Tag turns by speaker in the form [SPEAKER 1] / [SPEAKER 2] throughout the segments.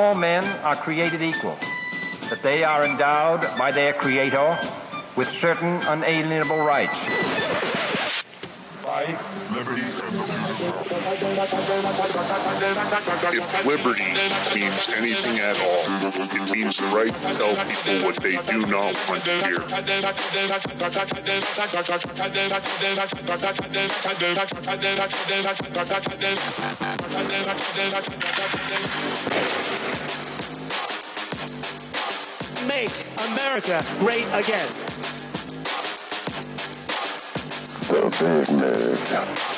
[SPEAKER 1] All men are created equal, that they are endowed by their Creator with certain unalienable rights.
[SPEAKER 2] Liberty, If liberty means anything at all, it means the right to tell people what they do not want to hear.
[SPEAKER 3] Make America great again.
[SPEAKER 2] The.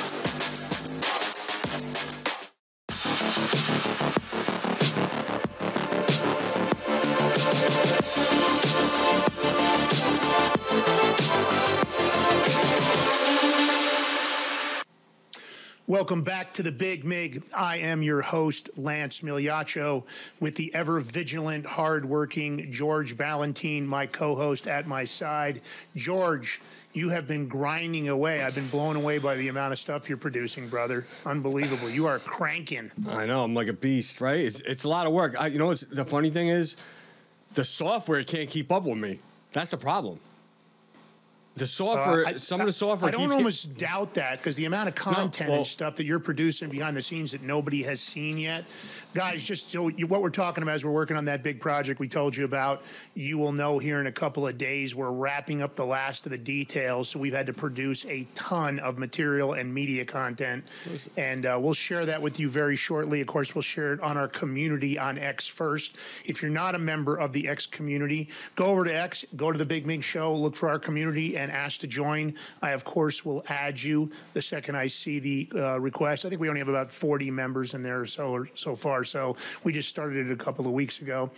[SPEAKER 4] Welcome back to the Big Mig. I am your host, Lance Migliaccio, with the ever vigilant, hardworking George Valentine, my co host at my side. George, you have been grinding away. I've been blown away by the amount of stuff you're producing, brother. Unbelievable. You are cranking.
[SPEAKER 5] I know I'm like a beast, right? It's it's a lot of work. I, you know, what's the funny thing is, the software can't keep up with me. That's the problem. The software,
[SPEAKER 4] Uh, I-
[SPEAKER 5] some of the software.
[SPEAKER 4] I don't almost doubt that because the amount of content
[SPEAKER 5] well-
[SPEAKER 4] and stuff that you're producing behind the scenes that nobody has seen yet, guys. Just so you, what we're talking about is we're working on that big project we told you about. You will know here in a couple of days. We're wrapping up the last of the details, so we've had to produce a ton of material and media content, and uh, we'll share that with you very shortly. Of course, we'll share it on our community on X first. If you're not a member of the X community, go over to X, go to the Big Mig Show, look for our community, and ask to join. I, of course, will add you the second I see the uh, request. I think we only have about 40 members in there so so far. So we just started it a couple of weeks ago.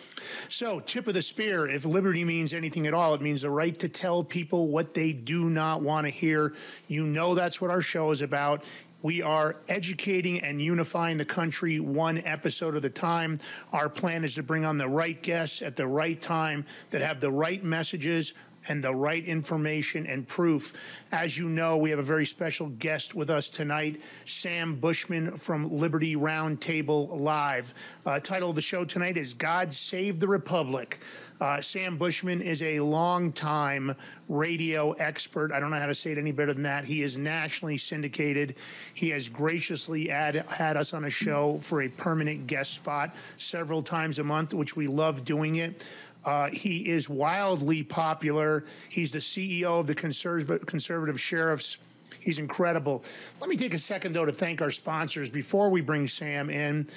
[SPEAKER 4] So, tip of the spear if liberty means anything at all, it means the right to tell people what they do not want to hear. You know that's what our show is about. We are educating and unifying the country one episode at a time. Our plan is to bring on the right guests at the right time that have the right messages and the right information and proof. As you know, we have a very special guest with us tonight, Sam Bushman from Liberty Roundtable Live. Uh, title of the show tonight is God Save the Republic. Uh, Sam Bushman is a longtime radio expert. I don't know how to say it any better than that. He is nationally syndicated. He has graciously add, had us on a show for a permanent guest spot several times a month, which we love doing it. Uh, he is wildly popular. He's the CEO of the Conserv- Conservative Sheriffs. He's incredible. Let me take a second, though, to thank our sponsors before we bring Sam in.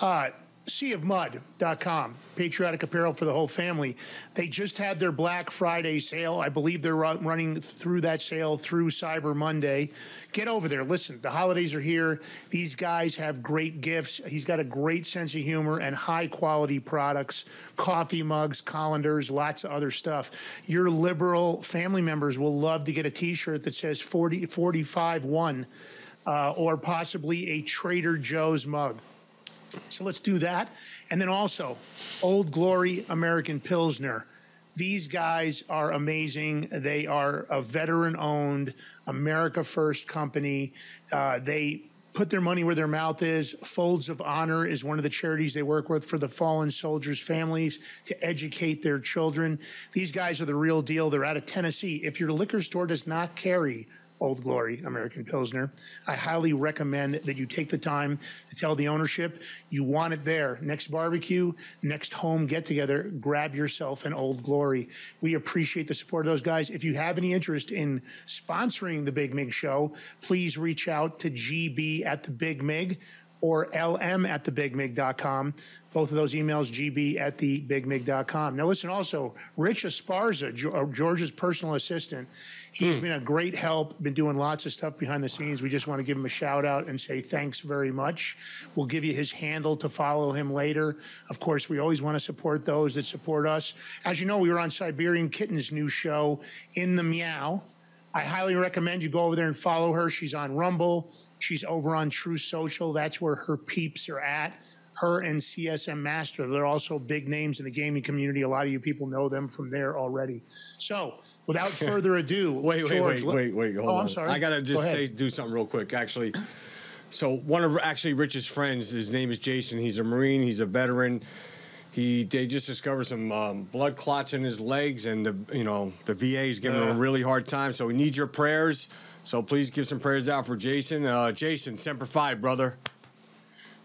[SPEAKER 4] Uh, seaofmud.com, patriotic apparel for the whole family. They just had their Black Friday sale. I believe they're run- running through that sale through Cyber Monday. Get over there. Listen, the holidays are here. These guys have great gifts. He's got a great sense of humor and high quality products, coffee mugs, colanders, lots of other stuff. Your liberal family members will love to get a t shirt that says 40, 45 1 uh, or possibly a Trader Joe's mug. So let's do that. And then also, Old Glory American Pilsner. These guys are amazing. They are a veteran owned, America First company. Uh, they put their money where their mouth is. Folds of Honor is one of the charities they work with for the fallen soldiers' families to educate their children. These guys are the real deal. They're out of Tennessee. If your liquor store does not carry Old Glory American Pilsner. I highly recommend that you take the time to tell the ownership you want it there. Next barbecue, next home get together, grab yourself an Old Glory. We appreciate the support of those guys. If you have any interest in sponsoring the Big Mig Show, please reach out to GB at the Big Mig or lm at thebigmig.com. Both of those emails, gb at thebigmig.com. Now, listen, also, Rich Esparza, uh, George's personal assistant, he's been a great help, been doing lots of stuff behind the scenes. We just want to give him a shout out and say thanks very much. We'll give you his handle to follow him later. Of course, we always want to support those that support us. As you know, we were on Siberian Kitten's new show, In the Meow. I highly recommend you go over there and follow her. She's on Rumble. She's over on Truth Social. That's where her peeps are at. Her and CSM Master. They're also big names in the gaming community. A lot of you people know them from there already. So, without further ado,
[SPEAKER 5] Wait, wait,
[SPEAKER 4] George,
[SPEAKER 5] wait,
[SPEAKER 4] let-
[SPEAKER 5] wait, wait. Hold
[SPEAKER 4] oh,
[SPEAKER 5] on.
[SPEAKER 4] I'm sorry.
[SPEAKER 5] I gotta just
[SPEAKER 4] ahead.
[SPEAKER 5] say, do something real quick. Actually, so one of actually Rich's friends, his name is Jason. He's a Marine. He's a veteran. He they just discovered some um, blood clots in his legs, and the you know the VA is giving him
[SPEAKER 4] Uh.
[SPEAKER 5] a really hard time. So we need your prayers. So please give some prayers out for Jason. Uh, Jason, semper fi, brother.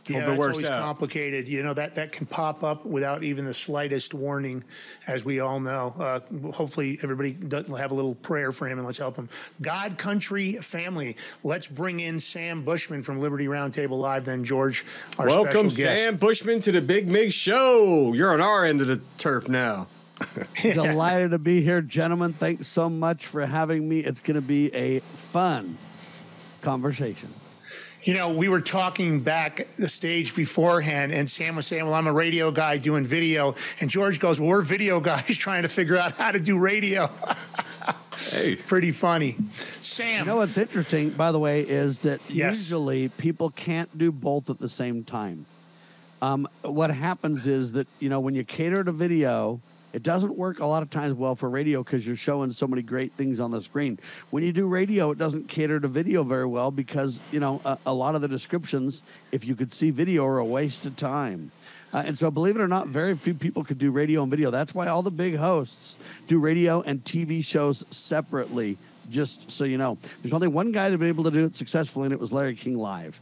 [SPEAKER 4] Yeah,
[SPEAKER 5] Hope it
[SPEAKER 4] it's
[SPEAKER 5] works
[SPEAKER 4] always
[SPEAKER 5] out.
[SPEAKER 4] complicated. You know that that can pop up without even the slightest warning, as we all know. Uh, hopefully, everybody does- will have a little prayer for him and let's help him. God, country, family. Let's bring in Sam Bushman from Liberty Roundtable Live. Then George, our
[SPEAKER 5] Welcome,
[SPEAKER 4] special guest.
[SPEAKER 5] Sam Bushman, to the Big Mig Show. You're on our end of the turf now.
[SPEAKER 6] Delighted to be here, gentlemen. Thanks so much for having me. It's going to be a fun conversation.
[SPEAKER 4] You know, we were talking back the stage beforehand, and Sam was saying, "Well, I'm a radio guy doing video," and George goes, "Well, we're video guys trying to figure out how to do radio."
[SPEAKER 5] Hey,
[SPEAKER 4] Pretty funny. Sam,
[SPEAKER 6] You know what's interesting, by the way, is that
[SPEAKER 4] Yes.
[SPEAKER 6] usually people can't do both at the same time. Um, what happens is that you know when you cater to video, it doesn't work a lot of times well for radio because you're showing so many great things on the screen. When you do radio, it doesn't cater to video very well because you know a, a lot of the descriptions, if you could see video, are a waste of time. Uh, and so, believe it or not, very few people could do radio and video. That's why all the big hosts do radio and TV shows separately. Just so you know, there's only one guy that been able to do it successfully, and it was Larry King Live.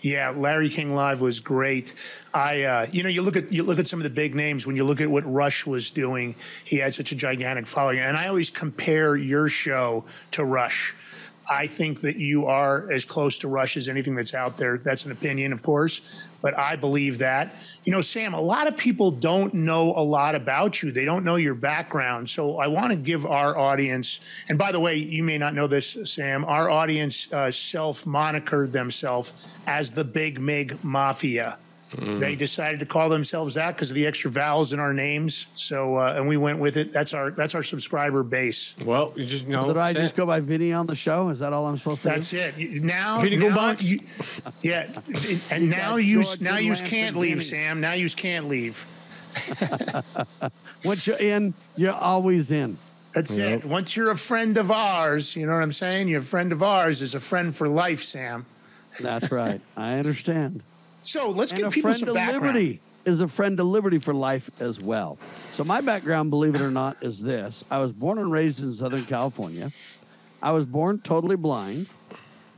[SPEAKER 4] Yeah, Larry King Live was great. I, uh, you know, you look at you look at some of the big names. When you look at what Rush was doing, he had such a gigantic following. And I always compare your show to Rush. I think that you are as close to Rush as anything that's out there. That's an opinion, of course, but I believe that. You know, Sam, a lot of people don't know a lot about you. They don't know your background. So I want to give our audience, and by the way, you may not know this, Sam, our audience uh, self monikered themselves as the Big Mig Mafia. They decided to call themselves that because of the extra vowels in our names. So, uh, and we went with it. That's our that's our subscriber base.
[SPEAKER 5] well, you just know.
[SPEAKER 6] Did I
[SPEAKER 5] Sam-
[SPEAKER 6] just go by Vinny on the show? Is that all I'm supposed to do?
[SPEAKER 4] That's
[SPEAKER 6] do?
[SPEAKER 4] it. You- Now,
[SPEAKER 5] Vinny Go
[SPEAKER 4] now you, yeah, and now you
[SPEAKER 6] George
[SPEAKER 4] now you can't leave,
[SPEAKER 6] Vinny.
[SPEAKER 4] Sam. Now you can't leave.
[SPEAKER 6] Once you're in, you're always in.
[SPEAKER 4] That's it. Once you're a friend of ours, you know what I'm saying. You're a friend of ours is a friend for life, Sam.
[SPEAKER 6] That's right. I understand.
[SPEAKER 4] So let's
[SPEAKER 6] and
[SPEAKER 4] give people
[SPEAKER 6] friend
[SPEAKER 4] some background.
[SPEAKER 6] liberty is a friend of liberty for life as well. So my background, believe it or not, is this: I was born and raised in Southern California. I was born totally blind.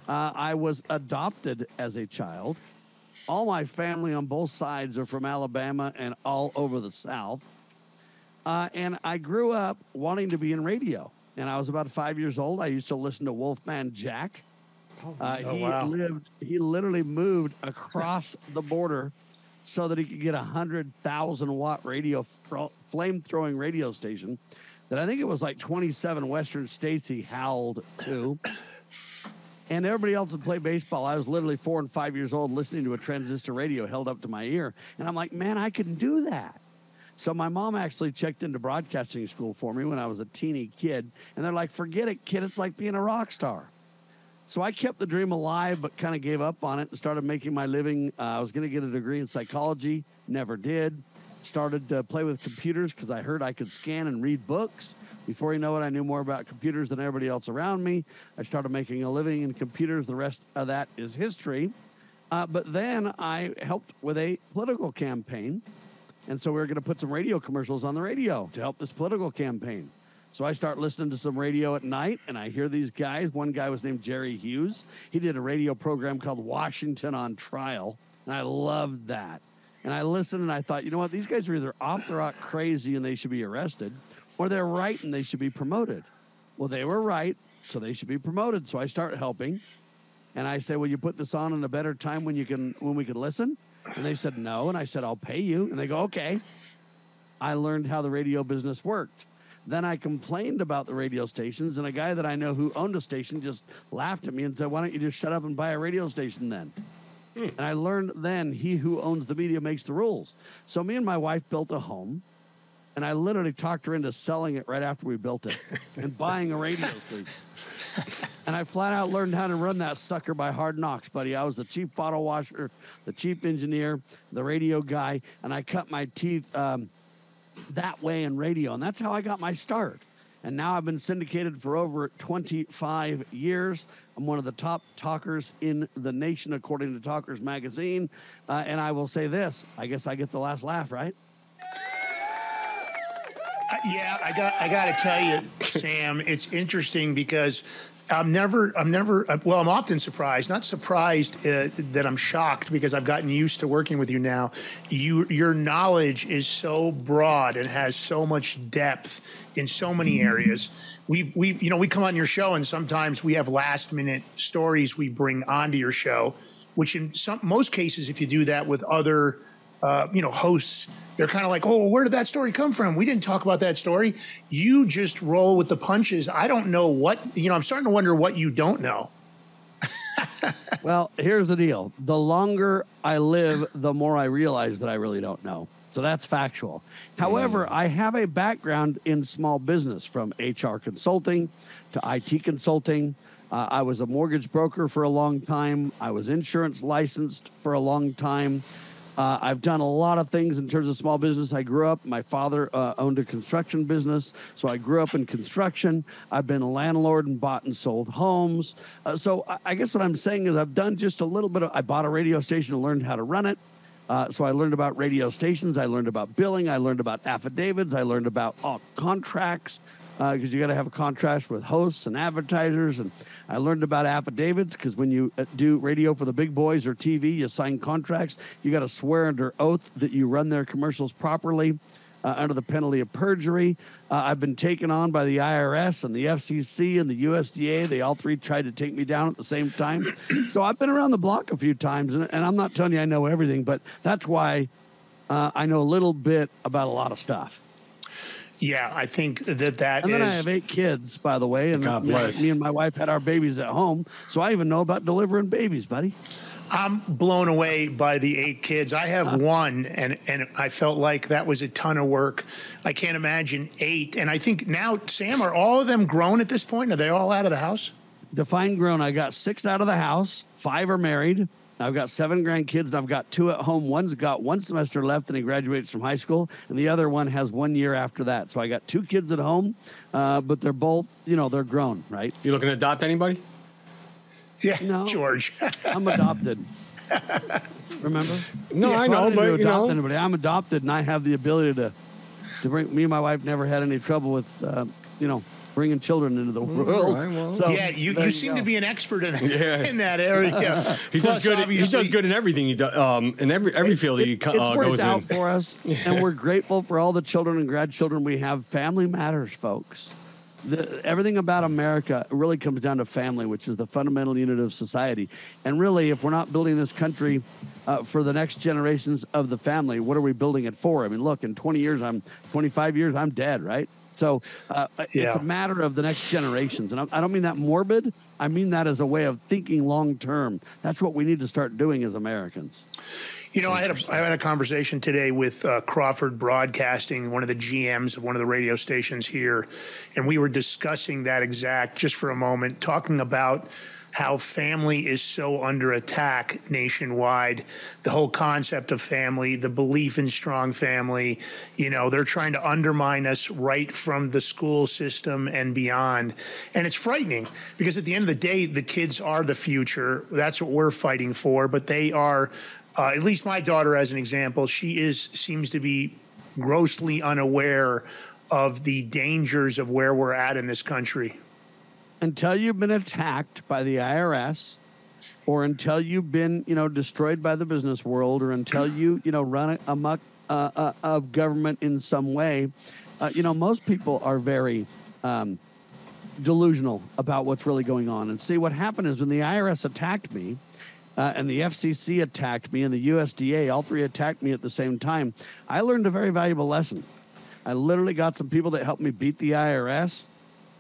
[SPEAKER 6] Uh, I was adopted as a child. All my family on both sides are from Alabama and all over the South. Uh, and I grew up wanting to be in radio. And I was about five years old. I used to listen to Wolfman Jack. Uh,
[SPEAKER 4] Oh,
[SPEAKER 6] he
[SPEAKER 4] wow.
[SPEAKER 6] lived. He literally moved across the border so that he could get a hundred thousand watt radio flame throwing radio station that I think it was like twenty seven Western states he howled to. And everybody else would play baseball. I was literally four and five years old listening to a transistor radio held up to my ear. And I'm like, man, I can do that. So my mom actually checked into broadcasting school for me when I was a teeny kid. And they're like, forget it, kid. It's like being a rock star. So I kept the dream alive, but kind of gave up on it and started making my living. Uh, I was going to get a degree in psychology, never did. Started to play with computers because I heard I could scan and read books. Before you know it, I knew more about computers than everybody else around me. I started making a living in computers. The rest of that is history. Uh, but then I helped with a political campaign. And so we were going to put some radio commercials on the radio to help this political campaign. So I start listening to some radio at night and I hear these guys. One guy was named Jerry Hughes. He did a radio program called Washington on Trial. And I loved that. And I listened and I thought, you know what? These guys are either off the rock crazy and they should be arrested, or they're right and they should be promoted. Well, they were right, so they should be promoted. So I start helping. And I say, Will you put this on in a better time when you can when we can listen? And they said no. And I said, I'll pay you. And they go, Okay. I learned how the radio business worked. Then I complained about the radio stations, and a guy that I know who owned a station just laughed at me and said, Why don't you just shut up and buy a radio station then? And I learned then he who owns the media makes the rules. So me and my wife built a home, and I literally talked her into selling it right after we built it and buying a radio station. And I flat out learned how to run that sucker by hard knocks, buddy. I was the chief bottle washer, the chief engineer, the radio guy, and I cut my teeth um, that way in radio. And that's how I got my start. And now I've been syndicated for over 25 years. I'm one of the top talkers in the nation, according to Talkers Magazine. Uh, and I will say this I guess I get the last laugh, right?
[SPEAKER 4] Uh, yeah, I got I got to tell you, Sam, it's interesting because I'm never I'm never uh, well I'm often surprised, not surprised uh, that I'm shocked because I've gotten used to working with you now. You your knowledge is so broad and has so much depth in so many areas. We've we you know we come on your show and sometimes we have last minute stories we bring onto your show, which in some most cases if you do that with other uh, you know hosts they're kind of like, oh, where did that story come from? We didn't talk about that story. You just roll with the punches. I don't know what, you know, I'm starting to wonder what you don't know.
[SPEAKER 6] well, here's the deal the longer I live, the more I realize that I really don't know. So that's factual. However, I have a background in small business from HR consulting to IT consulting. Uh, I was a mortgage broker for a long time. I was insurance licensed for a long time. Uh, I've done a lot of things in terms of small business. I grew up, my father uh, owned a construction business, so I grew up in construction. I've been a landlord and bought and sold homes. Uh, so I, I, guess what I'm saying is I've done just a little bit of, I bought a radio station and learned how to run it. Uh, so I learned about radio stations, I learned about billing, I learned about affidavits, I learned about all contracts because uh, you got to have a contrast with hosts and advertisers. And I learned about affidavits because when you uh, do radio for the big boys or TV, you sign contracts. You got to swear under oath that you run their commercials properly. Uh, under the penalty of perjury. Uh, I've been taken on by the IRS and the FCC and the USDA. They all three tried to take me down at the same time. so I've been around the block a few times, and, and I'm not telling you I know everything, but that's why uh, I know a little bit about a lot of stuff.
[SPEAKER 4] Yeah, I think that that
[SPEAKER 6] and
[SPEAKER 4] then
[SPEAKER 6] I have eight kids, by the way, and
[SPEAKER 5] God
[SPEAKER 6] me,
[SPEAKER 5] bless.
[SPEAKER 6] me and my wife had our babies at home, so I even know about delivering babies, buddy.
[SPEAKER 4] I'm blown away by the eight kids. I have uh. one, and and I felt like that was a ton of work. I can't imagine eight. And I think now, Sam, are all of them grown at this point? Are they all out of the house?
[SPEAKER 6] Define grown. I got six out of the house. Five are married. I've got seven grandkids, and I've got two at home. One's got one semester left, and he graduates from high school, and the other one has one year after that. So I got two kids at home, uh, but they're both, you know, they're grown, right?
[SPEAKER 5] You looking to adopt anybody?
[SPEAKER 4] Yeah,
[SPEAKER 6] No.
[SPEAKER 4] George.
[SPEAKER 6] I'm adopted. Remember?
[SPEAKER 5] No, I know,
[SPEAKER 6] didn't
[SPEAKER 5] but
[SPEAKER 6] to
[SPEAKER 5] you
[SPEAKER 6] adopt
[SPEAKER 5] know,
[SPEAKER 6] anybody. I'm adopted, and I have the ability to to bring. Me and my wife never had any trouble with, uh, you know, bringing children into the world.
[SPEAKER 5] right, well.
[SPEAKER 6] so
[SPEAKER 4] yeah, you,
[SPEAKER 6] there
[SPEAKER 4] you seem
[SPEAKER 6] go.
[SPEAKER 4] to be an expert in,
[SPEAKER 5] Yeah.
[SPEAKER 4] in that area.
[SPEAKER 5] he
[SPEAKER 4] Plus,
[SPEAKER 5] does good. He does good in everything he does. Um, in every every field that he
[SPEAKER 6] It-
[SPEAKER 5] co-
[SPEAKER 6] it's
[SPEAKER 5] uh,
[SPEAKER 6] worked
[SPEAKER 5] goes
[SPEAKER 6] out
[SPEAKER 5] in.
[SPEAKER 6] for us, and we're grateful for all the children and grandchildren we have. Family matters, folks. The, everything about America really comes down to family, which is the fundamental unit of society. And really, if we're not building this country uh, for the next generations of the family, what are we building it for? I mean, look, in 20 years, I'm 25 years, I'm dead, right? So uh, it's
[SPEAKER 4] Yeah.
[SPEAKER 6] a matter of the next generations. And I, I don't mean that morbid. I mean that as a way of thinking long term. That's what we need to start doing as Americans.
[SPEAKER 4] You know, I had a I had a conversation today with uh, Crawford Broadcasting, one of the GMs of one of the radio stations here, and we were discussing that exact just for a moment, talking about how family is so under attack nationwide. The whole concept of family, the belief in strong family, you know, they're trying to undermine us right from the school system and beyond. And it's frightening because at the end of the day, the kids are the future. That's what we're fighting for, but they are uh, at least my daughter as an example she is seems to be grossly unaware of the dangers of where we're at in this country
[SPEAKER 6] until you've been attacked by the IRS or until you've been, you know, destroyed by the business world or until you, you know, run amok uh, uh, of government in some way, uh, you know, most people are very um, delusional about what's really going on. And see, what happened is when the IRS attacked me, uh, and the FCC attacked me, and the USDA, all three attacked me at the same time. I learned a very valuable lesson. I literally got some people that helped me beat the IRS.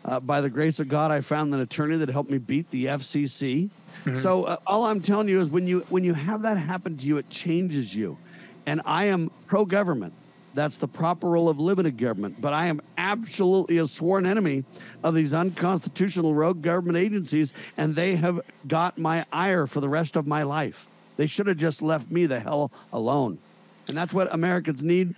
[SPEAKER 6] Uh, by the grace of God, I found an attorney that helped me beat the FCC. So uh, all I'm telling you is when you when you have that happen to you, it changes you. And I am pro-government. That's the proper role of limited government. But I am absolutely a sworn enemy of these unconstitutional rogue government agencies, and they have got my ire for the rest of my life. They should have just left me the hell alone. And that's what Americans need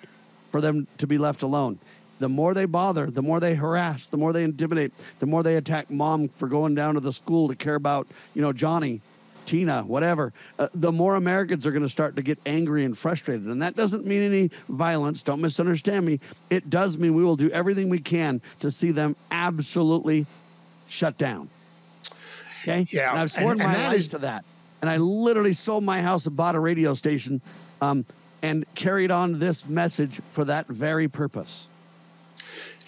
[SPEAKER 6] for them to be left alone. The more they bother, the more they harass, the more they intimidate, the more they attack mom for going down to the school to care about, you know, Johnny. Tina, whatever, uh, the more Americans are going to start to get angry and frustrated. And that doesn't mean any violence. Don't misunderstand me. It does mean we will do everything we can to see them absolutely shut down. Okay?
[SPEAKER 4] Yeah,
[SPEAKER 6] And I've sworn
[SPEAKER 4] and- and
[SPEAKER 6] my life
[SPEAKER 4] is-
[SPEAKER 6] to that. And I literally sold my house and bought a radio station um, and carried on this message for that very purpose.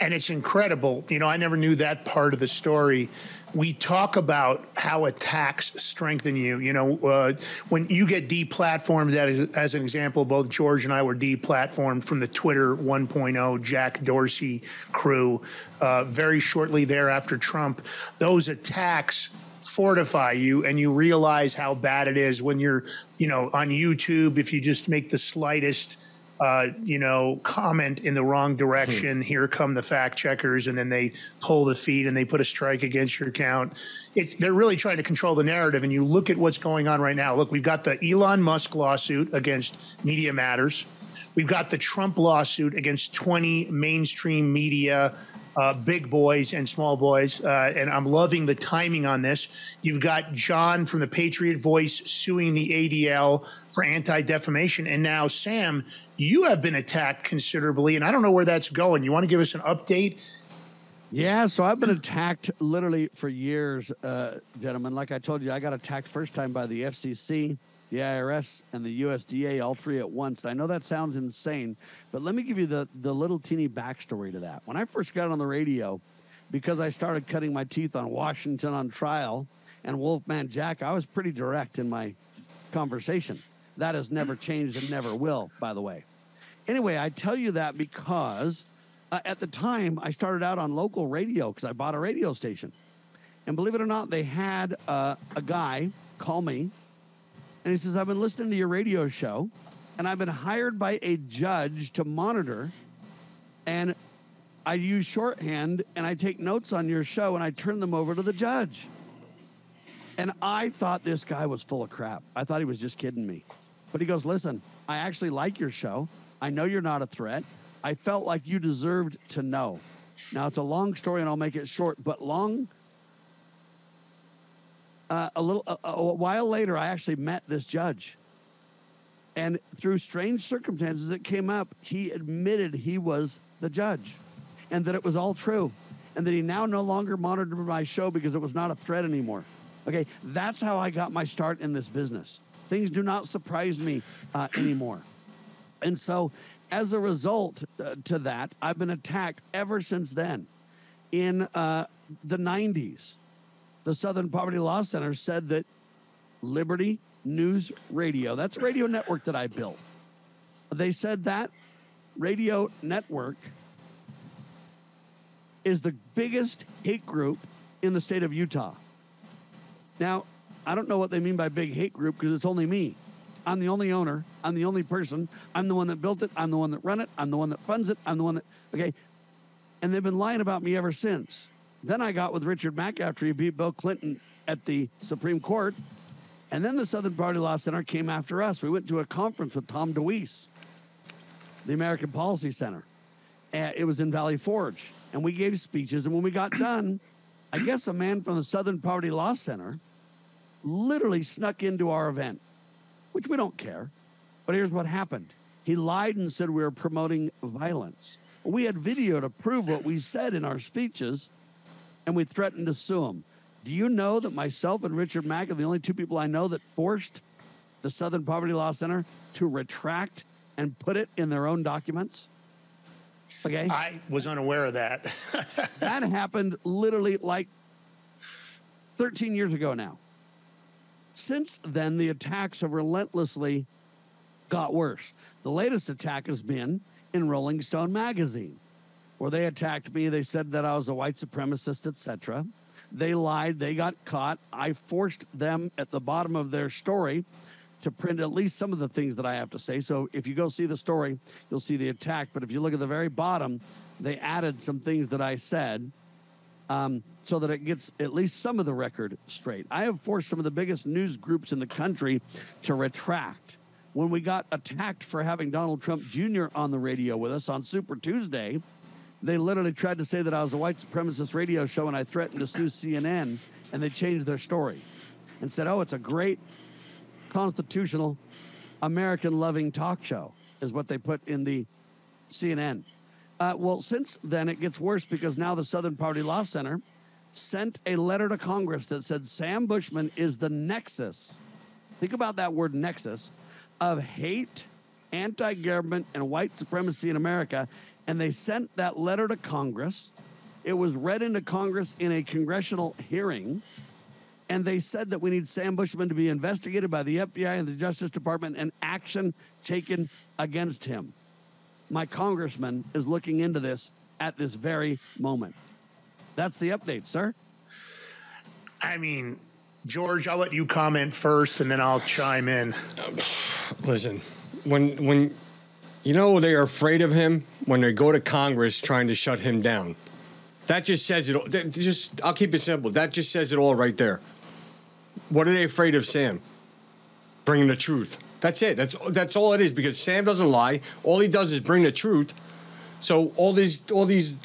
[SPEAKER 4] And it's incredible. You know, I never knew that part of the story. We talk about how attacks strengthen you. You know, uh, when you get deplatformed, as, as an example, both George and I were deplatformed from the Twitter 1.0 Jack Dorsey crew uh, very shortly thereafter Trump. Those attacks fortify you and you realize how bad it is when you're, you know, on YouTube, if you just make the slightest uh, you know, comment in the wrong direction. Here come the fact checkers, and then they pull the feed and they put a strike against your account. It, they're really trying to control the narrative. And you look at what's going on right now. Look, we've got the Elon Musk lawsuit against Media Matters. We've got the Trump lawsuit against 20 mainstream media, uh, big boys and small boys. Uh, and I'm loving the timing on this. You've got John from the Patriot Voice suing the ADL for anti defamation. And now, Sam, you have been attacked considerably. And I don't know where that's going. You want to give us an update?
[SPEAKER 6] Yeah, so I've been attacked literally for years, uh, gentlemen. Like I told you, I got attacked first time by the FCC, the IRS, and the USDA, all three at once. And I know that sounds insane, but let me give you the, the little teeny backstory to that. When I first got on the radio, because I started cutting my teeth on Washington on trial and Wolfman Jack, I was pretty direct in my conversation. That has never changed and never will, by the way. Anyway, I tell you that because uh, at the time I started out on local radio because I bought a radio station. And believe it or not, they had uh, a guy call me and he says, I've been listening to your radio show and I've been hired by a judge to monitor. And I use shorthand and I take notes on your show and I turn them over to the judge. And I thought this guy was full of crap. I thought he was just kidding me. But he goes, Listen, I actually like your show. I know you're not a threat. I felt like you deserved to know. Now, it's a long story and I'll make it short, but long. Uh, a little a, a while later, I actually met this judge. And through strange circumstances, it came up. He admitted he was the judge and that it was all true and that he now no longer monitored my show because it was not a threat anymore. Okay, that's how I got my start in this business. Things do not surprise me uh, anymore. And so, as a result uh, to that, I've been attacked ever since then. In uh, the 90s, the Southern Poverty Law Center said that Liberty News Radio, that's radio network that I built. They said that radio network is the biggest hate group in the state of Utah. Now, I don't know what they mean by big hate group because it's only me. I'm the only owner. I'm the only person. I'm the one that built it. I'm the one that run it. I'm the one that funds it. I'm the one that, okay. And they've been lying about me ever since. Then I got with Richard Mack after he beat Bill Clinton at the Supreme Court. And then the Southern Poverty Law Center came after us. We went to a conference with Tom DeWeese, the American Policy Center. Uh, it was in Valley Forge. And we gave speeches. And when we got done, I guess a man from the Southern Poverty Law Center literally snuck into our event, which we don't care. But here's what happened he lied and said we were promoting violence. We had video to prove what we said in our speeches, and we threatened to sue him. Do you know that myself and Richard Mack are the only two people I know that forced the Southern Poverty Law Center to retract and put it in their own documents? Okay.
[SPEAKER 4] I was unaware of that.
[SPEAKER 6] that happened literally like 13 years ago now. Since then, the attacks have relentlessly got worse. The latest attack has been in Rolling Stone magazine, where they attacked me. They said that I was a white supremacist, etc. They lied. They got caught. I forced them at the bottom of their story to print at least some of the things that I have to say. So if you go see the story, you'll see the attack. But if you look at the very bottom, they added some things that I said um, so that it gets at least some of the record straight. I have forced some of the biggest news groups in the country to retract. When we got attacked for having Donald Trump Jr. on the radio with us on Super Tuesday, they literally tried to say that I was a white supremacist radio show and I threatened to sue CNN, and they changed their story. and said, "Oh, it's a great constitutional American loving talk show," is what they put in the CNN. Uh, well, since then, it gets worse because now the Southern Poverty Law Center sent a letter to Congress that said Sam Bushman is the nexus. Think about that word nexus of hate, anti government, and white supremacy in America. And they sent that letter to Congress. It was read into Congress in a congressional hearing. And they said that we need Sam Bushman to be investigated by the FBI and the Justice Department and action taken against him. My congressman is looking into this at this very moment. That's the update, sir.
[SPEAKER 4] I mean, George, I'll let you comment first, and then I'll chime in.
[SPEAKER 5] Listen, when when you know they are afraid of him when they go to Congress trying to shut him down. That just says it. all. that Just I'll keep it simple. That just says it all right there. What are they afraid of, Sam? Bringing the truth. That's it. That's that's all it is. Because Sam doesn't lie. All he does is bring the truth. So all these all these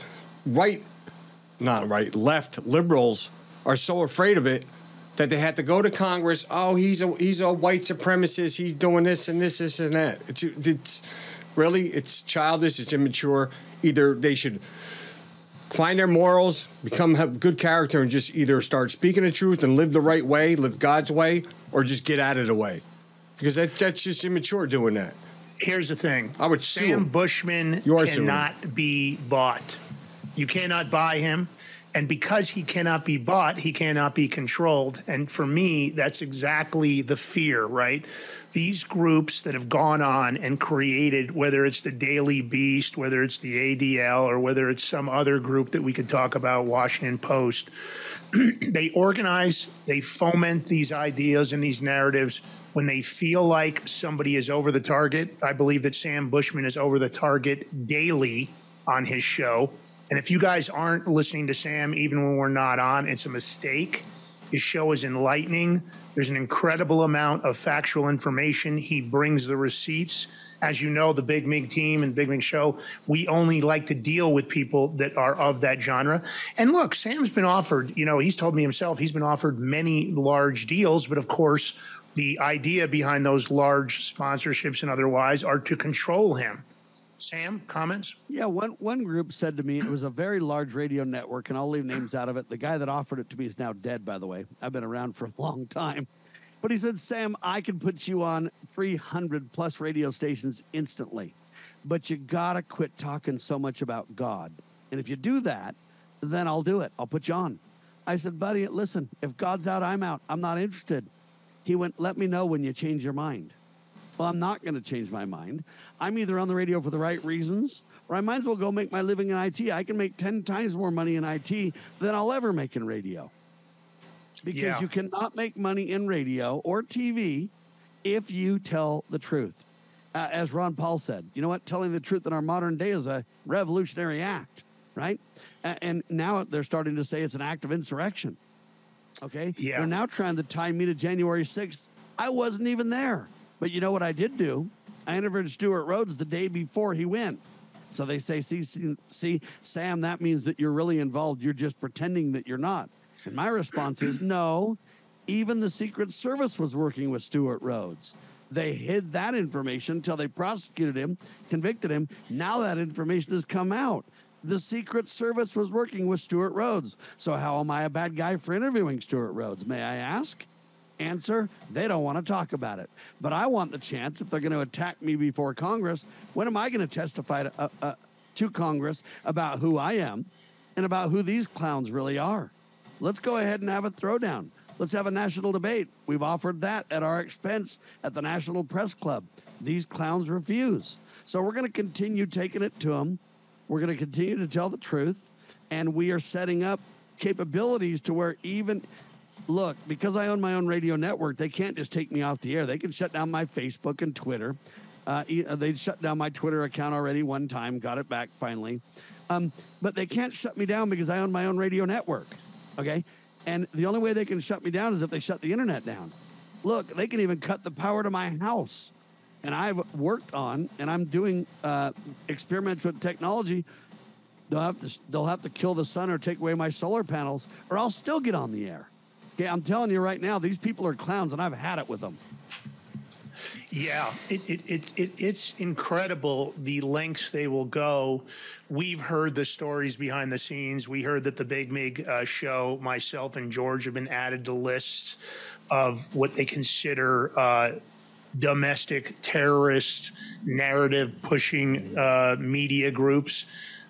[SPEAKER 5] right, not right, left liberals are so afraid of it that they had to go to Congress. Oh, he's a he's a white supremacist. He's doing this and this, this and that. It's it's really it's childish. It's immature. Either they should find their morals, become have good character, and just either start speaking the truth and live the right way, live God's way, or just get out of the way. Because that, that's just immature doing that.
[SPEAKER 4] Here's the thing.
[SPEAKER 5] I would
[SPEAKER 4] Sam. Bushman
[SPEAKER 5] You
[SPEAKER 4] cannot be bought. You cannot buy him. And because he cannot be bought, he cannot be controlled. And for me, that's exactly the fear, right? These groups that have gone on and created, whether it's the Daily Beast, whether it's the ADL, or whether it's some other group that we could talk about, Washington Post, they organize, they foment these ideas and these narratives when they feel like somebody is over the target. I believe that Sam Bushman is over the target daily on his show. And if you guys aren't listening to Sam, even when we're not on, it's a mistake. His show is enlightening. There's an incredible amount of factual information. He brings the receipts. As you know, the Big Mig team and Big Mig show, we only like to deal with people that are of that genre. And look, Sam's been offered, you know, he's told me himself, he's been offered many large deals, but of course, the idea behind those large sponsorships and otherwise are to control him. Sam, comments?
[SPEAKER 6] Yeah, one one group said to me it was a very large radio network, and I'll leave names out of it. The guy that offered it to me is now dead, by the way. I've been around for a long time. But he said, Sam, I can put you on 300 plus radio stations instantly, but you gotta quit talking so much about God. And if you do that, then I'll do it. I'll put you on. I said, buddy, listen, if God's out, I'm out. I'm not interested. He went, let me know when you change your mind. Well, I'm not going to change my mind. I'm either on the radio for the right reasons, or I might as well go make my living in IT. I can make 10 times more money in IT than I'll ever make in radio. Because
[SPEAKER 4] Yeah.
[SPEAKER 6] you cannot make money in radio or TV if you tell the truth. Uh, as Ron Paul said, you know what? Telling the truth in our modern day is a revolutionary act, right? A- and now they're starting to say it's an act of insurrection. Okay.
[SPEAKER 4] Yeah.
[SPEAKER 6] They're now trying to tie me to January 6th. I wasn't even there. But you know what I did do? I interviewed Stewart Rhodes the day before he went. So they say, see, see, see, Sam, that means that you're really involved. You're just pretending that you're not. And my response is, no, even the Secret Service was working with Stewart Rhodes. They hid that information until they prosecuted him, convicted him. Now that information has come out. The Secret Service was working with Stewart Rhodes. So how am I a bad guy for interviewing Stewart Rhodes, may I ask? Answer, they don't want to talk about it. But I want the chance, if they're going to attack me before Congress, when am I going to testify to, uh, uh, to Congress about who I am and about who these clowns really are? Let's go ahead and have a throwdown. Let's have a national debate. We've offered that at our expense at the National Press Club. These clowns refuse. So we're going to continue taking it to them. We're going to continue to tell the truth. And we are setting up capabilities to where even look, because I own my own radio network, they can't just take me off the air. They can shut down my Facebook and Twitter. Uh, uh, they shut down my Twitter account already one time, got it back finally. Um, but they can't shut me down because I own my own radio network. Okay. And the only way they can shut me down is if they shut the internet down. Look, they can even cut the power to my house. And I've worked on, and I'm doing uh, experiments with technology. They'll have to they'll have to kill the sun or take away my solar panels, or I'll still get on the air Okay, I'm telling you right now, these people are clowns, and I've had it with them.
[SPEAKER 4] Yeah, it, it, it, it, it's incredible the lengths they will go. We've heard the stories behind the scenes. We heard that the Big Mig uh, show, myself and George have been added to lists of what they consider uh, domestic terrorist narrative pushing uh, media groups.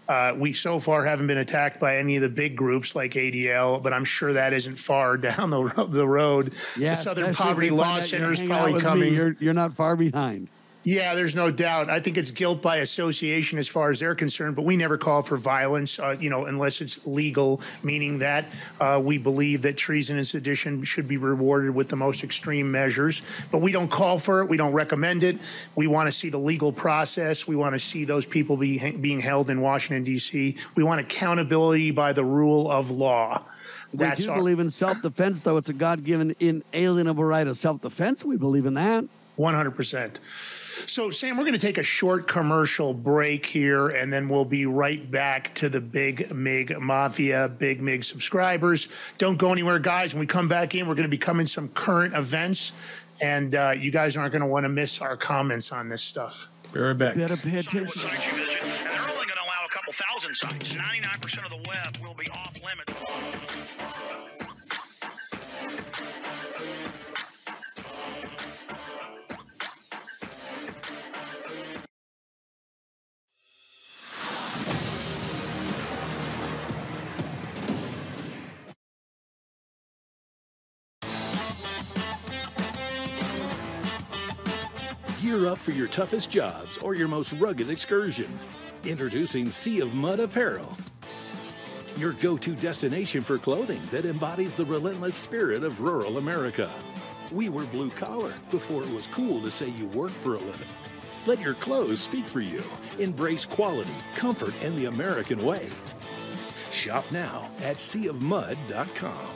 [SPEAKER 4] Uh, we so far haven't been attacked by any of the big groups like ADL, but I'm sure that isn't far down the, ro- the road.
[SPEAKER 6] Yeah,
[SPEAKER 4] the Southern Poverty Law
[SPEAKER 6] find out you're
[SPEAKER 4] Center is probably coming.
[SPEAKER 6] You're, you're not far behind.
[SPEAKER 4] Yeah, there's no doubt. I think it's guilt by association as far as they're concerned, but we never call for violence, uh, you know, unless it's legal, meaning that uh, we believe that treason and sedition should be rewarded with the most extreme measures. But we don't call for it. We don't recommend it. We want to see the legal process. We want to see those people be, being held in Washington, D.C. We want accountability by the rule of law.
[SPEAKER 6] We
[SPEAKER 4] That's
[SPEAKER 6] do
[SPEAKER 4] our-
[SPEAKER 6] believe in self-defense, though. It's a God-given, inalienable right of self-defense. We believe in that.
[SPEAKER 4] 100%. So, Sam, we're going to take a short commercial break here, and then we'll be right back to the Big Mig Mafia, Big Mig subscribers. Don't go anywhere, guys. When we come back in, we're going to be covering some current events, and uh, you guys aren't going to want to miss our comments on this stuff.
[SPEAKER 5] Be right back.
[SPEAKER 6] Better pay attention.
[SPEAKER 7] sites you and they're only going to allow a couple thousand sites. 99% of the web will be off limits.
[SPEAKER 8] Gear up for your toughest jobs or your most rugged excursions. Introducing Sea of Mud Apparel. Your go to destination for clothing that embodies the relentless spirit of rural America. We were blue collar before it was cool to say you worked for a living. Let your clothes speak for you. Embrace quality, comfort, and the American way. Shop now at seaofmud.com.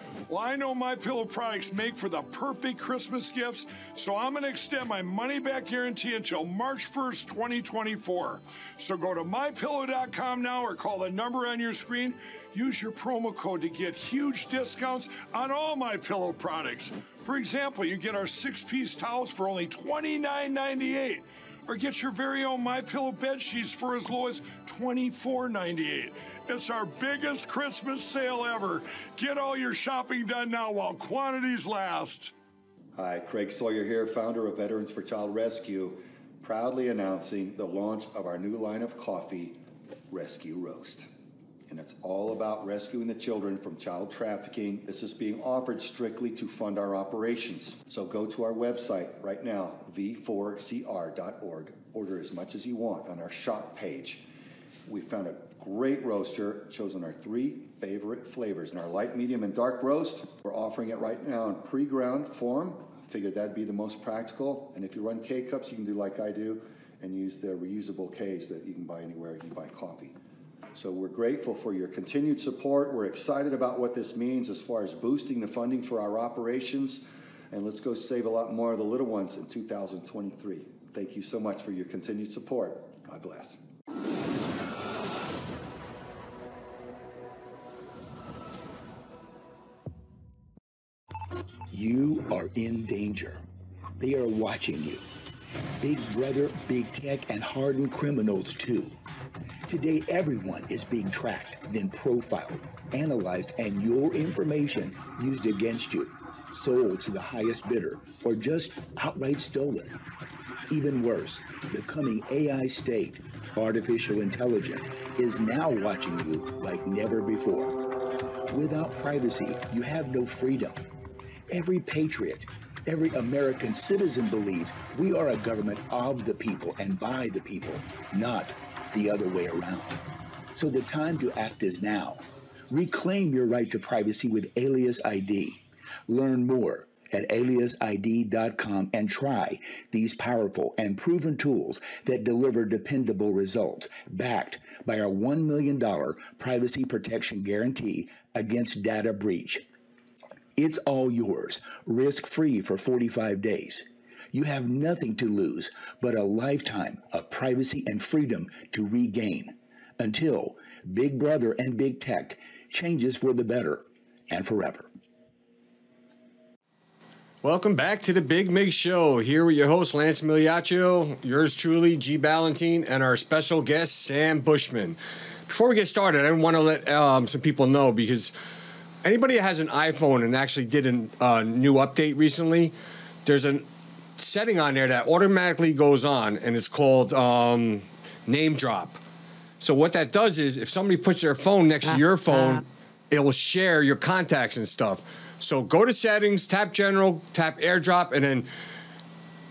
[SPEAKER 9] Well, I know my pillow products make for the perfect Christmas gifts, so I'm going to extend my money back guarantee until March 1st, 2024. So go to mypillow.com now or call the number on your screen. Use your promo code to get huge discounts on all my pillow products. For example, you get our six-piece towels for only $29.98 or get your very own My Pillow bed sheets for as low as $24.98. It's our biggest Christmas sale ever. Get all your shopping done now while quantities last.
[SPEAKER 10] Hi, Craig Sawyer here, founder of Veterans for Child Rescue, proudly announcing the launch of our new line of coffee, Rescue Roast. And it's all about rescuing the children from child trafficking. This is being offered strictly to fund our operations. So go to our website right now, v4cr.org. Order as much as you want on our shop page. We found a great roaster, chosen our three favorite flavors. In our light, medium, and dark roast, we're offering it right now in pre-ground form. Figured that'd be the most practical. And if you run K cups, you can do like I do and use the reusable Ks that you can buy anywhere you buy coffee. So we're grateful for your continued support. We're excited about what this means as far as boosting the funding for our operations. And let's go save a lot more of the little ones in 2023. Thank you so much for your continued support. God bless.
[SPEAKER 11] You are in danger. They are watching you. Big Brother, Big Tech, and hardened criminals, too. Today, everyone is being tracked, then profiled, analyzed, and your information used against you, sold to the highest bidder, or just outright stolen. Even worse, the coming AI state, artificial intelligence, is now watching you like never before. Without privacy, you have no freedom. Every patriot, every American citizen believes we are a government of the people and by the people, not the other way around. So the time to act is now. Reclaim your right to privacy with Alias ID. Learn more at aliasid.com and try these powerful and proven tools that deliver dependable results, backed by our $1 million privacy protection guarantee against data breach. It's all yours, risk free for 45 days. You have nothing to lose but a lifetime of privacy and freedom to regain until Big Brother and Big Tech changes for the better and forever.
[SPEAKER 5] Welcome back to the Big Mig Show. Here with your host, Lance Migliaccio, yours truly, G. Ballantine, and our special guest, Sam Bushman. Before we get started, I want to let um, some people know because anybody that has an iPhone and actually did a uh, new update recently, there's a setting on there that automatically goes on, and it's called um, name drop. So what that does is, if somebody puts their phone next to your phone, it will share your contacts and stuff. So go to settings, tap general, tap airdrop, and then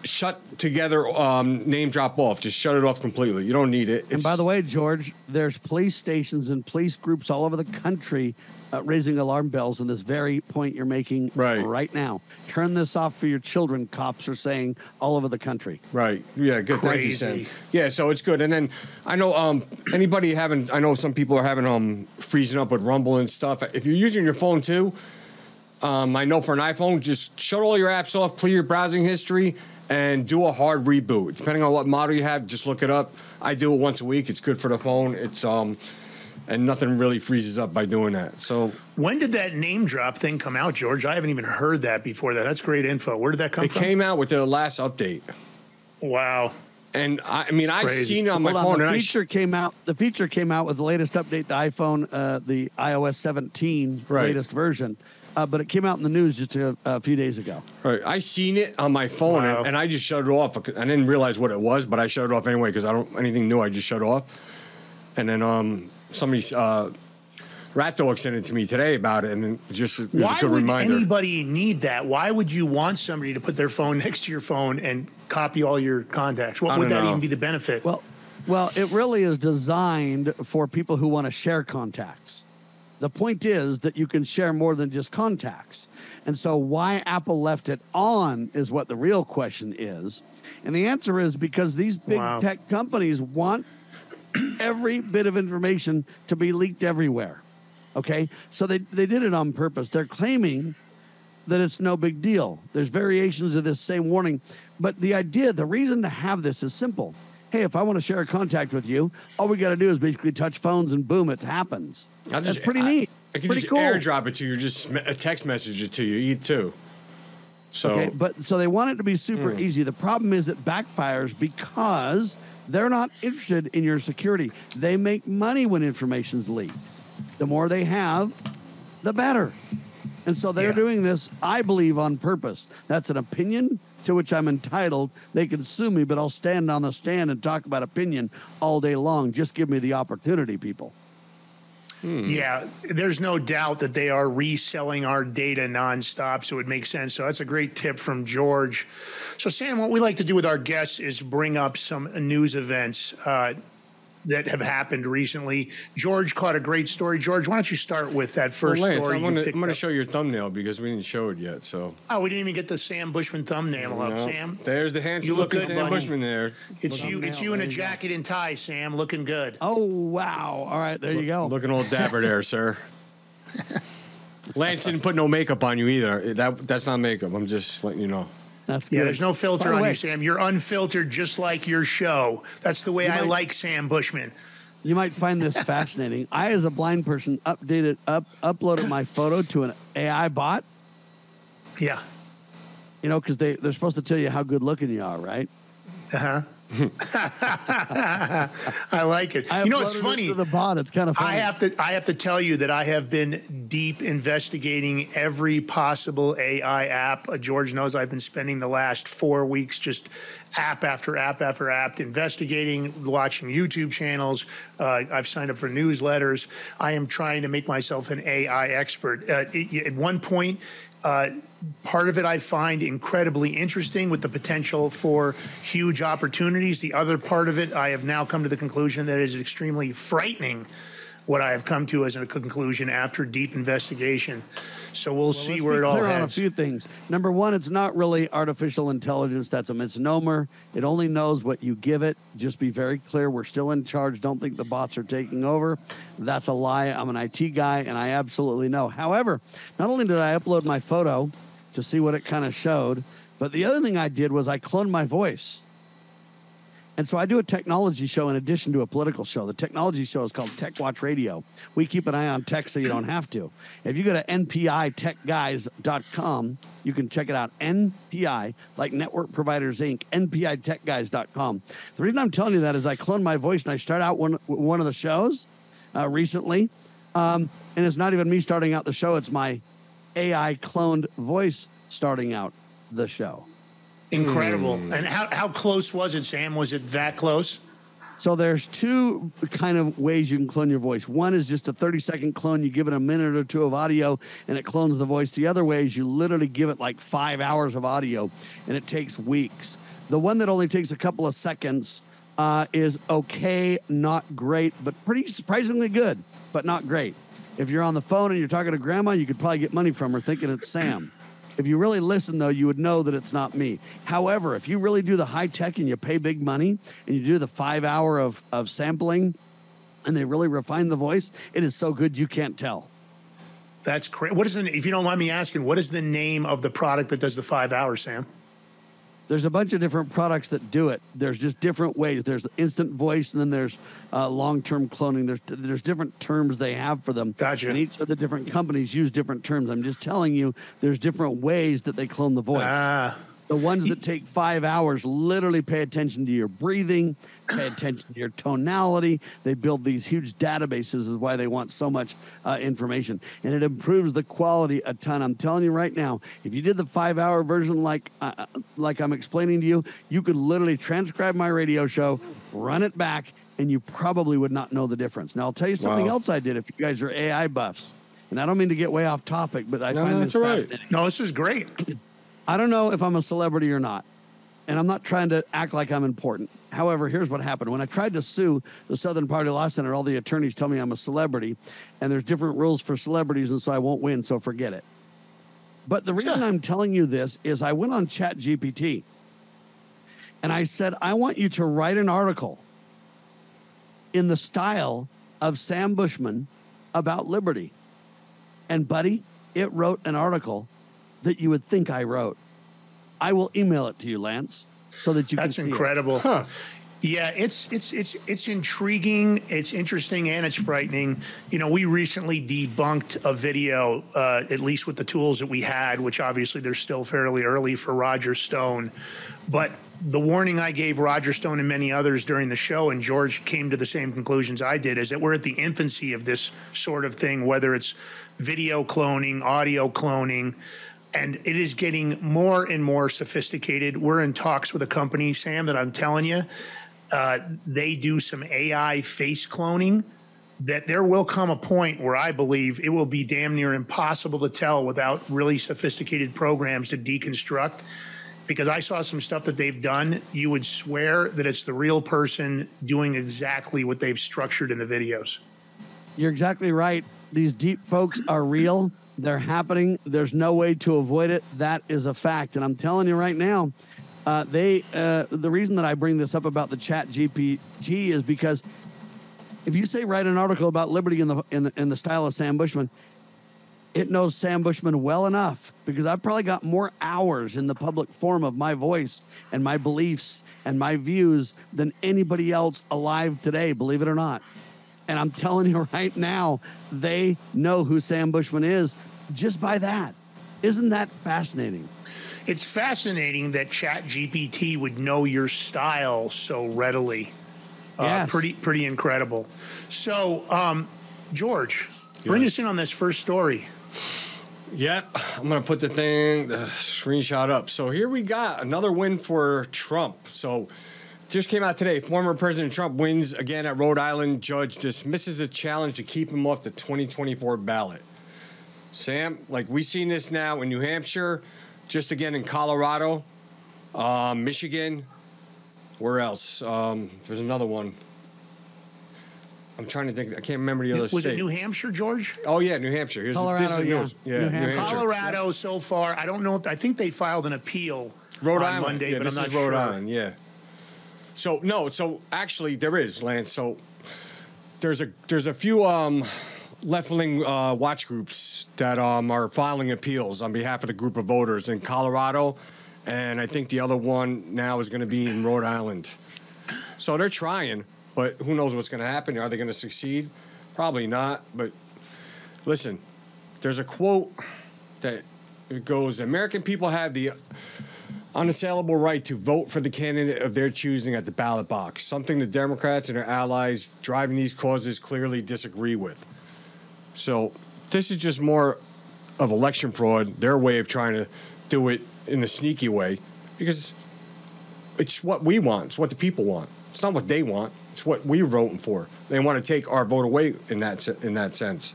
[SPEAKER 5] shut together um, name drop off. Just shut it off completely. You don't need it.
[SPEAKER 6] and by the way, George, there's police stations and police groups all over the country uh, raising alarm bells in this very point you're making
[SPEAKER 5] Right.
[SPEAKER 6] right now. Turn this off for your children, cops are saying all over the country.
[SPEAKER 5] Right. Yeah. Good. Thank you, Sam. Yeah. So it's good. And then I know um, anybody having. I know some people are having um freezing up with Rumble and stuff. If you're using your phone too, um, I know for an iPhone, just shut all your apps off, clear your browsing history, and do a hard reboot. Depending on what model you have, just look it up. I do it once a week. It's good for the phone. It's um, and nothing really freezes up by doing that. So
[SPEAKER 4] When did that name drop thing come out, George? I haven't even heard that before. That that's great info. Where did that come from?
[SPEAKER 5] it
[SPEAKER 4] from?
[SPEAKER 5] came out with the last update.
[SPEAKER 4] Wow.
[SPEAKER 5] And I, I mean, I've
[SPEAKER 4] Crazy.
[SPEAKER 5] seen it on my
[SPEAKER 6] Hold
[SPEAKER 5] phone,
[SPEAKER 6] the
[SPEAKER 5] and I sh-
[SPEAKER 6] feature came out. The feature came out with the latest update to iPhone, uh, the iOS 17
[SPEAKER 5] Right.
[SPEAKER 6] latest version. Uh, but it came out in the news just a, a few days ago.
[SPEAKER 5] Right. I seen it on my phone
[SPEAKER 6] Wow.
[SPEAKER 5] and, and I just shut it off. I didn't realize what it was, but I shut it off anyway because I don't anything new. I just shut it off. And then um somebody uh Rat Dog sent it to me today about it, and then just it was
[SPEAKER 4] Why
[SPEAKER 5] a good
[SPEAKER 4] would
[SPEAKER 5] reminder.
[SPEAKER 4] anybody need that? Why would you want somebody to put their phone next to your phone and copy all your contacts? What
[SPEAKER 6] I
[SPEAKER 4] would
[SPEAKER 6] don't
[SPEAKER 4] that
[SPEAKER 6] know.
[SPEAKER 4] even be the benefit?
[SPEAKER 6] Well, well, it really is designed for people who want to share contacts. The point is that you can share more than just contacts. And so, why Apple left it on is what the real question is. And the answer is because these big
[SPEAKER 4] Wow.
[SPEAKER 6] tech companies want every bit of information to be leaked everywhere. Okay? So, they, they did it on purpose. They're claiming that it's no big deal. There's variations of this same warning, but the idea, the reason to have this is simple. Hey, if I want to share a contact with you, all we got to do is basically touch phones and boom, it happens.
[SPEAKER 5] I'll
[SPEAKER 6] That's pretty
[SPEAKER 5] I-
[SPEAKER 6] neat.
[SPEAKER 5] I can
[SPEAKER 6] pretty
[SPEAKER 5] just
[SPEAKER 6] cool.
[SPEAKER 5] airdrop it to you, just a text message it to you, you too. So
[SPEAKER 6] okay, but so they want it to be super
[SPEAKER 5] Mm.
[SPEAKER 6] easy. The problem is it backfires because they're not interested in your security. They make money when information's leaked. The more they have, the better. And so they're doing this, I believe, on purpose. That's an opinion to which I'm entitled. They can sue me, but I'll stand on the stand and talk about opinion all day long. Just give me the opportunity, people.
[SPEAKER 4] Yeah, there's no doubt that they are reselling our data nonstop, so it makes sense. So that's a great tip from George. So, Sam, what we like to do with our guests is bring up some news events uh, that have happened recently. George caught a great story. George, why don't you start with that
[SPEAKER 5] Well,
[SPEAKER 4] first
[SPEAKER 5] Lance,
[SPEAKER 4] story?
[SPEAKER 5] I'm gonna,
[SPEAKER 4] picked
[SPEAKER 5] I'm gonna
[SPEAKER 4] up?
[SPEAKER 5] show your thumbnail because we didn't show it yet. So
[SPEAKER 4] Oh, we didn't even get the Sam Bushman thumbnail up, Sam.
[SPEAKER 5] There's the handsome
[SPEAKER 4] You look
[SPEAKER 5] looking
[SPEAKER 4] good,
[SPEAKER 5] Sam
[SPEAKER 4] buddy.
[SPEAKER 5] Bushman there.
[SPEAKER 4] It's
[SPEAKER 5] Look-
[SPEAKER 4] you. It's you in a jacket and tie, Sam, looking good.
[SPEAKER 6] Oh wow! All right, there you go.
[SPEAKER 5] Looking old dapper there, sir. Lance didn't put no makeup on you either. That that's not makeup. I'm just letting you know.
[SPEAKER 6] That's
[SPEAKER 4] Yeah, there's no filter on
[SPEAKER 6] way-
[SPEAKER 4] you, Sam. You're unfiltered, just like your show. That's the way I
[SPEAKER 6] might-
[SPEAKER 4] like Sam Bushman.
[SPEAKER 6] You might find this fascinating. I, as a blind person, updated up uploaded my photo to an AI bot.
[SPEAKER 4] Yeah.
[SPEAKER 6] You know, because they they're supposed to tell you how good looking you are, right?
[SPEAKER 4] Uh huh. I like it.
[SPEAKER 6] I
[SPEAKER 4] you know, it's
[SPEAKER 6] uploaded it
[SPEAKER 4] funny.
[SPEAKER 6] to the bot. It's kind of funny.
[SPEAKER 4] I have to I have to tell you that I have been deep investigating every possible AI app. Uh, George knows I've been spending the last four weeks just app after app after app investigating, watching YouTube channels. Uh, I've signed up for newsletters. I am trying to make myself an AI expert. Uh, it- at one point. Uh, part of it I find incredibly interesting with the potential for huge opportunities. The other part of it, I have now come to the conclusion that is extremely frightening what I have come to as a conclusion after deep investigation. So we'll, see where it all
[SPEAKER 6] clear on a few things. Number one, it's not really artificial intelligence. That's a misnomer. It only knows what you give it. Just be very clear. We're still in charge. Don't think the bots are taking over. That's a lie. I'm an IT guy, and I absolutely know. However, not only did I upload my photo to see what it kind of showed, but the other thing I did was I cloned my voice. And so I do a technology show in addition to a political show. The technology show is called Tech Watch Radio. We keep an eye on tech so you don't have to. If you go to npitechguys.com, you can check it out. NPI, like Network Providers Inc., npitechguys.com. The reason I'm telling you that is I cloned my voice and I start out one, one of the shows uh, recently. Um, and it's not even me starting out the show, it's my AI cloned voice starting out the show.
[SPEAKER 4] Incredible.
[SPEAKER 6] Hmm.
[SPEAKER 4] And how, how close was it, Sam? Was it that close?
[SPEAKER 6] So there's two kind of ways you can clone your voice. One is just a 30 second clone. You give it a minute or two of audio and it clones the voice. The other way is you literally give it like five hours of audio and it takes weeks. The one that only takes a couple of seconds uh, is okay, not great, but pretty surprisingly good, but not great. If you're on the phone and you're talking to grandma, you could probably get money from her thinking it's Sam. If you really listen, though, you would know that it's not me. However, if you really do the high tech and you pay big money and you do the five hour of, of sampling and they really refine the voice, it is so good you can't tell.
[SPEAKER 4] That's great. What is the, if you don't mind me asking, what is the name of the product that does the five hours, Sam?
[SPEAKER 6] There's a bunch of different products that do it. There's just different ways. There's instant voice, and then there's uh, long-term cloning. There's there's different terms they have for them.
[SPEAKER 4] Gotcha.
[SPEAKER 6] And each of the different companies use different terms. I'm just telling you, there's different ways that they clone the voice.
[SPEAKER 4] Ah.
[SPEAKER 6] The ones that take five hours literally pay attention to your breathing, pay attention to your tonality. They build these huge databases, is why they want so much uh, information. And it improves the quality a ton. I'm telling you right now, if you did the five hour version like, uh, like I'm explaining to you, you could literally transcribe my radio show, run it back, and you probably would not know the difference. Now, I'll tell you something
[SPEAKER 5] Wow.
[SPEAKER 6] else I did if you guys are AI buffs. And I don't mean to get way off topic, but I
[SPEAKER 5] No,
[SPEAKER 6] find
[SPEAKER 5] no,
[SPEAKER 6] this
[SPEAKER 5] that's all right.
[SPEAKER 6] fascinating.
[SPEAKER 4] No, this is great.
[SPEAKER 6] I don't know if I'm a celebrity or not. And I'm not trying to act like I'm important. However, here's what happened. When I tried to sue the Southern Poverty Law Center, all the attorneys tell me I'm a celebrity, and there's different rules for celebrities, and so I won't win, so forget it. But the reason I'm telling you this is I went on ChatGPT and I said, I want you to write an article in the style of Sam Bushman about liberty. And, buddy, it wrote an article that you would think I wrote. I will email it to you, Lance, so that you
[SPEAKER 4] That's
[SPEAKER 6] can see
[SPEAKER 4] incredible.
[SPEAKER 6] It.
[SPEAKER 4] Yeah, it's it's it's it's intriguing, it's interesting, and it's frightening. You know, we recently debunked a video, uh, at least with the tools that we had, which obviously they're still fairly early for Roger Stone, but the warning I gave Roger Stone and many others during the show, and George came to the same conclusions I did, is that we're at the infancy of this sort of thing, whether it's video cloning, audio cloning, and it is getting more and more sophisticated. We're in talks with a company, Sam, that I'm telling you, uh, they do some AI face cloning. That there will come a point where I believe it will be damn near impossible to tell without really sophisticated programs to deconstruct. Because I saw some stuff that they've done, you would swear that it's the real person doing exactly what they've structured in the videos.
[SPEAKER 6] You're exactly right. These deepfakes are real. They're happening. There's no way to avoid it. That is a fact. And I'm telling you right now, uh, they uh, the reason that I bring this up about the Chat GPT is because if you say write an article about liberty in the in the, in the style of Sam Bushman, it knows Sam Bushman well enough because I've probably got more hours in the public form of my voice and my beliefs and my views than anybody else alive today, believe it or not. And I'm telling you right now, they know who Sam Bushman is just by that. Isn't that fascinating?
[SPEAKER 4] It's fascinating that Chat GPT would know your style so readily. Uh, Pretty, pretty incredible. So, um, George, bring us in on this first story.
[SPEAKER 5] Yep, I'm gonna put the thing, the screenshot up. So here we got another win for Trump. So just came out today. Former President Trump wins again at Rhode Island. Judge dismisses a challenge to keep him off the 2024 ballot. Sam, like we've seen this now in New Hampshire, just again in Colorado, uh, Michigan. Where else? Um, there's another one. I'm trying to think. I can't remember the other state.
[SPEAKER 4] Was
[SPEAKER 5] state.
[SPEAKER 4] it New Hampshire, George?
[SPEAKER 5] Oh yeah, New Hampshire. Here's
[SPEAKER 6] Colorado,
[SPEAKER 5] is
[SPEAKER 6] yeah.
[SPEAKER 5] news. Yeah,
[SPEAKER 6] New
[SPEAKER 5] New
[SPEAKER 6] Hampshire.
[SPEAKER 4] Colorado so far. I don't know. If, I think they filed an appeal
[SPEAKER 5] Rhode
[SPEAKER 4] on
[SPEAKER 5] Island.
[SPEAKER 4] Monday,
[SPEAKER 5] yeah,
[SPEAKER 4] but
[SPEAKER 5] this
[SPEAKER 4] I'm not
[SPEAKER 5] is Rhode
[SPEAKER 4] sure.
[SPEAKER 5] Island. Yeah. So no, so actually there is Lance. So there's a there's a few um, left wing uh, watch groups that um, are filing appeals on behalf of the group of voters in Colorado, and I think the other one now is going to be in Rhode Island. So they're trying, but who knows what's going to happen? Are they going to succeed? Probably not. But listen, there's a quote that goes: "American people have the unassailable right to vote for the candidate of their choosing at the ballot box, something the Democrats and their allies driving these causes clearly disagree with. So, this is just more of election fraud, their way of trying to do it in a sneaky way, because it's what we want, it's what the people want. It's not what they want, it's what we're voting for. They want to take our vote away in that in that sense.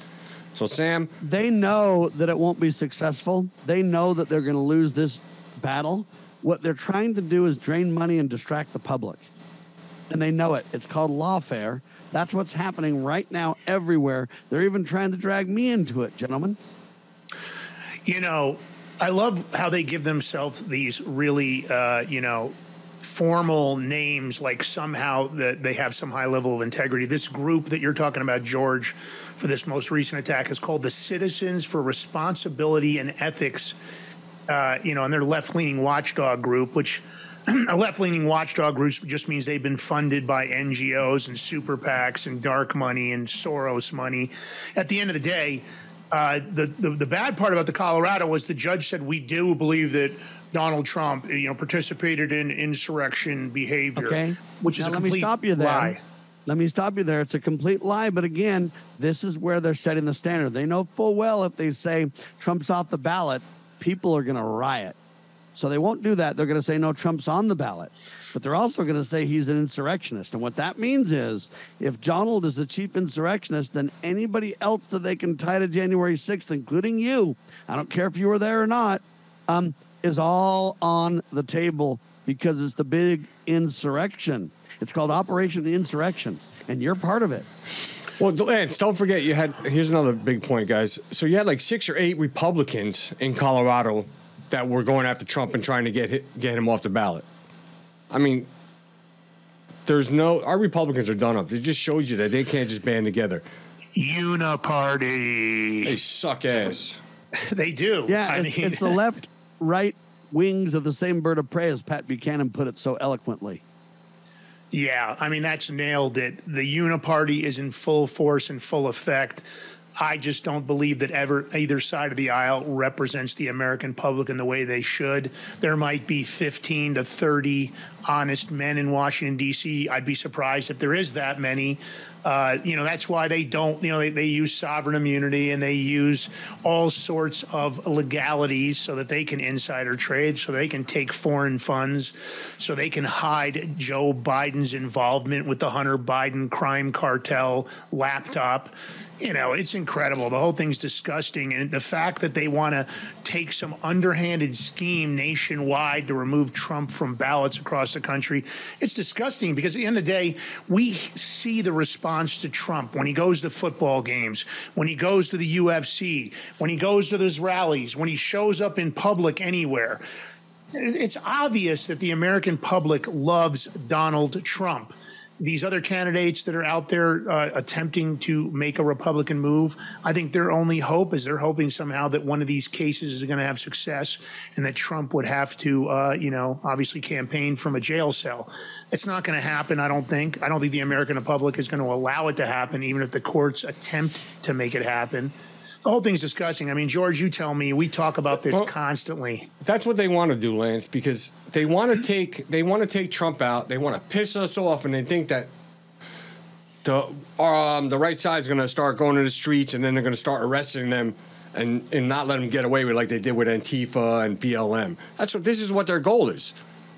[SPEAKER 5] So, Sam,
[SPEAKER 6] They know that it won't be successful. They know that they're going to lose this battle. What they're trying to do is drain money and distract the public. And they know it. It's called lawfare. That's what's happening right now everywhere. They're even trying to drag me into it, gentlemen.
[SPEAKER 4] You know, I love how they give themselves these really, uh, you know, formal names like somehow that they have some high level of integrity. This group that you're talking about, George, for this most recent attack is called the Citizens for Responsibility and Ethics. Uh, you know, and their left leaning watchdog group, which a left leaning watchdog group just means they've been funded by NGOs and super PACs and dark money and Soros money. At the end of the day, uh, the, the the bad part about the Colorado was the judge said we do believe that Donald Trump, you know, participated in insurrection behavior,
[SPEAKER 6] Okay.
[SPEAKER 4] which is
[SPEAKER 6] Now,
[SPEAKER 4] a
[SPEAKER 6] let me stop you there.
[SPEAKER 4] lie.
[SPEAKER 6] Let me stop you there. It's a complete lie. But again, this is where they're setting the standard. They know full well if they say Trump's off the ballot, people are going to riot. So they won't do that. They're going to say no, Trump's on the ballot. But they're also going to say he's an insurrectionist. And what that means is if Donald is the chief insurrectionist, then anybody else that they can tie to January 6th, including you, I don't care if you were there or not, um, is all on the table because it's the big insurrection. It's called Operation the Insurrection, and you're part of it.
[SPEAKER 5] Well, Lance, don't forget you had. Here's another big point, guys. So you had like six or eight Republicans in Colorado that we're going after Trump and trying to get hi- get him off the ballot. I mean, there's no. Our Republicans are done up. It just shows you that they can't just band together.
[SPEAKER 4] Uniparty.
[SPEAKER 5] They suck ass.
[SPEAKER 4] they do.
[SPEAKER 6] Yeah,
[SPEAKER 4] I
[SPEAKER 6] it's,
[SPEAKER 4] mean,
[SPEAKER 6] it's the left, right wings of the same bird of prey, as Pat Buchanan put it so eloquently.
[SPEAKER 4] Yeah, I mean that's nailed it. The uniparty is in full force and full effect. I just don't believe that ever either side of the aisle represents the American public in the way they should. There might be 15 to 30 honest men in Washington D.C. I'd be surprised if there is that many. Uh, you know, that's why they don't. You know, they, they use sovereign immunity and they use all sorts of legalities so that they can insider trade, so they can take foreign funds, so they can hide Joe Biden's involvement with the Hunter Biden crime cartel laptop. You know, it's incredible. The whole thing's disgusting. And the fact that they want to take some underhanded scheme nationwide to remove Trump from ballots across the country, it's disgusting because at the end of the day, we see the response to Trump when he goes to football games, when he goes to the UFC, when he goes to those rallies, when he shows up in public anywhere. It's obvious that the American public loves Donald Trump these other candidates that are out there uh, attempting to make a Republican move, I think their only hope is they're hoping somehow that one of these cases is going to have success and that Trump would have to, uh, you know, obviously campaign from a jail cell. It's not going to happen, I don't think. I don't think the American public is going to allow it to happen, even if the courts attempt to make it happen. The whole thing's disgusting. I mean, George, you tell me. We talk about this
[SPEAKER 5] Well-
[SPEAKER 4] constantly.
[SPEAKER 5] That's what they want to do, Lance, because they want to take they want to take Trump out. They want to piss us off, and they think that the um the right side is going to start going to the streets, and then they're going to start arresting them. And, and not let them get away with like they did with Antifa and BLM. That's what this is what their goal is.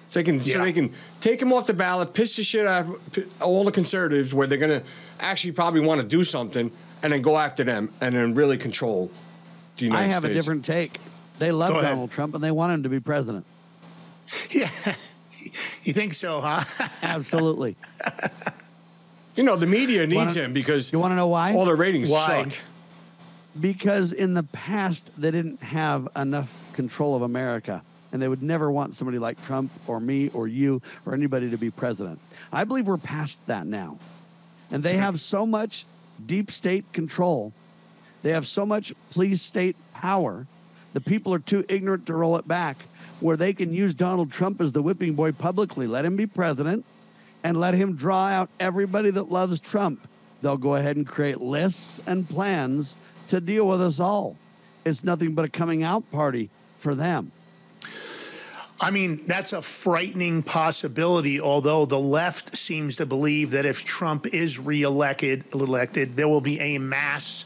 [SPEAKER 5] So they can so they can take him off the ballot, piss the shit out of all the conservatives, where they're going to actually probably want to do something, and then go after them, and then really control the United States.
[SPEAKER 6] I have
[SPEAKER 5] States.
[SPEAKER 6] a different take. They love
[SPEAKER 4] Go ahead.
[SPEAKER 6] Donald Trump and they want him to be president.
[SPEAKER 4] Yeah. You think so, huh?
[SPEAKER 6] Absolutely.
[SPEAKER 5] You know, the media needs
[SPEAKER 6] Wanna-
[SPEAKER 5] him because
[SPEAKER 6] You want to know why?
[SPEAKER 5] all their ratings
[SPEAKER 4] Why?
[SPEAKER 5] suck.
[SPEAKER 6] because in the past they didn't have enough control of America and they would never want somebody like Trump or me or you or anybody to be president. I believe we're past that now. And they have so much deep state control. They have so much police state power. The people are too ignorant to roll it back where they can use Donald Trump as the whipping boy publicly. Let him be president and let him draw out everybody that loves Trump. They'll go ahead and create lists and plans to deal with us all. It's nothing but a coming out party for them.
[SPEAKER 4] I mean, that's a frightening possibility, although the left seems to believe that if Trump is reelected, elected, there will be a mass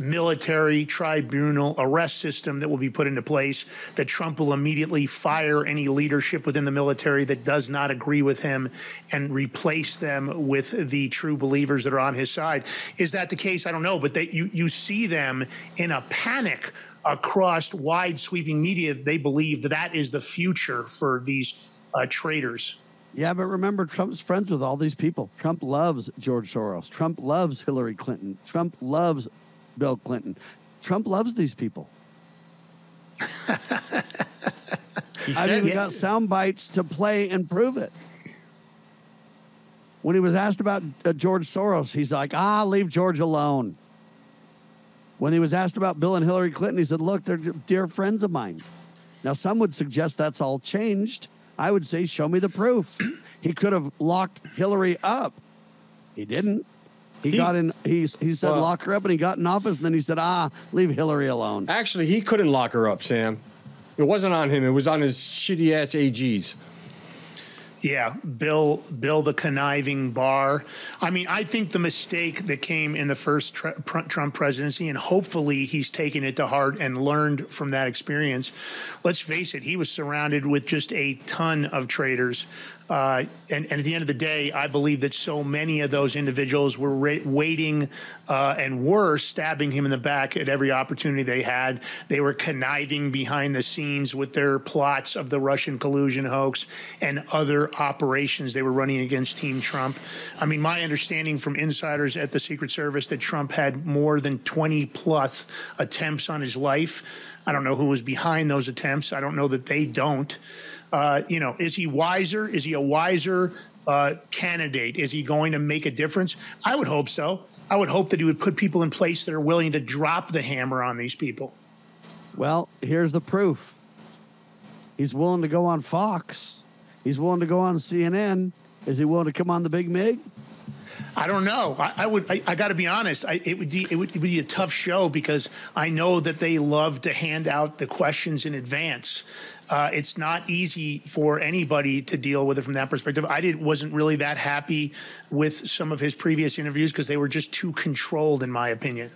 [SPEAKER 4] military tribunal arrest system that will be put into place that Trump will immediately fire any leadership within the military that does not agree with him and replace them with the true believers that are on his side. Is that the case? I don't know, but that you you see them in a panic across wide sweeping media. They believe that that is the future for these uh, traitors.
[SPEAKER 6] Yeah, but remember, Trump's friends with all these people. Trump loves George Soros. Trump loves Hillary Clinton. Trump loves Bill Clinton. Trump loves these people. I've
[SPEAKER 5] said-
[SPEAKER 6] even got sound bites to play and prove it. When he was asked about uh, George Soros, he's like, ah, leave George alone. When he was asked about Bill and Hillary Clinton, he said, look, they're dear friends of mine. Now, some would suggest that's all changed. I would say, show me the proof. He could have locked Hillary up. He didn't. He, got in, he, he said,
[SPEAKER 5] Well-
[SPEAKER 6] lock her up, and he got in office, and then he said, ah, leave Hillary alone.
[SPEAKER 5] Actually, he couldn't lock her up, Sam. It wasn't on him. It was on his shitty ass AGs.
[SPEAKER 4] Yeah, Bill, Bill, the conniving Barr. I mean, I think the mistake that came in the first tr- Trump presidency, and hopefully he's taken it to heart and learned from that experience. Let's face it, he was surrounded with just a ton of traitors. Uh, and, and at the end of the day, I believe that so many of those individuals were ra- waiting uh, and were stabbing him in the back at every opportunity they had. They were conniving behind the scenes with their plots of the Russian collusion hoax and other operations they were running against Team Trump. I mean, my understanding from insiders at the Secret Service that Trump had more than 20 plus attempts on his life. I don't know who was behind those attempts. I don't know that they don't. Uh, you know, is he wiser? Is he a wiser uh, candidate? Is he going to make a difference? I would hope so. I would hope that he would put people in place that are willing to drop the hammer on these people.
[SPEAKER 6] Well, here's the proof. He's willing to go on Fox. He's willing to go on CNN. Is he willing to come on the Big Mig?
[SPEAKER 4] I don't know. I, I would. I, I got to be honest. I, it would. Be, it would be a tough show because I know that they love to hand out the questions in advance. Uh, it's not easy for anybody to deal with it from that perspective. I did wasn't really that happy with some of his previous interviews because they were just too controlled, in my opinion.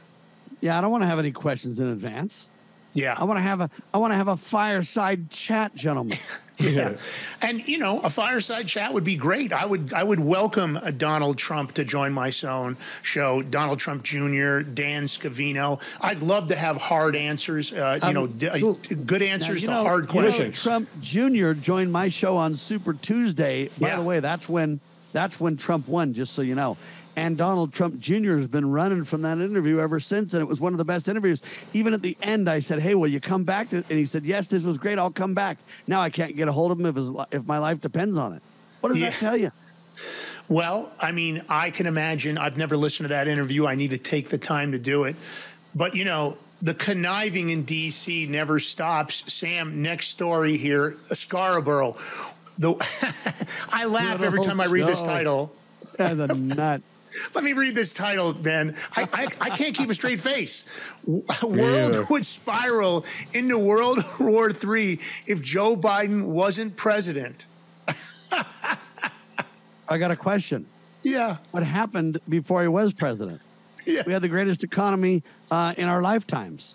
[SPEAKER 6] Yeah, I don't want to have any questions in advance.
[SPEAKER 4] Yeah,
[SPEAKER 6] I want to have a I want to have a fireside chat, gentlemen.
[SPEAKER 4] Yeah. And you know, a fireside chat would be great. I would I would welcome a Donald Trump to join my own show, Donald Trump Jr., Dan Scavino. I'd love to have hard answers, uh, you
[SPEAKER 6] Um,
[SPEAKER 4] know, d-
[SPEAKER 6] so-
[SPEAKER 4] good answers to
[SPEAKER 6] know-
[SPEAKER 4] hard
[SPEAKER 6] you know,
[SPEAKER 4] questions.
[SPEAKER 6] Trump Jr. joined my show on Super Tuesday. By
[SPEAKER 4] Yeah.
[SPEAKER 6] the way, that's when that's when Trump won. Just so you know. And Donald Trump Jr. has been running from that interview ever since, and it was one of the best interviews. Even at the end, I said, "Hey, will you come back?" To, and he said, "Yes, this was great. I'll come back." Now I can't get a hold of him if his, if my life depends on it. What does that tell you?
[SPEAKER 4] Well, I mean, I can imagine. I've never listened to that interview. I need to take the time to do it. But, you know, the conniving in D.C. never stops. Sam, next story here Scarborough. The, I laugh every time I read this title.
[SPEAKER 6] As a nut.
[SPEAKER 4] Let me read this title, Ben. I, I, I can't keep a straight face. World
[SPEAKER 5] either.
[SPEAKER 4] would spiral into World War III if Joe Biden wasn't president.
[SPEAKER 6] I got a question.
[SPEAKER 4] Yeah.
[SPEAKER 6] What happened before he was president?
[SPEAKER 4] Yeah.
[SPEAKER 6] We had the greatest economy uh, in our lifetimes.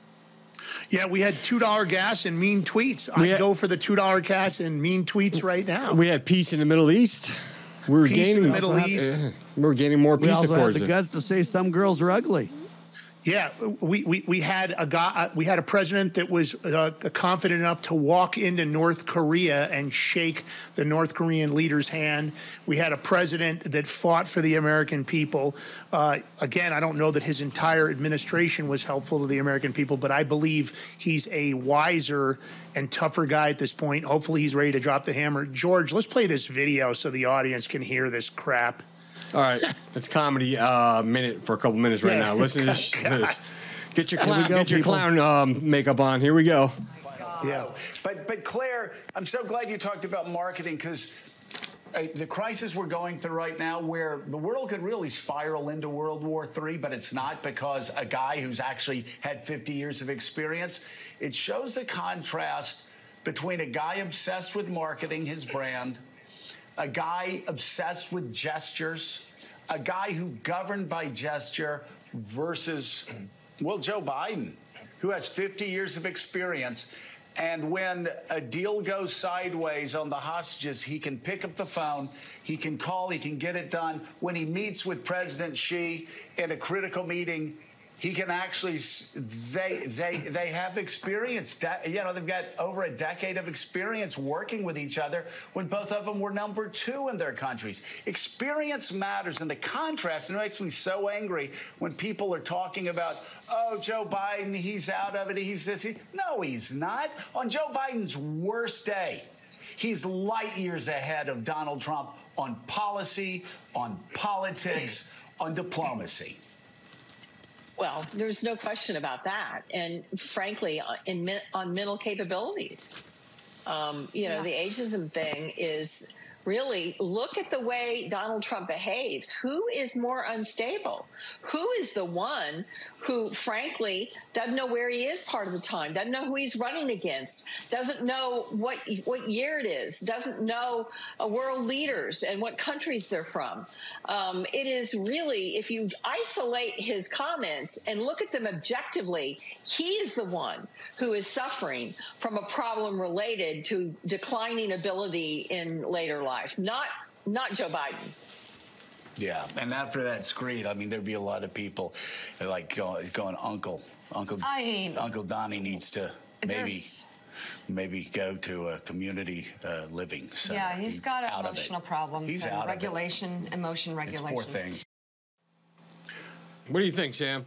[SPEAKER 4] Yeah, we had two dollar gas and mean tweets. I'd go for the two dollar gas and mean tweets right now.
[SPEAKER 5] We had peace in the Middle East. We were
[SPEAKER 4] Peace in
[SPEAKER 5] gaining
[SPEAKER 4] the Middle
[SPEAKER 6] also had-
[SPEAKER 4] East.
[SPEAKER 5] Uh, we were gaining more
[SPEAKER 6] We
[SPEAKER 5] peace
[SPEAKER 6] also
[SPEAKER 5] accords.
[SPEAKER 6] had the guts to say some girls are ugly.
[SPEAKER 4] Yeah, we, we, we had a guy, uh, we had a president that was uh, confident enough to walk into North Korea and shake the North Korean leader's hand. We had a president that fought for the American people. Uh, again, I don't know that his entire administration was helpful to the American people, but I believe he's a wiser and tougher guy at this point. Hopefully, he's ready to drop the hammer. George, let's play this video so the audience can hear this crap.
[SPEAKER 5] All right, it's comedy uh, minute for a couple minutes right
[SPEAKER 4] Yeah.
[SPEAKER 5] now. Listen to this. this. Get your clown,
[SPEAKER 4] go,
[SPEAKER 5] get your
[SPEAKER 4] people.
[SPEAKER 5] clown um, makeup on. Here we go.
[SPEAKER 4] Yeah.
[SPEAKER 12] But but Claire, I'm so glad you talked about marketing because. Uh, the crisis we're going through right now, where the world could really spiral into World War III, but it's not because a guy who's actually had 50 years of experience. It shows the contrast between a guy obsessed with marketing his brand, a guy obsessed with gestures, a guy who governed by gesture versus, well, Joe Biden, who has 50 years of experience. And when a deal goes sideways on the hostages, he can pick up the phone, he can call, he can get it done. When he meets with President Xi in a critical meeting, he can actually they they they have experience. You know they've got over a decade of experience working with each other when both of them were number two in their countries. Experience matters and the contrast and it makes me so angry when people are talking about oh joe biden he's out of it he's this he, no he's not. On joe biden's worst day he's light years ahead of donald trump on policy on politics on diplomacy
[SPEAKER 13] Well, there's no question about that. And frankly, uh, in on mental capabilities, um, you know, the ageism thing is really look at the way Donald Trump behaves. Who is more unstable? Who is the one who, frankly, doesn't know where he is part of the time, doesn't know who he's running against, doesn't know what what year it is, doesn't know uh, world leaders and what countries they're from. Um, it is really, if you isolate his comments and look at them objectively, he is the one who is suffering from a problem related to declining ability in later life, not not Joe Biden.
[SPEAKER 12] Yeah, and after that screed, I mean, there'd be a lot of people like going, going Uncle, Uncle,
[SPEAKER 14] I mean-
[SPEAKER 12] Uncle Donnie needs to maybe, maybe go to a community uh, living. Center.
[SPEAKER 14] yeah, he's got
[SPEAKER 12] out of
[SPEAKER 14] emotional problems
[SPEAKER 12] He's
[SPEAKER 14] and
[SPEAKER 12] out of it.
[SPEAKER 14] regulation, emotion regulation.
[SPEAKER 12] It's Poor thing.
[SPEAKER 5] What do you think, Sam?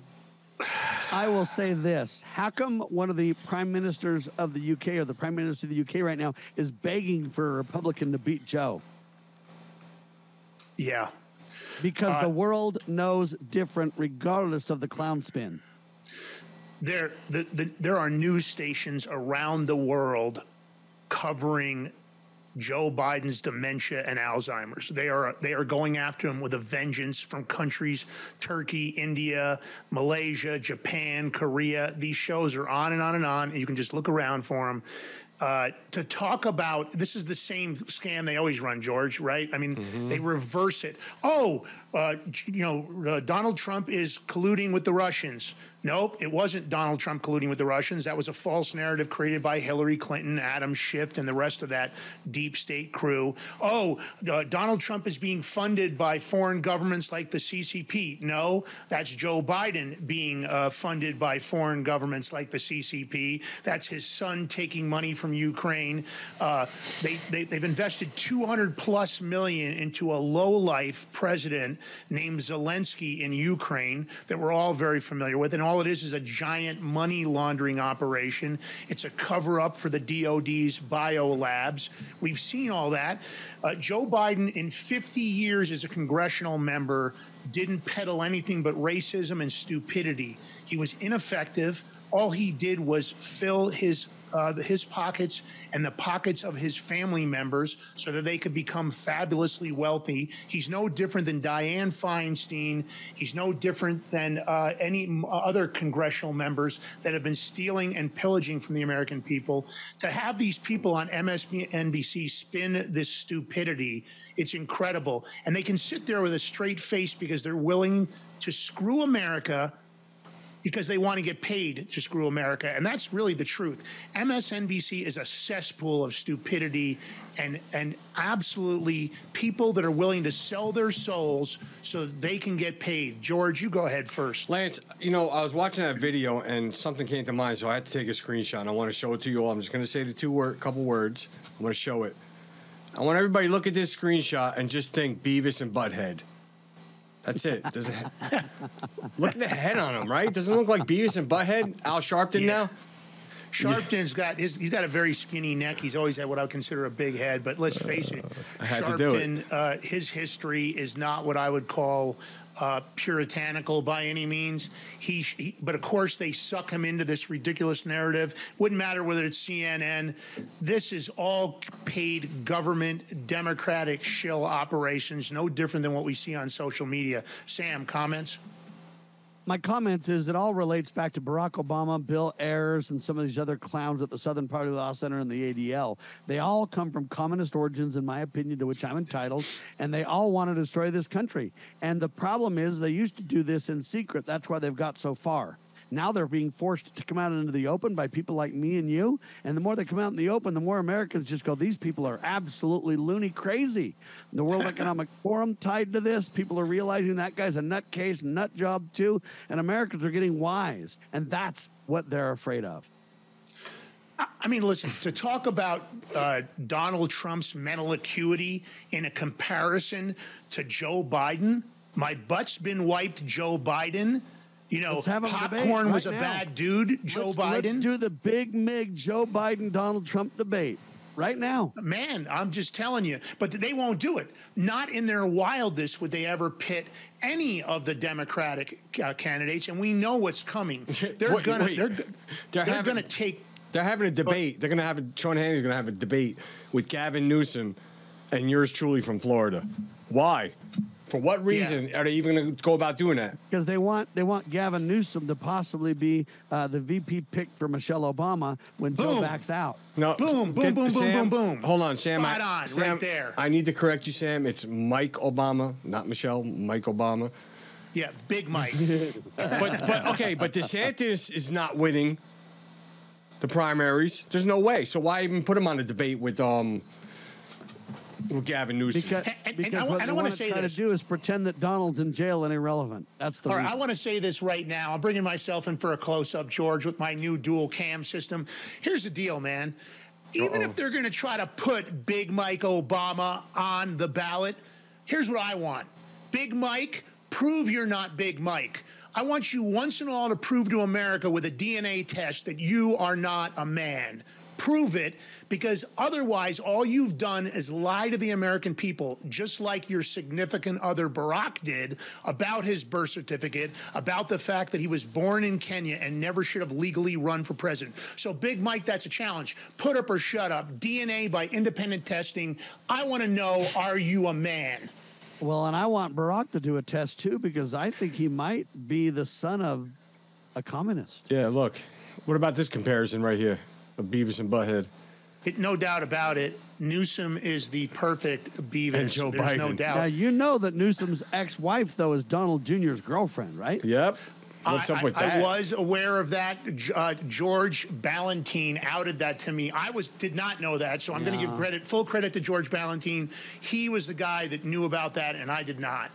[SPEAKER 6] I will say this. How come one of the prime ministers of the UK or the prime minister of the UK right now is begging for a Republican to beat Joe?
[SPEAKER 4] Yeah.
[SPEAKER 6] Because
[SPEAKER 4] Uh,
[SPEAKER 6] the world knows different regardless of the clown spin.
[SPEAKER 4] there the, the, there are news stations around the world covering Joe Biden's dementia and Alzheimer's. They are they are going after him with a vengeance from countries Turkey, India, Malaysia, Japan, Korea. These shows are on and on and on, and you can just look around for them. Uh, to talk about this is the same scam they always run, George. Right? I mean, they reverse it. Oh, uh, you know, uh, Donald Trump is colluding with the Russians. Nope, it wasn't Donald Trump colluding with the Russians. That was a false narrative created by Hillary Clinton, Adam Schiff, and the rest of that deep state crew. Oh, uh, Donald Trump is being funded by foreign governments like the CCP. No, that's Joe Biden being uh, funded by foreign governments like the CCP. That's his son taking money from Ukraine. Uh, they, they, they've invested 200 plus million into a low life president named Zelensky in Ukraine that we're all very familiar with. And all it is is a giant money laundering operation. It's a cover up for the DOD's bio labs. We've seen all that. Uh, Joe Biden, in 50 years as a congressional member, didn't peddle anything but racism and stupidity. He was ineffective. All he did was fill his uh, his pockets and the pockets of his family members so that they could become fabulously wealthy. He's no different than Dianne Feinstein. He's no different than uh, any other congressional members that have been stealing and pillaging from the American people. To have these people on MSNBC spin this stupidity, it's incredible. And they can sit there with a straight face because they're willing to screw America because they want to get paid to screw America. And that's really the truth. MSNBC is a cesspool of stupidity and, and absolutely people that are willing to sell their souls so they can get paid. George, you go ahead first.
[SPEAKER 5] Lance, you know, I was watching that video and something came to mind, so I had to take a screenshot. I want to show it to you all. I'm just going to say the two word, couple words. I'm going to show it. I want everybody to look at this screenshot and just think Beavis and Butthead. That's it. Does it look at the head on him, right? Doesn't look like Beavis and Butthead? Al Sharpton
[SPEAKER 4] Yeah.
[SPEAKER 5] now?
[SPEAKER 4] Sharpton's got his. He's got a very skinny neck. He's always had what I would consider a big head. But let's face it,
[SPEAKER 5] to do it.
[SPEAKER 4] Sharpton, uh, his history is not what I would call uh, puritanical by any means. He, he, but of course, they suck him into this ridiculous narrative. Wouldn't matter whether it's CNN. This is all paid government, Democratic shill operations. No different than what we see on social media. Sam, comments.
[SPEAKER 6] My comments is it all relates back to Barack Obama, Bill Ayers, and some of these other clowns at the Southern Poverty Law Center and the ADL. They all come from communist origins, in my opinion, to which I'm entitled, and they all want to destroy this country. And the problem is they used to do this in secret. That's why they've got so far. Now they're being forced to come out into the open by people like me and you. And the more they come out in the open, the more Americans just go, these people are absolutely loony crazy. The World Economic Forum tied to this. People are realizing that guy's a nutcase, nut job too. And Americans are getting wise. And that's what they're afraid of.
[SPEAKER 4] I mean, listen, to talk about uh, Donald Trump's mental acuity in a comparison to Joe Biden, my butt's been wiped, Joe Biden. You know,
[SPEAKER 6] Let's have a debate
[SPEAKER 4] popcorn was
[SPEAKER 6] right
[SPEAKER 4] a
[SPEAKER 6] now.
[SPEAKER 4] bad dude, Joe
[SPEAKER 6] let's,
[SPEAKER 4] Biden.
[SPEAKER 6] Let's do the big MIG Joe Biden Donald Trump debate right now.
[SPEAKER 4] Man, I'm just telling you. But they won't do it. Not in their wildest would they ever pit any of the Democratic uh, candidates, and we know what's coming. They're
[SPEAKER 5] Wait,
[SPEAKER 4] gonna
[SPEAKER 5] wait.
[SPEAKER 4] they're,
[SPEAKER 5] They're
[SPEAKER 4] they're,
[SPEAKER 5] having-
[SPEAKER 4] gonna take
[SPEAKER 5] They're having a debate. They're going to have a, Sean Hannity's going to have a debate with Gavin Newsom and yours truly from Florida. Why? For what reason are they even going to go about doing that?
[SPEAKER 6] because they want they want Gavin Newsom to possibly be uh, the VP pick for Michelle Obama when Joe backs out.
[SPEAKER 5] No,
[SPEAKER 4] Boom, boom,
[SPEAKER 5] get-
[SPEAKER 4] boom, boom,
[SPEAKER 5] Sam,
[SPEAKER 4] boom, boom.
[SPEAKER 5] Hold on, Sam.
[SPEAKER 4] Spot
[SPEAKER 5] I,
[SPEAKER 4] on,
[SPEAKER 5] Sam,
[SPEAKER 4] right there.
[SPEAKER 5] I need to correct you, Sam. It's Mike Obama, not Michelle. Mike Obama.
[SPEAKER 4] yeah, Big Mike.
[SPEAKER 5] But but okay, but DeSantis is not winning the primaries. There's no way. So why even put him on a debate with um with Gavin Newsom?
[SPEAKER 6] Because,
[SPEAKER 4] and
[SPEAKER 6] because
[SPEAKER 4] I
[SPEAKER 6] what
[SPEAKER 4] and
[SPEAKER 6] they
[SPEAKER 4] I wanna say
[SPEAKER 6] try
[SPEAKER 4] this.
[SPEAKER 6] to do is pretend that Donald's in jail and irrelevant. That's the
[SPEAKER 4] All right,
[SPEAKER 6] reason.
[SPEAKER 4] I want to say this right now. I'm bringing myself in for a close up, George, with my new dual cam system. Here's the deal, man. Even if they're going to try to put Big Mike Obama on the ballot, here's what I want Big Mike, prove you're not Big Mike. I want you once and all to prove to America with a DNA test that you are not a man. Prove it because otherwise, all you've done is lie to the American people, just like your significant other Barack did about his birth certificate, about the fact that he was born in Kenya and never should have legally run for president. So, Big Mike, that's a challenge. Put up or shut up. DNA by independent testing. I want to know are you a man?
[SPEAKER 6] Well, and I want Barack to do a test too because I think he might be the son of a communist.
[SPEAKER 5] Yeah, look. What about this comparison right here of Beavis and Butthead?
[SPEAKER 4] It, no doubt about it. Newsom is the perfect Beavis.
[SPEAKER 5] And Joe
[SPEAKER 4] There's no
[SPEAKER 5] Biden.
[SPEAKER 4] doubt.
[SPEAKER 6] Now you know that Newsom's ex-wife though is Donald Jr.'s girlfriend, right?
[SPEAKER 5] Yep. What's
[SPEAKER 4] I,
[SPEAKER 5] up with
[SPEAKER 4] I,
[SPEAKER 5] that?
[SPEAKER 4] I was aware of that. Uh, George Ballantine outed that to me. I was did not know that, so I'm going to give credit, full credit to George Ballantine. He was the guy that knew about that, and I did not.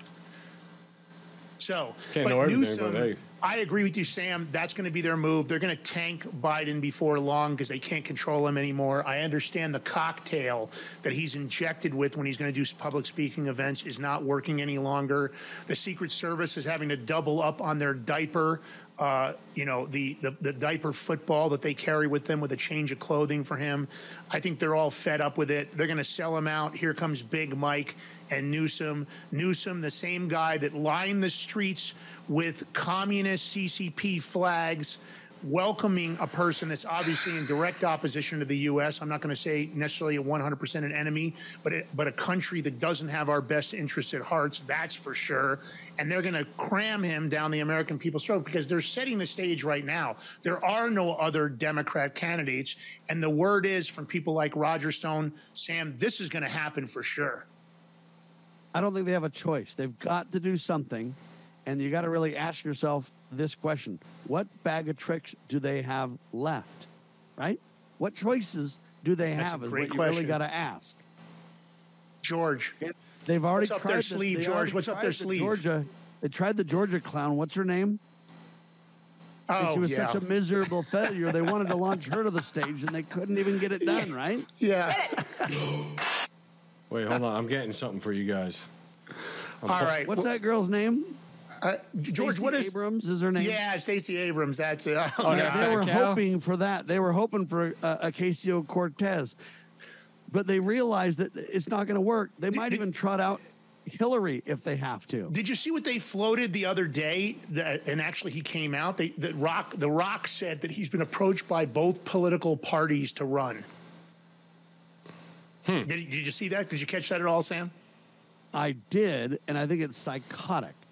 [SPEAKER 4] So,
[SPEAKER 5] Can't
[SPEAKER 4] but
[SPEAKER 5] know everything,
[SPEAKER 4] Newsom,
[SPEAKER 5] but hey.
[SPEAKER 4] I agree with you, Sam. That's going to be their move. They're going to tank Biden before long because they can't control him anymore. I understand the cocktail that he's injected with when he's going to do public speaking events is not working any longer. The Secret Service is having to double up on their diaper. Uh, you know the, the the diaper football that they carry with them with a change of clothing for him. I think they're all fed up with it. They're going to sell him out. Here comes Big Mike and Newsom. Newsom, the same guy that lined the streets with communist CCP flags, welcoming a person that's obviously in direct opposition to the U.S. I'm not going to say necessarily a 100% an enemy, but it, but a country that doesn't have our best interests at heart. That's for sure. And they're going to cram him down the American people's throat because they're setting the stage right now. There are no other Democrat candidates, and the word is from people like Roger Stone, Sam, this is going to happen for sure.
[SPEAKER 6] I don't think they have a choice. They've got to do something. And you got to really ask yourself this question What bag of tricks do they have left? Right? What choices do they
[SPEAKER 4] That's a
[SPEAKER 6] have? Is
[SPEAKER 4] great
[SPEAKER 6] what you really got to ask.
[SPEAKER 4] George.
[SPEAKER 6] They've already
[SPEAKER 4] What's up
[SPEAKER 6] tried
[SPEAKER 4] their
[SPEAKER 6] the-
[SPEAKER 4] sleeve,
[SPEAKER 6] they
[SPEAKER 4] George? What's up their
[SPEAKER 6] the
[SPEAKER 4] sleeve?
[SPEAKER 6] Georgia. They tried the Georgia clown. What's her name? And
[SPEAKER 4] Oh,
[SPEAKER 6] she was
[SPEAKER 4] yeah.
[SPEAKER 6] such a miserable failure. They wanted to launch her to the stage, and they couldn't even get it done. Right?
[SPEAKER 4] Yeah.
[SPEAKER 5] Wait, hold on. I'm getting something for you guys. I'm
[SPEAKER 4] All
[SPEAKER 5] pu-
[SPEAKER 4] right.
[SPEAKER 6] What's that girl's name?
[SPEAKER 4] Uh, George,
[SPEAKER 6] Stacey
[SPEAKER 4] what is
[SPEAKER 6] Abrams? Is her name?
[SPEAKER 4] Yeah, Stacey Abrams. That's it. Oh,
[SPEAKER 6] Oh,
[SPEAKER 4] God.
[SPEAKER 6] they were hoping for that. They were hoping for uh, Ocasio Cortez, but they realized that it's not going to work. They might even trot out Hillary if they have to.
[SPEAKER 4] Did you see what they floated the other day? That, and actually, he came out. They, that Rock, the Rock said that he's been approached by both political parties to run.
[SPEAKER 6] Hmm.
[SPEAKER 4] Did, did you see that? Did you catch that at all, Sam?
[SPEAKER 6] I did, and I think it's psychotic.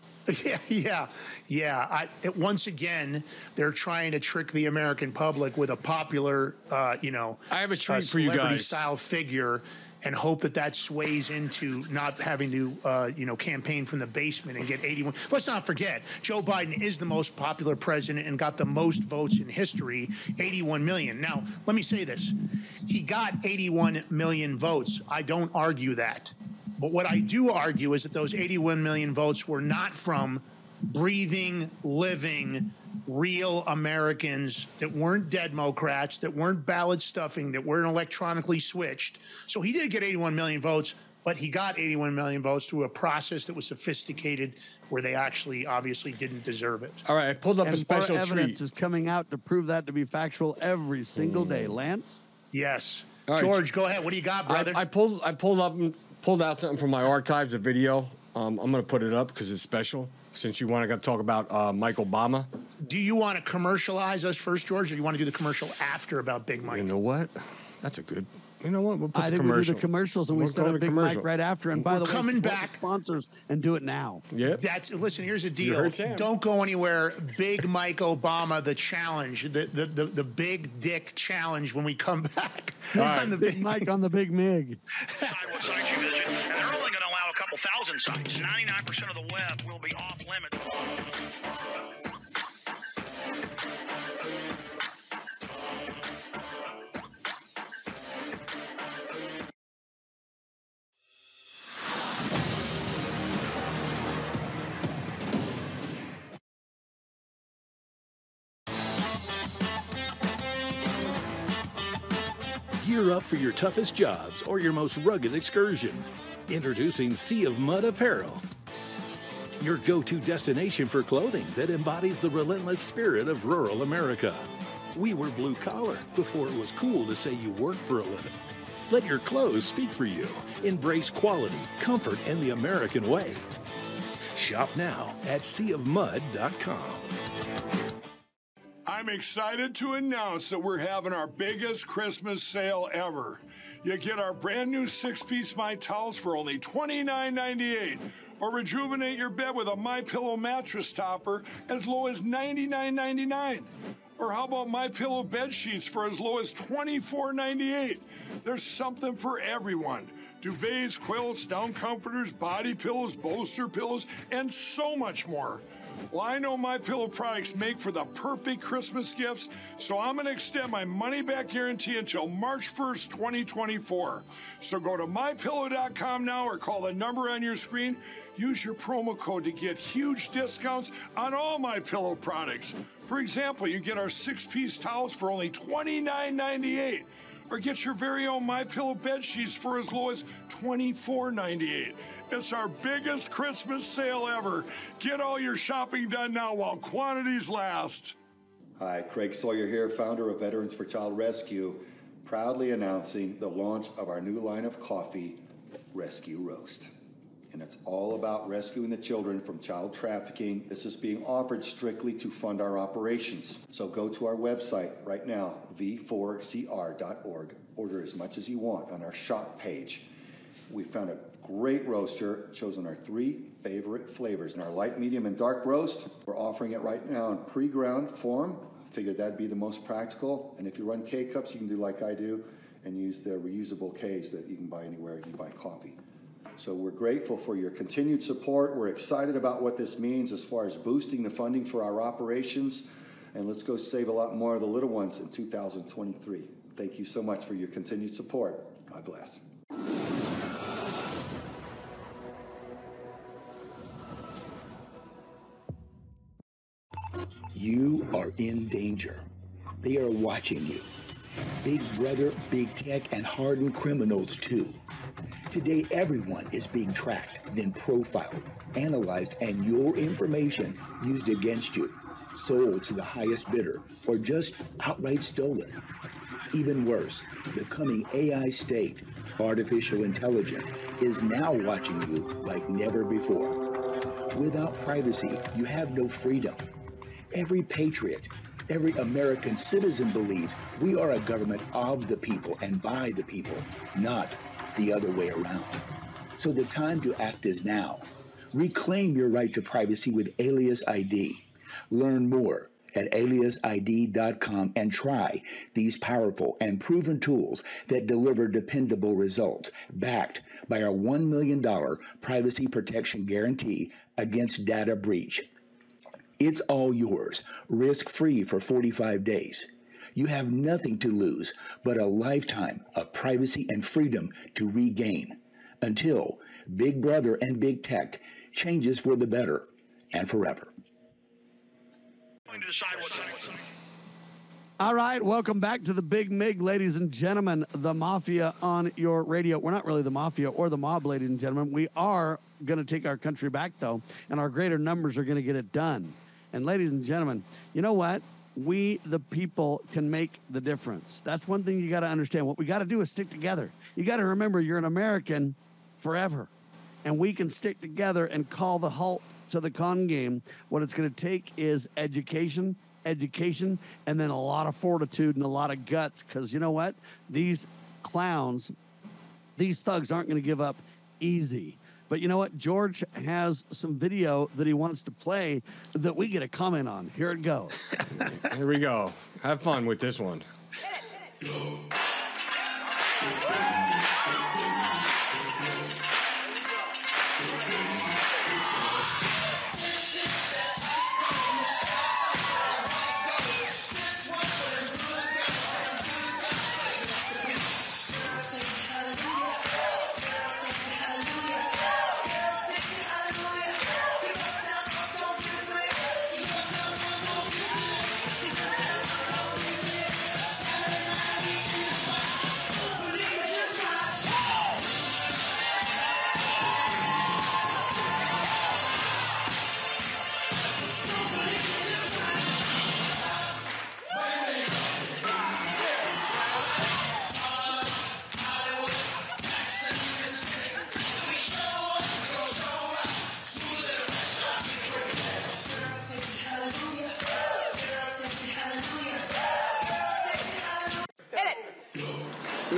[SPEAKER 4] Yeah, yeah, yeah. I, it, once again, they're trying to trick the American public with a popular, uh, you know,
[SPEAKER 5] I have a treat for you
[SPEAKER 4] celebrity
[SPEAKER 5] guys.
[SPEAKER 4] style figure, and hope that that sways into not having to, uh, you know, campaign from the basement and get 81. Let's not forget, Joe Biden is the most popular president and got the most votes in history, 81 million. Now, let me say this: he got 81 million votes. I don't argue that. But what I do argue is that those 81 million votes were not from breathing, living, real Americans that weren't Democrats, that weren't ballot stuffing, that weren't electronically switched. So he did get 81 million votes, but he got 81 million votes through a process that was sophisticated where they actually obviously didn't deserve it.
[SPEAKER 5] All right, I pulled up
[SPEAKER 6] and
[SPEAKER 5] a special
[SPEAKER 6] more evidence
[SPEAKER 5] treat.
[SPEAKER 6] is coming out to prove that to be factual every single day. Lance?
[SPEAKER 4] Yes.
[SPEAKER 5] All right.
[SPEAKER 4] George, go ahead. What do you got, brother?
[SPEAKER 5] I, I pulled I pulled up pulled out something from my archives, a video. Um, I'm gonna put it up because it's special. Since you want to talk about uh, Mike Obama,
[SPEAKER 4] do you want to commercialize us first, George, or do you want to do the commercial after about Big Mike?
[SPEAKER 5] you know what? That's a good. You know what? We'll put
[SPEAKER 6] I
[SPEAKER 5] the
[SPEAKER 6] think we do the commercials and we
[SPEAKER 5] We'll
[SPEAKER 6] set
[SPEAKER 5] go
[SPEAKER 6] up Big
[SPEAKER 5] commercial.
[SPEAKER 6] Mike right after. And by
[SPEAKER 4] We're
[SPEAKER 6] the way,
[SPEAKER 4] coming back.
[SPEAKER 6] sponsors and do it now.
[SPEAKER 5] Yep.
[SPEAKER 4] That's listen. Here's the deal. Don't go anywhere. Big Mike Obama, the challenge, the the the, the big dick challenge. When we come back on the
[SPEAKER 6] Big Mike on the Big Mig.
[SPEAKER 7] thousand sites. 99% of the web will be off limits.
[SPEAKER 8] Gear up for your toughest jobs or your most rugged excursions. Introducing Sea of Mud Apparel. Your go to destination for clothing that embodies the relentless spirit of rural America. We were blue collar before it was cool to say you work for a living. Let your clothes speak for you. Embrace quality, comfort, and the American way. Shop now at seaofmud.com.
[SPEAKER 9] I'm excited to announce that we're having our biggest Christmas sale ever. You get our brand new six piece My Towels for only $29.98. Or rejuvenate your bed with a My Pillow mattress topper as low as $99.99. Or how about My Pillow bed sheets for as low as $24.98? There's something for everyone. Duvets, quilts, down comforters, body pillows, bolster pillows, and so much more. Well, I know my pillow products make for the perfect Christmas gifts, so I'm going to extend my money back guarantee until March 1st, 2024. So go to mypillow.com now or call the number on your screen. Use your promo code to get huge discounts on all my pillow products. For example, you get our six-piece towels for only $29.98 or get your very own My Pillow bed sheets for as low as $24.98. It's our biggest Christmas sale ever. Get all your shopping done now while quantities last.
[SPEAKER 10] Hi, Craig Sawyer here, founder of Veterans for Child Rescue, proudly announcing the launch of our new line of coffee, Rescue Roast. And it's all about rescuing the children from child trafficking. This is being offered strictly to fund our operations. So go to our website right now, v4cr.org. Order as much as you want on our shop page. We found a great roaster, chosen our three favorite flavors. In our light, medium, and dark roast, we're offering it right now in pre-ground form. Figured that'd be the most practical. And if you run K cups, you can do like I do and use the reusable Ks that you can buy anywhere you buy coffee. So we're grateful for your continued support. We're excited about what this means as far as boosting the funding for our operations. And let's go save a lot more of the little ones in 2023. Thank you so much for your continued support. God bless.
[SPEAKER 11] You are in danger. They are watching you. Big Brother, Big Tech, and hardened criminals, too. Today, everyone is being tracked, then profiled, analyzed, and your information used against you, sold to the highest bidder, or just outright stolen. Even worse, the coming AI state, artificial intelligence, is now watching you like never before. Without privacy, you have no freedom. Every patriot, every American citizen believes we are a government of the people and by the people, not the other way around. So the time to act is now. Reclaim your right to privacy with Alias ID. Learn more at aliasid.com and try these powerful and proven tools that deliver dependable results, backed by our $1 million privacy protection guarantee against data breach. It's all yours, risk free for 45 days. You have nothing to lose but a lifetime of privacy and freedom to regain until Big Brother and Big Tech changes for the better and forever.
[SPEAKER 6] All right, welcome back to the Big Mig, ladies and gentlemen. The Mafia on your radio. We're not really the Mafia or the mob, ladies and gentlemen. We are going to take our country back, though, and our greater numbers are going to get it done. And, ladies and gentlemen, you know what? We, the people, can make the difference. That's one thing you got to understand. What we got to do is stick together. You got to remember you're an American forever, and we can stick together and call the halt to the con game. What it's going to take is education, education, and then a lot of fortitude and a lot of guts. Because you know what? These clowns, these thugs aren't going to give up easy. But you know what? George has some video that he wants to play that we get a comment on. Here it goes.
[SPEAKER 5] Here we go. Have fun with this one.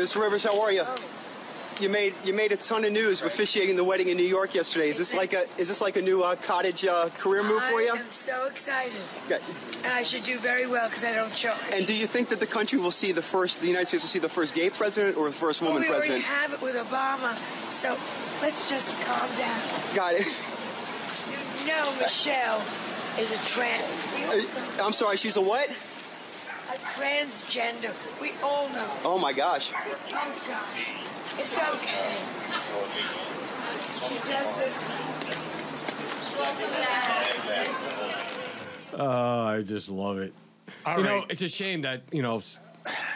[SPEAKER 15] Mr. Rivers, how are you? You made you made a ton of news officiating the wedding in New York yesterday. Is this like a is this like a new uh, cottage uh, career move for you?
[SPEAKER 16] I am so excited.
[SPEAKER 15] Okay.
[SPEAKER 16] And I should do very well because I don't charge.
[SPEAKER 15] And do you think that the country will see the first, the United States will see the first gay president or the first
[SPEAKER 16] Well,
[SPEAKER 15] president?
[SPEAKER 16] we already have it with Obama, so let's just calm down.
[SPEAKER 15] Got it.
[SPEAKER 16] You know Michelle is a trans.
[SPEAKER 15] Uh, I'm sorry, she's a what?
[SPEAKER 16] A transgender. We all know.
[SPEAKER 15] Oh my gosh.
[SPEAKER 16] Oh gosh. It's okay. She does
[SPEAKER 5] Oh, I just love it.
[SPEAKER 4] All
[SPEAKER 5] you know, it's a shame that you know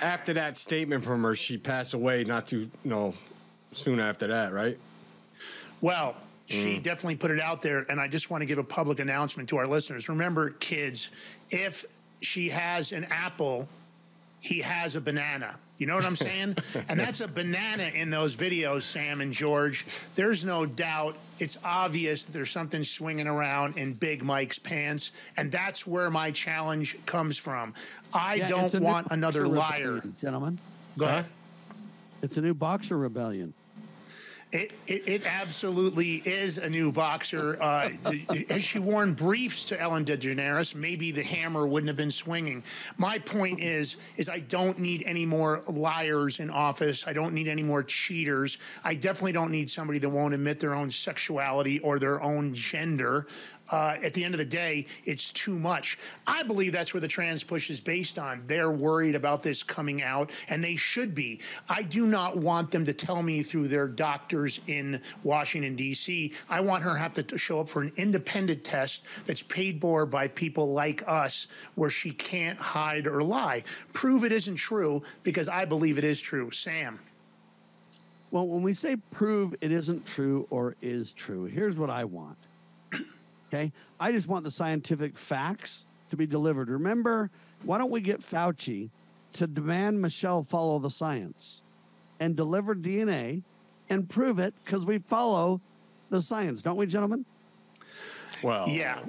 [SPEAKER 5] after that statement from her, she passed away not too you know soon after that, right?
[SPEAKER 4] Well, she
[SPEAKER 5] Mm.
[SPEAKER 4] definitely put it out there, and I just want to give a public announcement to our listeners. Remember, kids, if she has an apple, he has a banana. You know what I'm saying? and that's a banana in those videos, Sam and George. There's no doubt. It's obvious that there's something swinging around in Big Mike's pants, and that's where my challenge comes from. I
[SPEAKER 6] Yeah,
[SPEAKER 4] don't
[SPEAKER 6] it's new
[SPEAKER 4] want another liar.
[SPEAKER 6] rebellion, gentlemen.
[SPEAKER 4] Go ahead.
[SPEAKER 6] It's a new boxer rebellion.
[SPEAKER 4] It, it, it absolutely is a new boxer. Uh, has she worn briefs to Ellen DeGeneres, maybe the hammer wouldn't have been swinging. My point is, is I don't need any more liars in office. I don't need any more cheaters. I definitely don't need somebody that won't admit their own sexuality or their own gender. Uh, at the end of the day, it's too much. I believe that's where the trans push is based on. They're worried about this coming out, and they should be. I do not want them to tell me through their doctors in Washington, D.C. I want her to have to show up for an independent test that's paid for by people like us, where she can't hide or lie. Prove it isn't true because I believe it is true. Sam.
[SPEAKER 6] Well, when we say prove it isn't true or is true, here's what I want. Okay. I just want the scientific facts to be delivered. Remember, why don't we get Fauci to demand Michelle follow the science and deliver DNA and prove it because we follow the science, don't we, gentlemen?
[SPEAKER 5] Well,
[SPEAKER 4] yeah.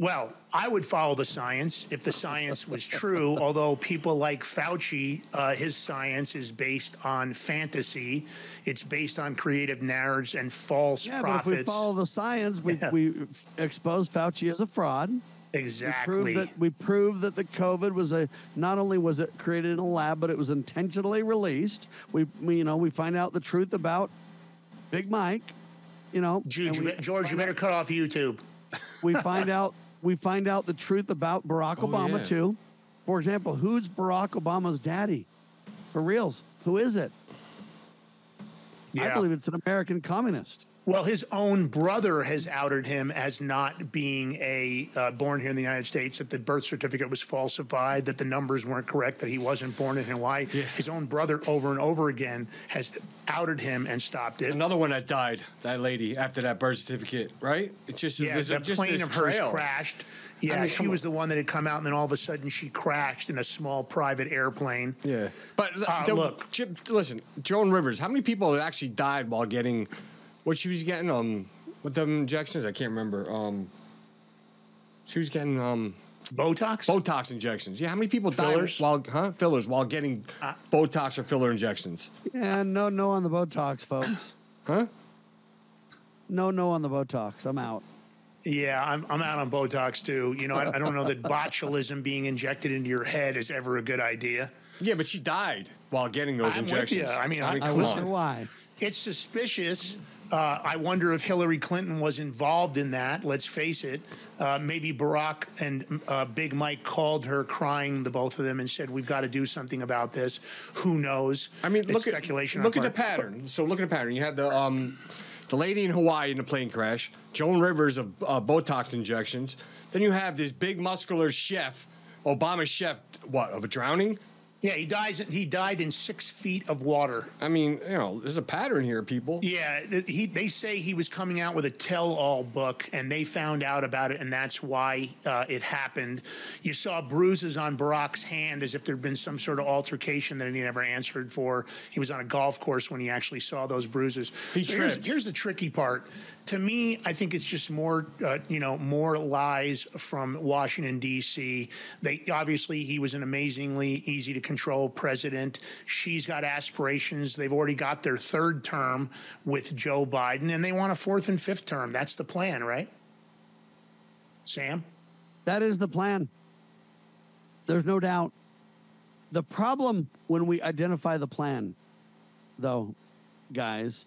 [SPEAKER 4] Well, I would follow the science if the science was true. although people like Fauci, uh, his science is based on fantasy. It's based on creative narratives and false
[SPEAKER 6] Yeah,
[SPEAKER 4] prophets.
[SPEAKER 6] but if we follow the science, we,
[SPEAKER 4] Yeah.
[SPEAKER 6] we expose Fauci as a fraud.
[SPEAKER 4] Exactly.
[SPEAKER 6] We prove that we prove that the COVID was a not only was it created in a lab, but it was intentionally released. We, we you know we find out the truth about Big Mike. You know,
[SPEAKER 4] George, you
[SPEAKER 6] we
[SPEAKER 4] George, you better
[SPEAKER 6] out-
[SPEAKER 4] cut off YouTube.
[SPEAKER 6] we find out we find out the truth about Barack
[SPEAKER 4] Oh,
[SPEAKER 6] Obama
[SPEAKER 4] yeah.
[SPEAKER 6] too. For example, who's Barack Obama's daddy? For reals, who is it? I believe it's an American communist.
[SPEAKER 4] Well, his own brother has outed him as not being a uh, born here in the United States. That the birth certificate was falsified. That the numbers weren't correct. That he wasn't born in Hawaii. His own brother, over and over again, has outed him and stopped it.
[SPEAKER 5] Another one that died, that lady, after that birth certificate, right? It's just,
[SPEAKER 4] Yeah, the
[SPEAKER 5] just
[SPEAKER 4] plane of hers
[SPEAKER 5] trail.
[SPEAKER 4] crashed. Yeah,
[SPEAKER 5] I mean,
[SPEAKER 4] she was
[SPEAKER 5] on.
[SPEAKER 4] the one that had come out, and then all of a sudden she crashed in a small private airplane.
[SPEAKER 5] Yeah, but
[SPEAKER 4] Uh,
[SPEAKER 5] the-
[SPEAKER 4] look,
[SPEAKER 5] Jim, listen, Joan Rivers. How many people have actually died while getting what she was getting? Um, with them injections, I can't remember. Um, she was getting um
[SPEAKER 4] Botox.
[SPEAKER 5] Botox injections. Yeah, how many people
[SPEAKER 4] Fillers?
[SPEAKER 5] died while huh fillers while getting Botox or filler injections?
[SPEAKER 6] Yeah, no, no on the Botox, folks.
[SPEAKER 5] huh?
[SPEAKER 6] No, no on the Botox. I'm out.
[SPEAKER 4] Yeah, I'm, I'm out on Botox too. You know, I, I don't know that botulism being injected into your head is ever a good idea.
[SPEAKER 5] Yeah, but she died while getting those
[SPEAKER 4] I'm
[SPEAKER 5] injections.
[SPEAKER 4] with you. I mean, I,
[SPEAKER 5] come
[SPEAKER 4] listen,
[SPEAKER 5] on.
[SPEAKER 6] why.
[SPEAKER 4] It's suspicious. Uh, I wonder if Hillary Clinton was involved in that. Let's face it. Uh, maybe Barack and uh, Big Mike called her, crying, the both of them, and said, "We've got to do something about this." Who knows?
[SPEAKER 5] I mean,
[SPEAKER 4] It's
[SPEAKER 5] look
[SPEAKER 4] speculation.
[SPEAKER 5] at look at the pattern. So look at the pattern. You had the um, the lady in Hawaii in the plane crash. Joan Rivers of uh, Botox injections. Then you have this big muscular chef, Obama chef. What of a drowning?
[SPEAKER 4] Yeah, he dies. He died in six feet of water.
[SPEAKER 5] I mean, you know, there's a pattern here, people.
[SPEAKER 4] Yeah, he. They say he was coming out with a tell-all book, and they found out about it, and that's why uh, it happened. You saw bruises on Barack's hand, as if there'd been some sort of altercation that he never answered for. He was on a golf course when he actually saw those bruises.
[SPEAKER 5] He
[SPEAKER 4] So here's, here's the tricky part. To me, I think it's just more, uh, you know, more lies from Washington D.C. They obviously he was an amazingly easy to control president. She's got aspirations. They've already got their third term with Joe Biden, and they want a fourth and fifth term. That's the plan, right? Sam.
[SPEAKER 6] That is the plan. There's no doubt. The problem when we identify the plan, though, guys,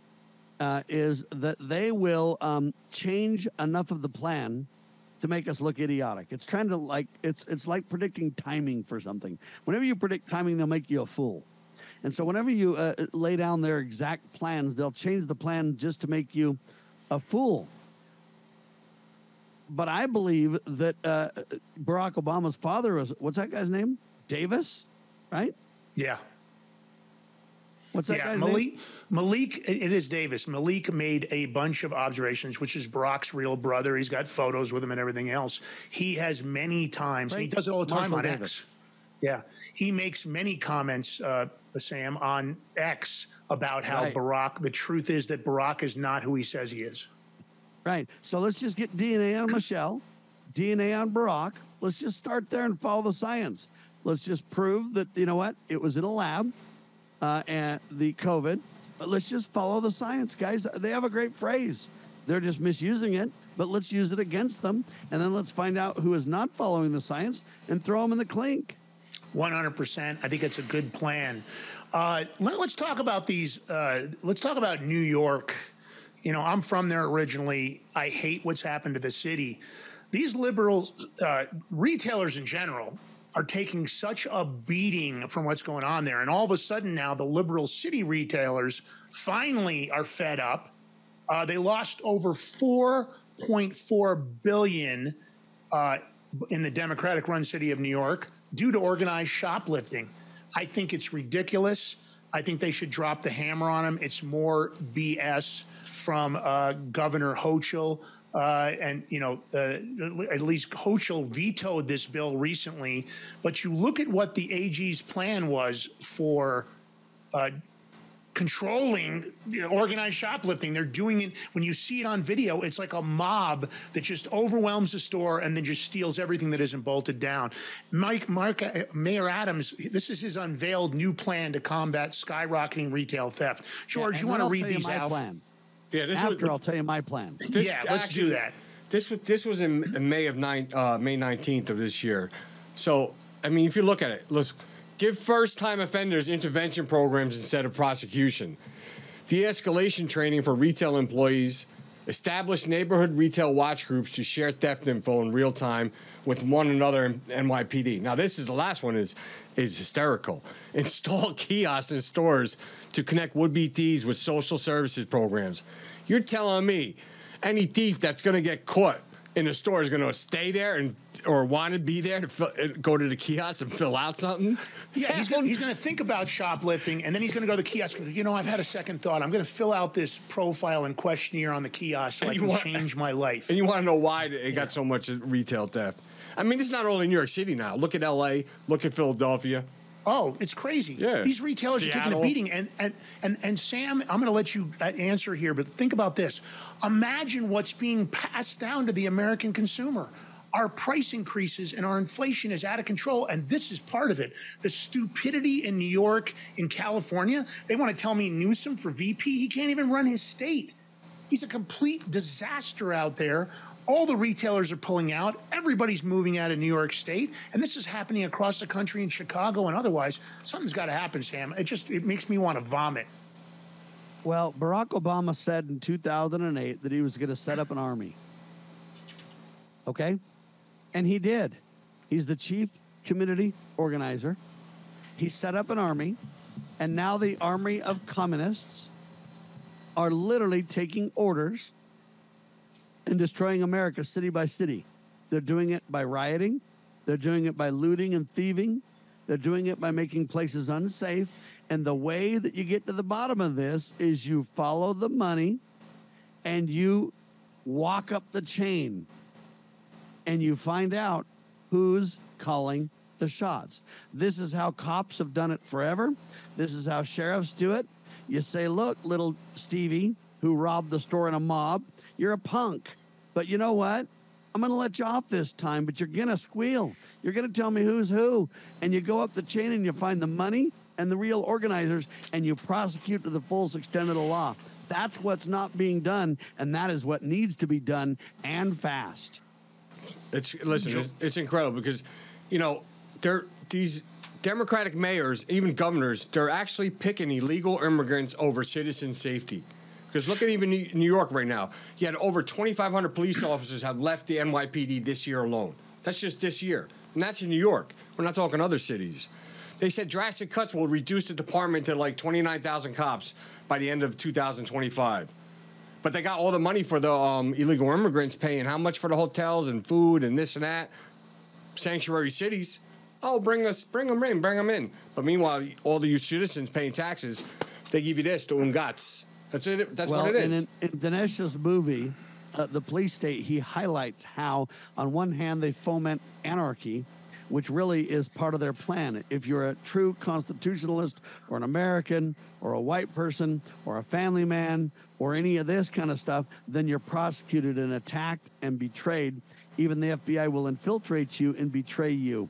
[SPEAKER 6] uh, is that they will um, change enough of the plan to make us look idiotic. It's trying to like it's it's like predicting timing for something. Whenever you predict timing, they'll make you a fool. And so whenever you uh, lay down their exact plans, they'll change the plan just to make you a fool. But I believe that uh, Barack Obama's father was what's that guy's name? Davis, right?
[SPEAKER 4] Yeah.
[SPEAKER 6] What's that
[SPEAKER 4] yeah, Malik,
[SPEAKER 6] name?
[SPEAKER 4] Malik, it is Davis. Malik made a bunch of observations, which is Barack's real brother. He's got photos with him and everything else. He has many times, and he does it all the time
[SPEAKER 6] Marshall
[SPEAKER 4] on
[SPEAKER 6] Davis.
[SPEAKER 4] X. Yeah, he makes many comments, uh, Sam, on X about how
[SPEAKER 6] Right.
[SPEAKER 4] Barack. The truth is that Barack is not who he says he is.
[SPEAKER 6] Right. So let's just get DNA on Michelle, DNA on Barack. Let's just start there and follow the science. Let's just prove that you know what it was in a lab, uh, and the COVID, let's just follow the science, guys. They have a great phrase. They're just misusing it, but let's use it against them, and then let's find out who is not following the science and throw them in the clink.
[SPEAKER 4] 100%. I think it's a good plan. Uh, let, us talk about these. Uh, let's talk about New York. You know, I'm from there originally. I hate what's happened to the city. These liberals, uh, retailers in general, are taking such a beating from what's going on there. And all of a sudden now, the liberal city retailers finally are fed up. Uh, they lost over 4.4 billion uh, in the Democratic-run city of New York due to organized shoplifting. I think it's ridiculous. I think they should drop the hammer on them. It's more BS from uh, Governor Hochul. Uh, and you know, uh, at least Hochul vetoed this bill recently. But you look at what the AG's plan was for uh, controlling organized shoplifting. They're doing it when you see it on video. It's like a mob that just overwhelms the store and then just steals everything that isn't bolted down. Mike, Mark, uh, Mayor Adams, this is his unveiled new plan to combat skyrocketing retail theft. George,
[SPEAKER 6] Yeah,
[SPEAKER 4] you want to read these out?
[SPEAKER 6] plan.
[SPEAKER 5] Yeah, this
[SPEAKER 6] After
[SPEAKER 5] was,
[SPEAKER 6] I'll tell you my plan.
[SPEAKER 5] This-
[SPEAKER 4] Yeah, let's do that.
[SPEAKER 5] This was this was in in May of nine uh, May nineteenth of this year. So I mean, if you look at it, let's give first time offenders intervention programs instead of prosecution, de-escalation training for retail employees, establish neighborhood retail watch groups to share theft info in real time with one another in NYPD. Now this is the last one is is hysterical. Install kiosks in stores to connect would-be thieves with social services programs. You're telling me any thief that's going to get caught in a store is going to stay there and or want to be there to fill, uh, go to the kiosk and fill out something?
[SPEAKER 4] Yeah, he's gonna, he's going to think about shoplifting, and then he's going to go to the kiosk. You know, I've had a second thought. I'm going to fill out this profile and questionnaire on the kiosk so I
[SPEAKER 5] And you
[SPEAKER 4] can
[SPEAKER 5] want-
[SPEAKER 4] change my life.
[SPEAKER 5] And you want to know why it got so much retail theft? I mean, it's not only New York City now. Look at L.A. Look at Philadelphia.
[SPEAKER 4] Oh, it's crazy.
[SPEAKER 5] Yeah.
[SPEAKER 4] These retailers are taking a beating. And, and, and, and Sam, I'm going to let you uh, answer here, but think about this. Imagine what's being passed down to the American consumer. Our price increases and our inflation is out of control. And this is part of it. The stupidity in New York, in California, they want to tell me Newsom for VP, he can't even run his state. He's a complete disaster out there. All the retailers are pulling out. Everybody's moving out of New York State, and this is happening across the country in Chicago and otherwise. Something's got to happen, Sam. It just it makes me want to vomit.
[SPEAKER 6] Well, Barack Obama said in 2008 that he was going to set up an army. Okay? And he did. He's the chief community organizer. He set up an army, and now the army of communists are literally taking orders and destroying America city by city. They're doing it by rioting, they're doing it by looting and thieving, they're doing it by making places unsafe. And the way that you get to the bottom of this is you follow the money and you walk up the chain and you find out who's calling the shots. This is how cops have done it forever. This is how sheriffs do it. You say, look, little Stevie, who robbed the store in a mob, you're a punk. But you know what? I'm going to let you off this time, but you're going to squeal. You're going to tell me who's who. And you go up the chain and you find the money and the real organizers and you prosecute to the fullest extent of the law. That's what's not being done, and that is what needs to be done and fast.
[SPEAKER 5] It's listen, it's, it's incredible because, you know, they're these Democratic mayors, even governors, they're actually picking illegal immigrants over citizen safety. Because look at even New York right now. You had over 2,500 police officers have left the NYPD this year alone. That's just this year, and that's in New York. We're not talking other cities. They said drastic cuts will reduce the department to like 29,000 cops by the end of 2025. But they got all the money for the um, illegal immigrants paying how much for the hotels and food and this and that. Sanctuary cities. Oh, bring us, bring them in, bring them in. But meanwhile, all the citizens paying taxes, they give you this, the ungats. That's it. That's
[SPEAKER 6] well,
[SPEAKER 5] what it is.
[SPEAKER 6] In, in Dinesh's movie, uh, The Police State, he highlights how, on one hand, they foment anarchy, which really is part of their plan. If you're a true constitutionalist or an American or a white person or a family man or any of this kind of stuff, then you're prosecuted and attacked and betrayed. Even the FBI will infiltrate you and betray you.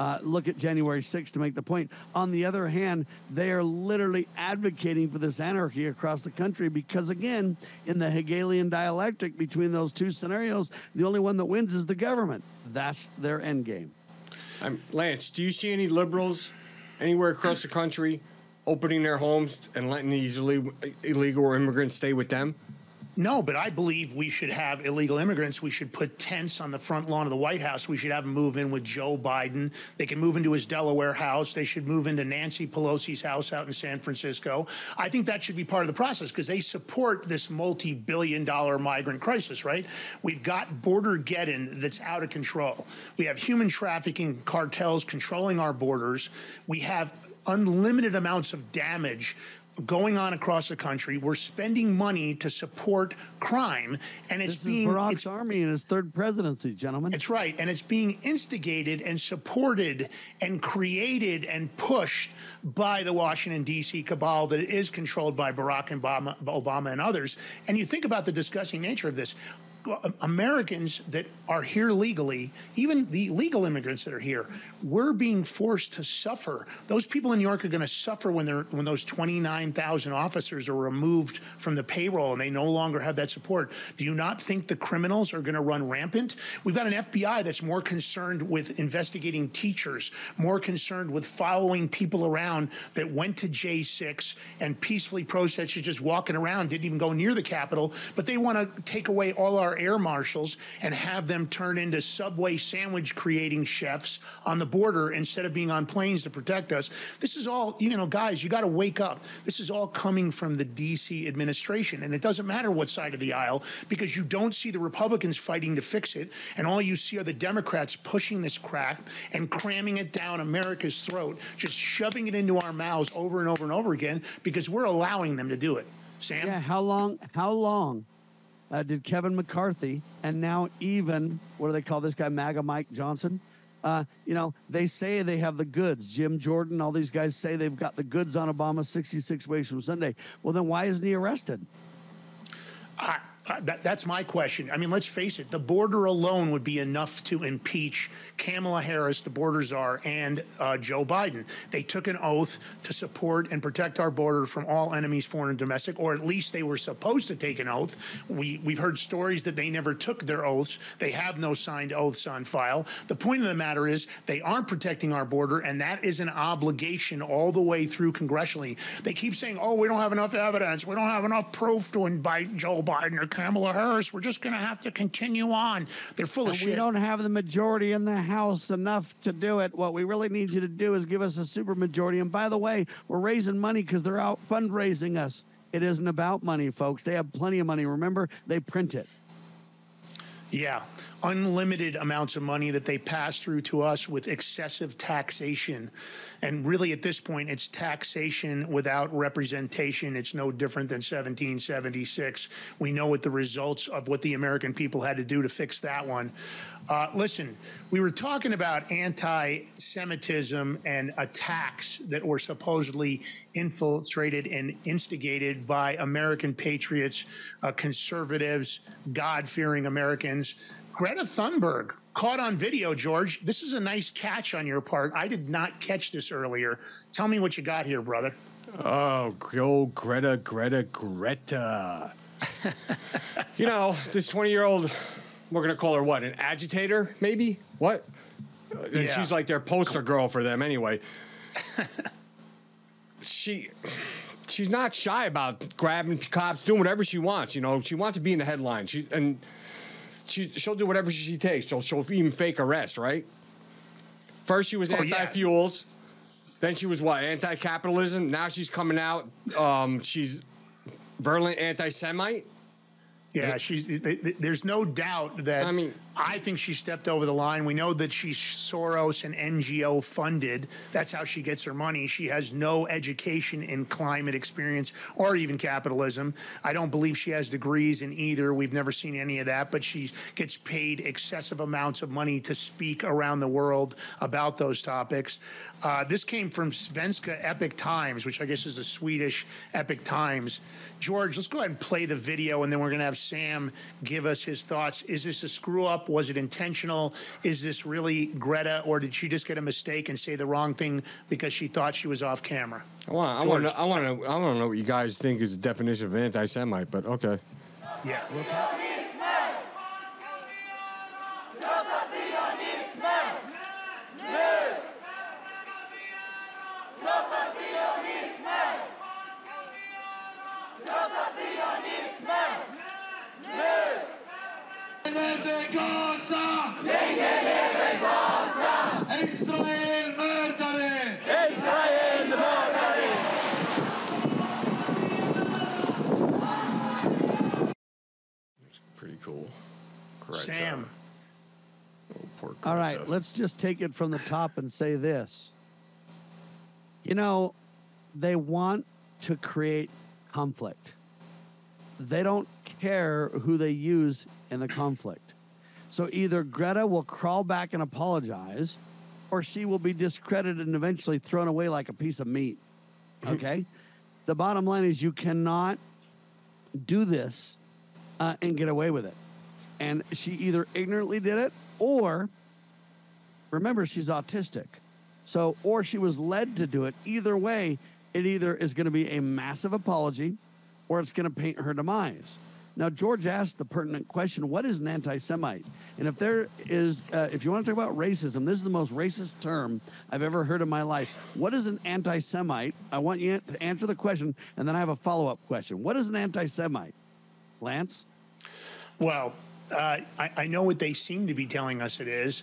[SPEAKER 6] Uh, look at January 6th to make the point. On the other hand, they are literally advocating for this anarchy across the country because, again, in the Hegelian dialectic between those two scenarios, the only one that wins is the government. That's their end game.
[SPEAKER 5] Um, Lance, do you see any liberals anywhere across the country opening their homes and letting these illegal immigrants stay with them?
[SPEAKER 4] No, but I believe we should have illegal immigrants. We should put tents on the front lawn of the White House. We should have them move in with Joe Biden. They can move into his Delaware house. They should move into Nancy Pelosi's house out in San Francisco. I think that should be part of the process because they support this multi billion dollar migrant crisis, right? We've got border getting that's out of control. We have human trafficking cartels controlling our borders. We have unlimited amounts of damage going on across the country. We're spending money to support crime, and it's
[SPEAKER 6] This
[SPEAKER 4] being
[SPEAKER 6] is Barack's
[SPEAKER 4] it's,
[SPEAKER 6] army in his third presidency, gentlemen.
[SPEAKER 4] that's right, and it's being instigated and supported and created and pushed by the Washington D.C. cabal that is controlled by Barack Obama, Obama and others. And you think about the disgusting nature of this. Americans that are here legally, even the legal immigrants that are here, we're being forced to suffer. Those people in New York are going to suffer when they're when those 29,000 officers are removed from the payroll and they no longer have that support. Do you not think the criminals are going to run rampant? We've got an FBI that's more concerned with investigating teachers, more concerned with following people around that went to J6 and peacefully protested just walking around, didn't even go near the Capitol, but they want to take away all our air marshals and have them turn into subway sandwich creating chefs on the border instead of being on planes to protect us. This is all, you know, guys, you got to wake up. This is all coming from the DC administration. And it doesn't matter what side of the aisle because you don't see the Republicans fighting to fix it. And all you see are the Democrats pushing this crap and cramming it down America's throat, just shoving it into our mouths over and over and over again because we're allowing them to do it. Sam?
[SPEAKER 6] Yeah, how long? How long uh, did Kevin McCarthy and now even what do they call this guy, MAGA Mike Johnson? Uh, you know, they say they have the goods. Jim Jordan, all these guys say they've got the goods on Obama 66 ways from Sunday. Well, then why isn't he arrested?
[SPEAKER 4] I, that, that's my question. I mean, let's face it, the border alone would be enough to impeach Kamala Harris, the border czar, and uh, Joe Biden. They took an oath to support and protect our border from all enemies, foreign and domestic, or at least they were supposed to take an oath. We, we've heard stories that they never took their oaths. They have no signed oaths on file. The point of the matter is they aren't protecting our border, and that is an obligation all the way through congressionally. They keep saying, oh, we don't have enough evidence. We don't have enough proof to indict Joe Biden or Kamala Harris. We're just going to have to continue on. They're full of
[SPEAKER 6] And
[SPEAKER 4] shit.
[SPEAKER 6] we don't have the majority in the House enough to do it. What we really need you to do is give us a super majority. And by the way, we're raising money because they're out fundraising us. It isn't about money, folks. They have plenty of money. Remember, they print it.
[SPEAKER 4] Yeah, unlimited amounts of money that they pass through to us with excessive taxation. And really, at this point, it's taxation without representation. It's no different than 1776. We know what the results of what the American people had to do to fix that one. Uh, listen, we were talking about anti Semitism and attacks that were supposedly infiltrated and instigated by American patriots, uh, conservatives, God fearing Americans. Greta Thunberg caught on video, George. This is a nice catch on your part. I did not catch this earlier. Tell me what you got here, brother.
[SPEAKER 5] Oh, go Greta, Greta, Greta. you know, this 20 year old, we're going to call her what? An agitator, maybe? What? Uh, and
[SPEAKER 4] Yeah.
[SPEAKER 5] She's like their poster girl for them anyway. she. She's not shy about grabbing cops, doing whatever she wants. You know, she wants to be in the headline. She and she she'll do whatever she takes. So she'll even fake arrest, right? First she was
[SPEAKER 4] Oh,
[SPEAKER 5] anti-fuels, then she was what anti-capitalism. Now she's coming out. Um, she's virulent anti-Semite.
[SPEAKER 4] Yeah, she's. th- th- There's no doubt that.
[SPEAKER 5] I mean-
[SPEAKER 4] I think she stepped over the line. We know that she's Soros and NGO funded. That's how she gets her money. She has no education in climate experience or even capitalism. I don't believe she has degrees in either. We've never seen any of that, but she gets paid excessive amounts of money to speak around the world about those topics. Uh, this came from Svenska Epoch Times, which I guess is a Swedish Epoch Times. George, let's go ahead and play the video, and then we're going to have Sam give us his thoughts. Is this a screw up? Was it intentional? Is this really Greta, or did she just get a mistake and say the wrong thing because she thought she was off camera?
[SPEAKER 5] I want, I want, to, I want to, I want to know what you guys think is the definition of anti-Semite, but okay.
[SPEAKER 4] Yeah.
[SPEAKER 17] Israel mördare!
[SPEAKER 3] Israel mördare!
[SPEAKER 5] Pretty cool. Correct.
[SPEAKER 4] Sam.
[SPEAKER 5] Oh, poor
[SPEAKER 6] All right, let's just take it from the top and say this. You know, they want to create conflict. They don't care who they use in the conflict. So either Greta will crawl back and apologize, or she will be discredited and eventually thrown away like a piece of meat. Okay? the bottom line is you cannot do this uh, and get away with it. And she either ignorantly did it or remember she's autistic. So or she was led to do it. Either way, it either is going to be a massive apology or it's going to paint her demise. Now, George asked the pertinent question what is an anti Semite? And if there is, uh, if you want to talk about racism, this is the most racist term I've ever heard in my life. What is an anti Semite? I want you to answer the question, and then I have a follow up question. What is an anti Semite? Lance?
[SPEAKER 4] Well, uh, I, I know what they seem to be telling us it is.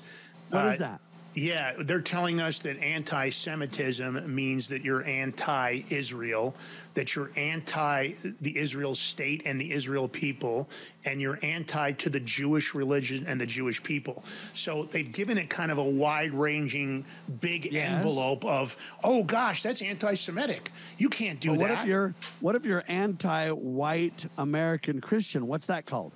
[SPEAKER 6] What is
[SPEAKER 4] is
[SPEAKER 6] that?
[SPEAKER 4] Yeah, they're telling us that anti Semitism means that you're anti Israel, that you're anti the Israel state and the Israel people, and you're anti to the Jewish religion and the Jewish people. So they've given it kind of a wide ranging, big
[SPEAKER 6] Yes.
[SPEAKER 4] envelope of, oh gosh, that's anti Semitic. You can't do
[SPEAKER 6] But what
[SPEAKER 4] that.
[SPEAKER 6] if you're what if you're anti-white American Christian? What's that called?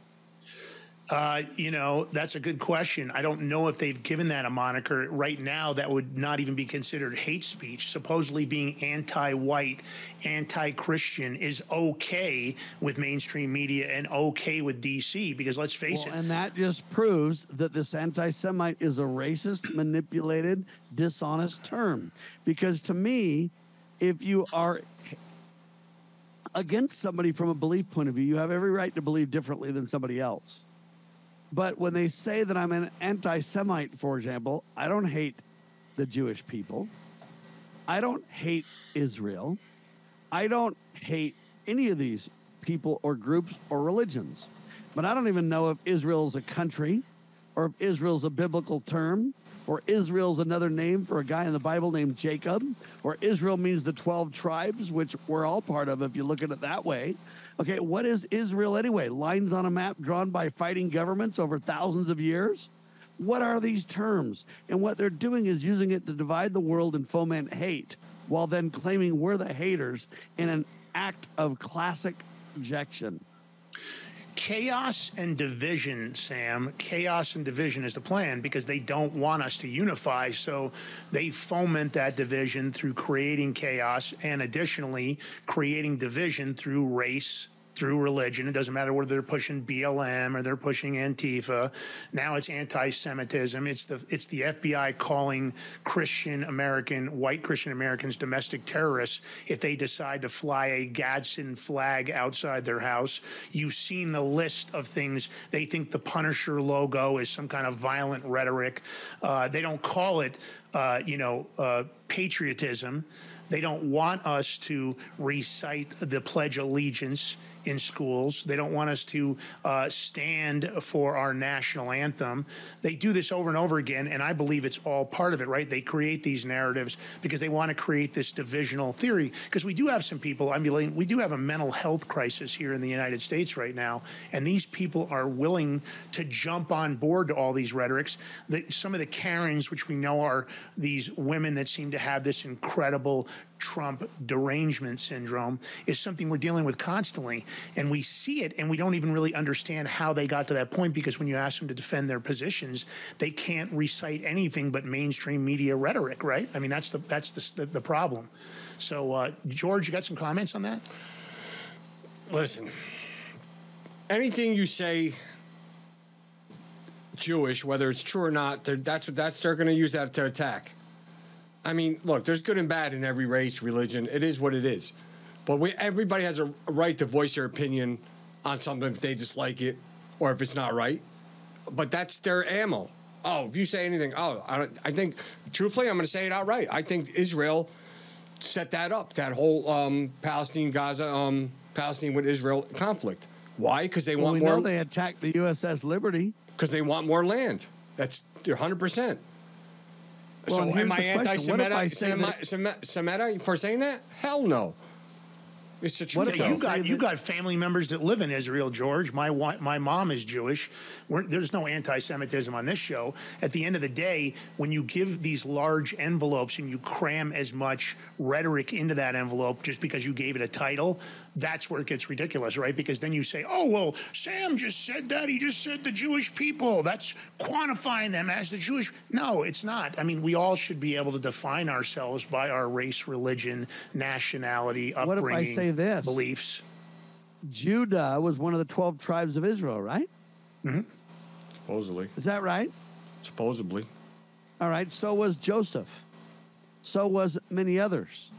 [SPEAKER 4] Uh, you know, that's a good question. I don't know if they've given that a moniker. Right now, that would not even be considered hate speech. Supposedly being anti white, anti Christian is okay with mainstream media and okay with DC because let's face
[SPEAKER 6] Well,
[SPEAKER 4] it.
[SPEAKER 6] and that just proves that this anti-Semite is a racist, manipulated, dishonest term. Because to me, if you are against somebody from a belief point of view, you have every right to believe differently than somebody else. But when they say that I'm an anti-Semite, for example, I don't hate the Jewish people. I don't hate Israel. I don't hate any of these people or groups or religions. But I don't even know if Israel's a country or if Israel's a biblical term or Israel's another name for a guy in the Bible named Jacob or Israel means the 12 tribes, which we're all part of if you look at it that way. Okay, what is Israel anyway? Lines on a map drawn by fighting governments over thousands of years? What are these terms? And what they're doing is using it to divide the world and foment hate while then claiming we're the haters in an act of classic projection.
[SPEAKER 4] Chaos and division, Sam. Chaos and division is the plan because they don't want us to unify. So they foment that division through creating chaos and additionally creating division through race. Through religion, it doesn't matter whether they're pushing BLM or they're pushing Antifa. Now it's anti-Semitism. It's the it's the FBI calling Christian American, white Christian Americans, domestic terrorists if they decide to fly a Gadsden flag outside their house. You've seen the list of things. They think the Punisher logo is some kind of violent rhetoric. Uh, they don't call it, uh, you know, uh, patriotism. They don't want us to recite the Pledge of Allegiance in schools. They don't want us to uh, stand for our national anthem. They do this over and over again, and I believe it's all part of it, right? They create these narratives because they want to create this divisional theory. Because we do have some people, I mean, we do have a mental health crisis here in the United States right now, and these people are willing to jump on board to all these rhetorics. The, some of the Karens, which we know are these women that seem to have this incredible Trump derangement syndrome is something we're dealing with constantly. And we see it and we don't even really understand how they got to that point because when you ask them to defend their positions, they can't recite anything but mainstream media rhetoric, right? I mean, that's the that's the, the, problem. So, uh, George, you got some comments on that?
[SPEAKER 5] Listen, anything you say Jewish, whether it's true or not, that's what that's they're going to use that to attack. I mean, look, there's good and bad in every race, religion. It is what it is. But we, everybody has a right to voice their opinion on something if they dislike it or if it's not right. But that's their ammo. Oh, if you say anything, oh, I, don't- I think, truthfully, I'm going to say it outright. I think Israel set that up, that whole um, Palestine, Gaza, um, Palestine with Israel conflict. Why? Because they
[SPEAKER 6] Well,
[SPEAKER 5] want
[SPEAKER 6] we
[SPEAKER 5] more.
[SPEAKER 6] know they attacked the USS Liberty.
[SPEAKER 5] Because they want more land. That's 100%.
[SPEAKER 6] Well,
[SPEAKER 5] so am I
[SPEAKER 6] the question. What if I
[SPEAKER 5] anti-Semitic
[SPEAKER 6] say that-
[SPEAKER 5] Semitic for saying that? Hell no. It's truth.
[SPEAKER 4] Yeah, you got you got family members that live in Israel, George. My my mom is Jewish. We're, there's no anti-Semitism on this show. At the end of the day, when you give these large envelopes and you cram as much rhetoric into that envelope just because you gave it a title, that's where it gets ridiculous, right? Because then you say, "Oh well, Sam just said that. He just said the Jewish people. That's quantifying them as the Jewish." No, it's not. I mean, we all should be able to define ourselves by our race, religion, nationality,
[SPEAKER 6] What if I
[SPEAKER 4] upbringing,
[SPEAKER 6] say this?
[SPEAKER 4] beliefs.
[SPEAKER 6] Judah was one of the 12 tribes of Israel, right?
[SPEAKER 4] Mm-hmm.
[SPEAKER 5] Supposedly.
[SPEAKER 6] Is that right?
[SPEAKER 5] Supposedly.
[SPEAKER 6] All right. So was Joseph. So was many others.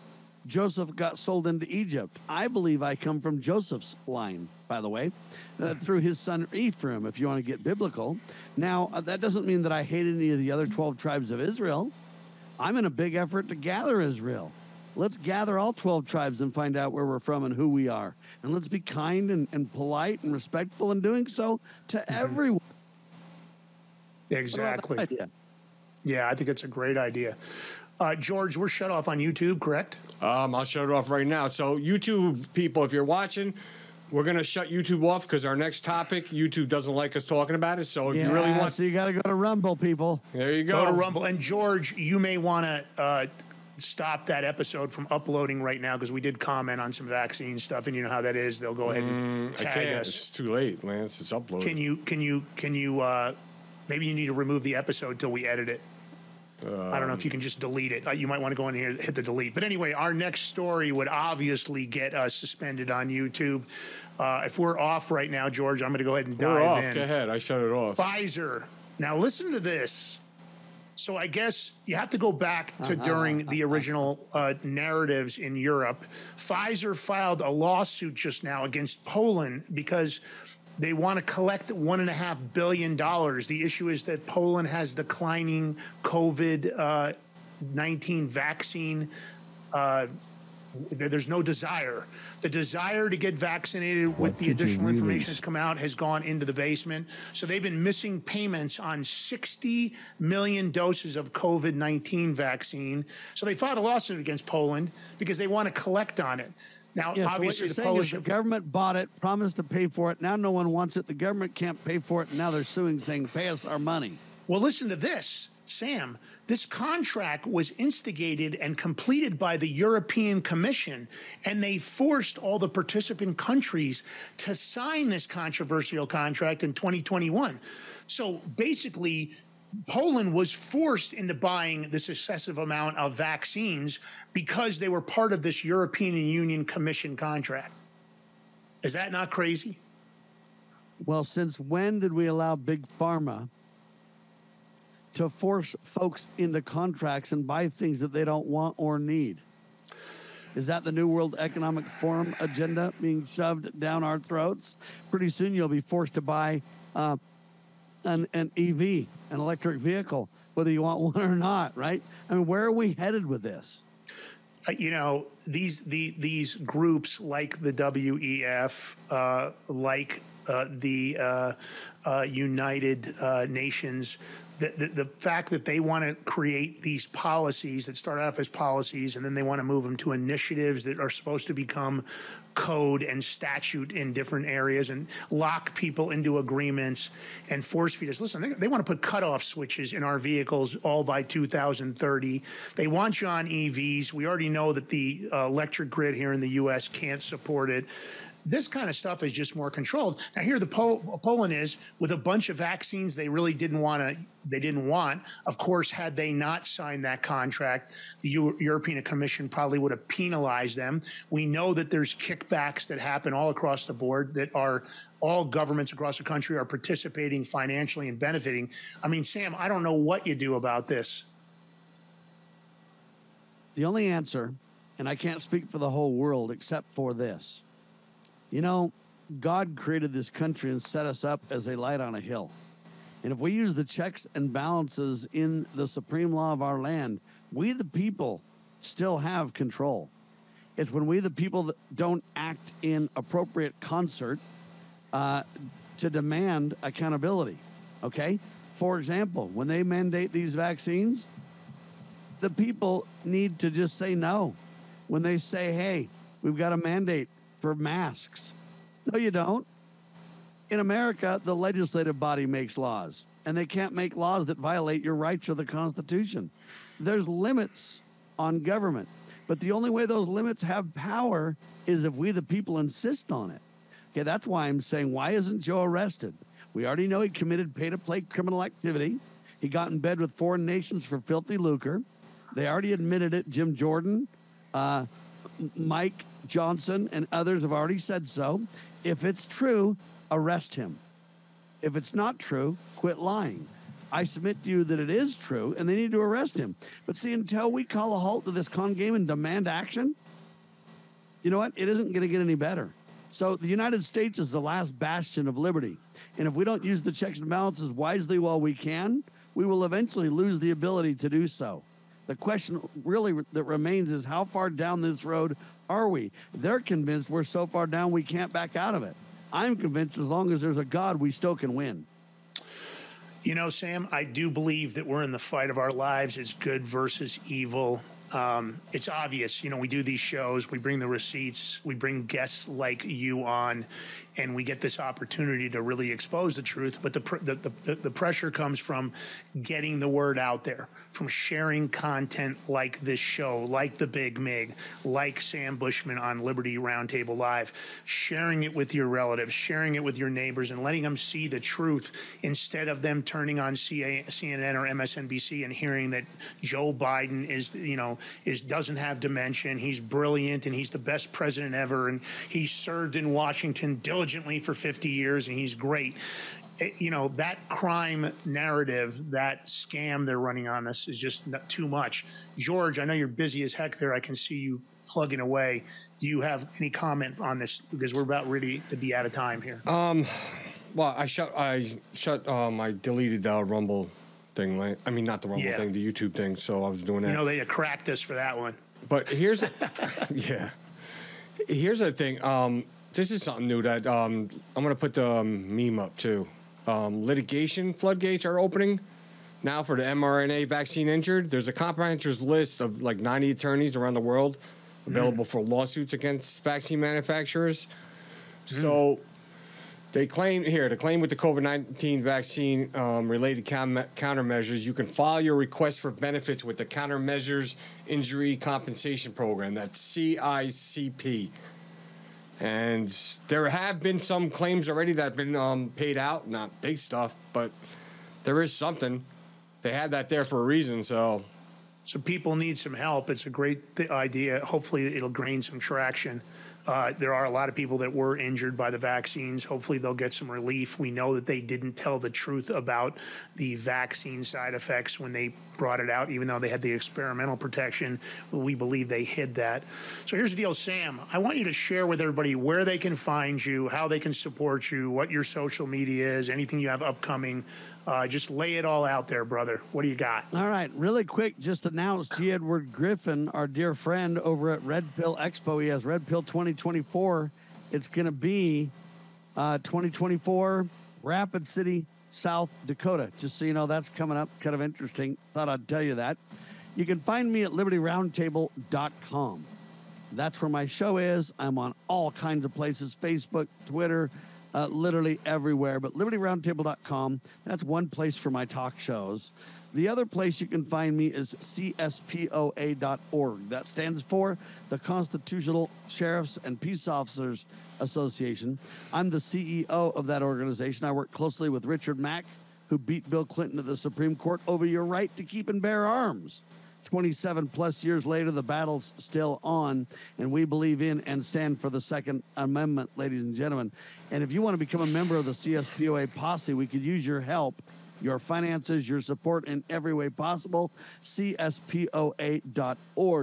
[SPEAKER 6] Joseph got sold into Egypt. I believe I come from Joseph's line, by the way, uh, through his son Ephraim, if you want to get biblical. Now, uh, that doesn't mean that I hate any of the other 12 tribes of Israel. I'm in a big effort to gather Israel. Let's gather all 12 tribes and find out where we're from and who we are. And let's be kind and, and polite and respectful in doing so to everyone.
[SPEAKER 4] Exactly.
[SPEAKER 6] What about that idea?
[SPEAKER 4] Yeah, I think it's a great idea. Uh, George, we're shut off on YouTube, correct?
[SPEAKER 5] Um, I'll shut it off right now. So, YouTube people, if you're watching, we're going to shut YouTube off because our next topic, YouTube doesn't like us talking about it. So, if you really
[SPEAKER 6] Yeah,
[SPEAKER 5] want,
[SPEAKER 6] so you got to go to Rumble, people.
[SPEAKER 5] there you
[SPEAKER 4] Go
[SPEAKER 5] go.
[SPEAKER 4] to Rumble. And George, you may want to uh, stop that episode from uploading right now because we did comment on some vaccine stuff, and you know how that is. They'll go ahead and
[SPEAKER 5] Mm, I
[SPEAKER 4] tag
[SPEAKER 5] can't.
[SPEAKER 4] us.
[SPEAKER 5] It's too late, Lance. It's uploaded.
[SPEAKER 4] Can you? Can you? Can you? Uh, maybe you need to remove the episode till we edit it. I don't know if you can just delete it. Uh, you might want to go in here and hit the delete. But anyway, our next story would obviously get us suspended on YouTube. Uh, if we're off right now, George, I'm going to go ahead and dive
[SPEAKER 5] We're off.
[SPEAKER 4] in.
[SPEAKER 5] Go ahead. I shut it off.
[SPEAKER 4] Pfizer. Now listen to this. So I guess you have to go back to
[SPEAKER 5] Uh-huh.
[SPEAKER 4] during the original uh, narratives in Europe. Pfizer filed a lawsuit just now against Poland because they want to collect one and a half billion dollars. The issue is that Poland has declining COVID uh, nineteen vaccine. Uh, there's no desire. The desire to get vaccinated with the additional information that's come out has gone into the basement. So they've been missing payments on 60 million doses of COVID 19 vaccine. So they filed a lawsuit against Poland because they want to collect on it. Now,
[SPEAKER 6] Yeah, so what
[SPEAKER 4] obviously,
[SPEAKER 6] you're
[SPEAKER 4] the
[SPEAKER 6] saying
[SPEAKER 4] Polish.
[SPEAKER 6] is the government bought it, promised to pay for it. Now no one wants it. The government can't pay for it. And now they're suing, saying, "Pay us our money."
[SPEAKER 4] Well, listen to this, Sam. This contract was instigated and completed by the European Commission, and they forced all the participant countries to sign this controversial contract in 2021. So basically, Poland was forced into buying this excessive amount of vaccines because they were part of this European Union Commission contract. Is that not crazy?
[SPEAKER 6] Well, since when did we allow big pharma to force folks into contracts and buy things that they don't want or need? Is that the New World Economic Forum agenda being shoved down our throats? Pretty soon you'll be forced to buy uh, an, an EV, an electric vehicle, whether you want one or not, right? I mean, where are we headed with this?
[SPEAKER 4] uh, you know these the these groups like the WEF, uh, like uh, the uh, uh, United uh, Nations. The, the, the fact that they want to create these policies that start off as policies and then they want to move them to initiatives that are supposed to become code and statute in different areas and lock people into agreements and force feed us. Listen, they, they want to put cutoff switches in our vehicles all by 2030. They want you on EVs. We already know that the uh, electric grid here in the U.S. can't support it. This kind of stuff is just more controlled. Now here the Pol- Poland is with a bunch of vaccines they really didn't want to they didn't want. Of course, had they not signed that contract, the Eu- European Commission probably would have penalized them. We know that there's kickbacks that happen all across the board that are all governments across the country are participating financially and benefiting. I mean, Sam, I don't know what you do about this.
[SPEAKER 6] The only answer, and I can't speak for the whole world except for this. You know, God created this country and set us up as a light on a hill. And if we use the checks and balances in the supreme law of our land, we, the people, still have control. It's when we, the people, that don't act in appropriate concert uh, to demand accountability. Okay? For example, when they mandate these vaccines, the people need to just say no. When they say, hey, we've got a mandate for masks. No, you don't. In America, the legislative body makes laws, and they can't make laws that violate your rights or the Constitution. There's limits on government, but the only way those limits have power is if we, the people, insist on it. Okay, that's why I'm saying, why isn't Joe arrested? We already know he committed pay to play criminal activity. He got in bed with foreign nations for filthy lucre. They already admitted it. Jim Jordan, uh, Mike Johnson, and others have already said so. If it's true, arrest him. If it's not true, quit lying. I submit to you that it is true, and they need to arrest him. But see, until we call a halt to this con game and demand action, you know what? It isn't going to get any better. So the United States is the last bastion of liberty. And if we don't use the checks and balances wisely while we can, we will eventually lose the ability to do so. The question really that remains is how far down this road are we? They're convinced we're so far down we can't back out of it. I'm convinced as long as there's a God, we still can win.
[SPEAKER 4] You know, Sam, I do believe that we're in the fight of our lives. It's good versus evil. Um, it's obvious, you know, we do these shows, we bring the receipts, we bring guests like you on, and we get this opportunity to really expose the truth. But the, pr- the, the, the pressure comes from getting the word out there, from sharing content like this show, like the Big Mig, like Sam Bushman on Liberty Roundtable Live, sharing it with your relatives, sharing it with your neighbors, and letting them see the truth instead of them turning on CA, CNN or MSNBC and hearing that Joe Biden is, you know, is doesn't have dementia he's brilliant and he's the best president ever and he served in Washington diligently for 50 years and he's great. It- you know that crime narrative, that scam they're running on us is just not too much. George, I know you're busy as heck there. I can see you plugging away. Do you have any comment on this? Because we're about ready to be out of time here.
[SPEAKER 5] Um, well, I shut, I shut, um, I deleted the Rumble thing. Like, I mean, not the Rumble
[SPEAKER 4] Yeah.
[SPEAKER 5] thing, the YouTube thing. So I was doing that.
[SPEAKER 4] You know they cracked us for that one.
[SPEAKER 5] But here's, a, yeah, here's the thing. Um, this is something new that um, I'm gonna put the um, meme up too. Um, litigation floodgates are opening now for the mRNA vaccine injured. There's a comprehensive list of like 90 attorneys around the world available for lawsuits against vaccine manufacturers. So they claim here to claim with the COVID 19 vaccine um, related counter- countermeasures, you can file your request for benefits with the Countermeasures Injury Compensation Program. That's CICP. And there have been some claims already that have been um, paid out, not big stuff, but there is something. They had that there for a reason, so.
[SPEAKER 4] So people need some help. It's a great idea. Hopefully, it'll gain some traction. Uh, there are a lot of people that were injured by the vaccines. Hopefully, they'll get some relief. We know that they didn't tell the truth about the vaccine side effects when they brought it out, even though they had the experimental protection. We believe they hid that. So here's the deal, Sam. I want you to share with everybody where they can find you, how they can support you, what your social media is, anything you have upcoming. Uh, just lay it all out there, brother. What do you got?
[SPEAKER 6] All right, really quick, just announced G. Edward Griffin, our dear friend over at Red Pill Expo. He has Red Pill 2024. It's going to be uh, 2024 Rapid City, South Dakota. Just so you know, that's coming up. Kind of interesting. Thought I'd tell you that. You can find me at libertyroundtable.com. That's where my show is. I'm on all kinds of places Facebook, Twitter, uh, literally everywhere. But libertyroundtable.com, that's one place for my talk shows. The other place you can find me is cspoa.org. That stands for the Constitutional Sheriffs and Peace Officers Association. I'm the CEO of that organization. I work closely with Richard Mack, who beat Bill Clinton to the Supreme Court over your right to keep and bear arms. 27 plus years later, the battle's still on, and we believe in and stand for the Second Amendment, ladies and gentlemen. And if you want to become a member of the CSPOA posse, we could use your help, your finances, your support in every way possible. CSPOA.org.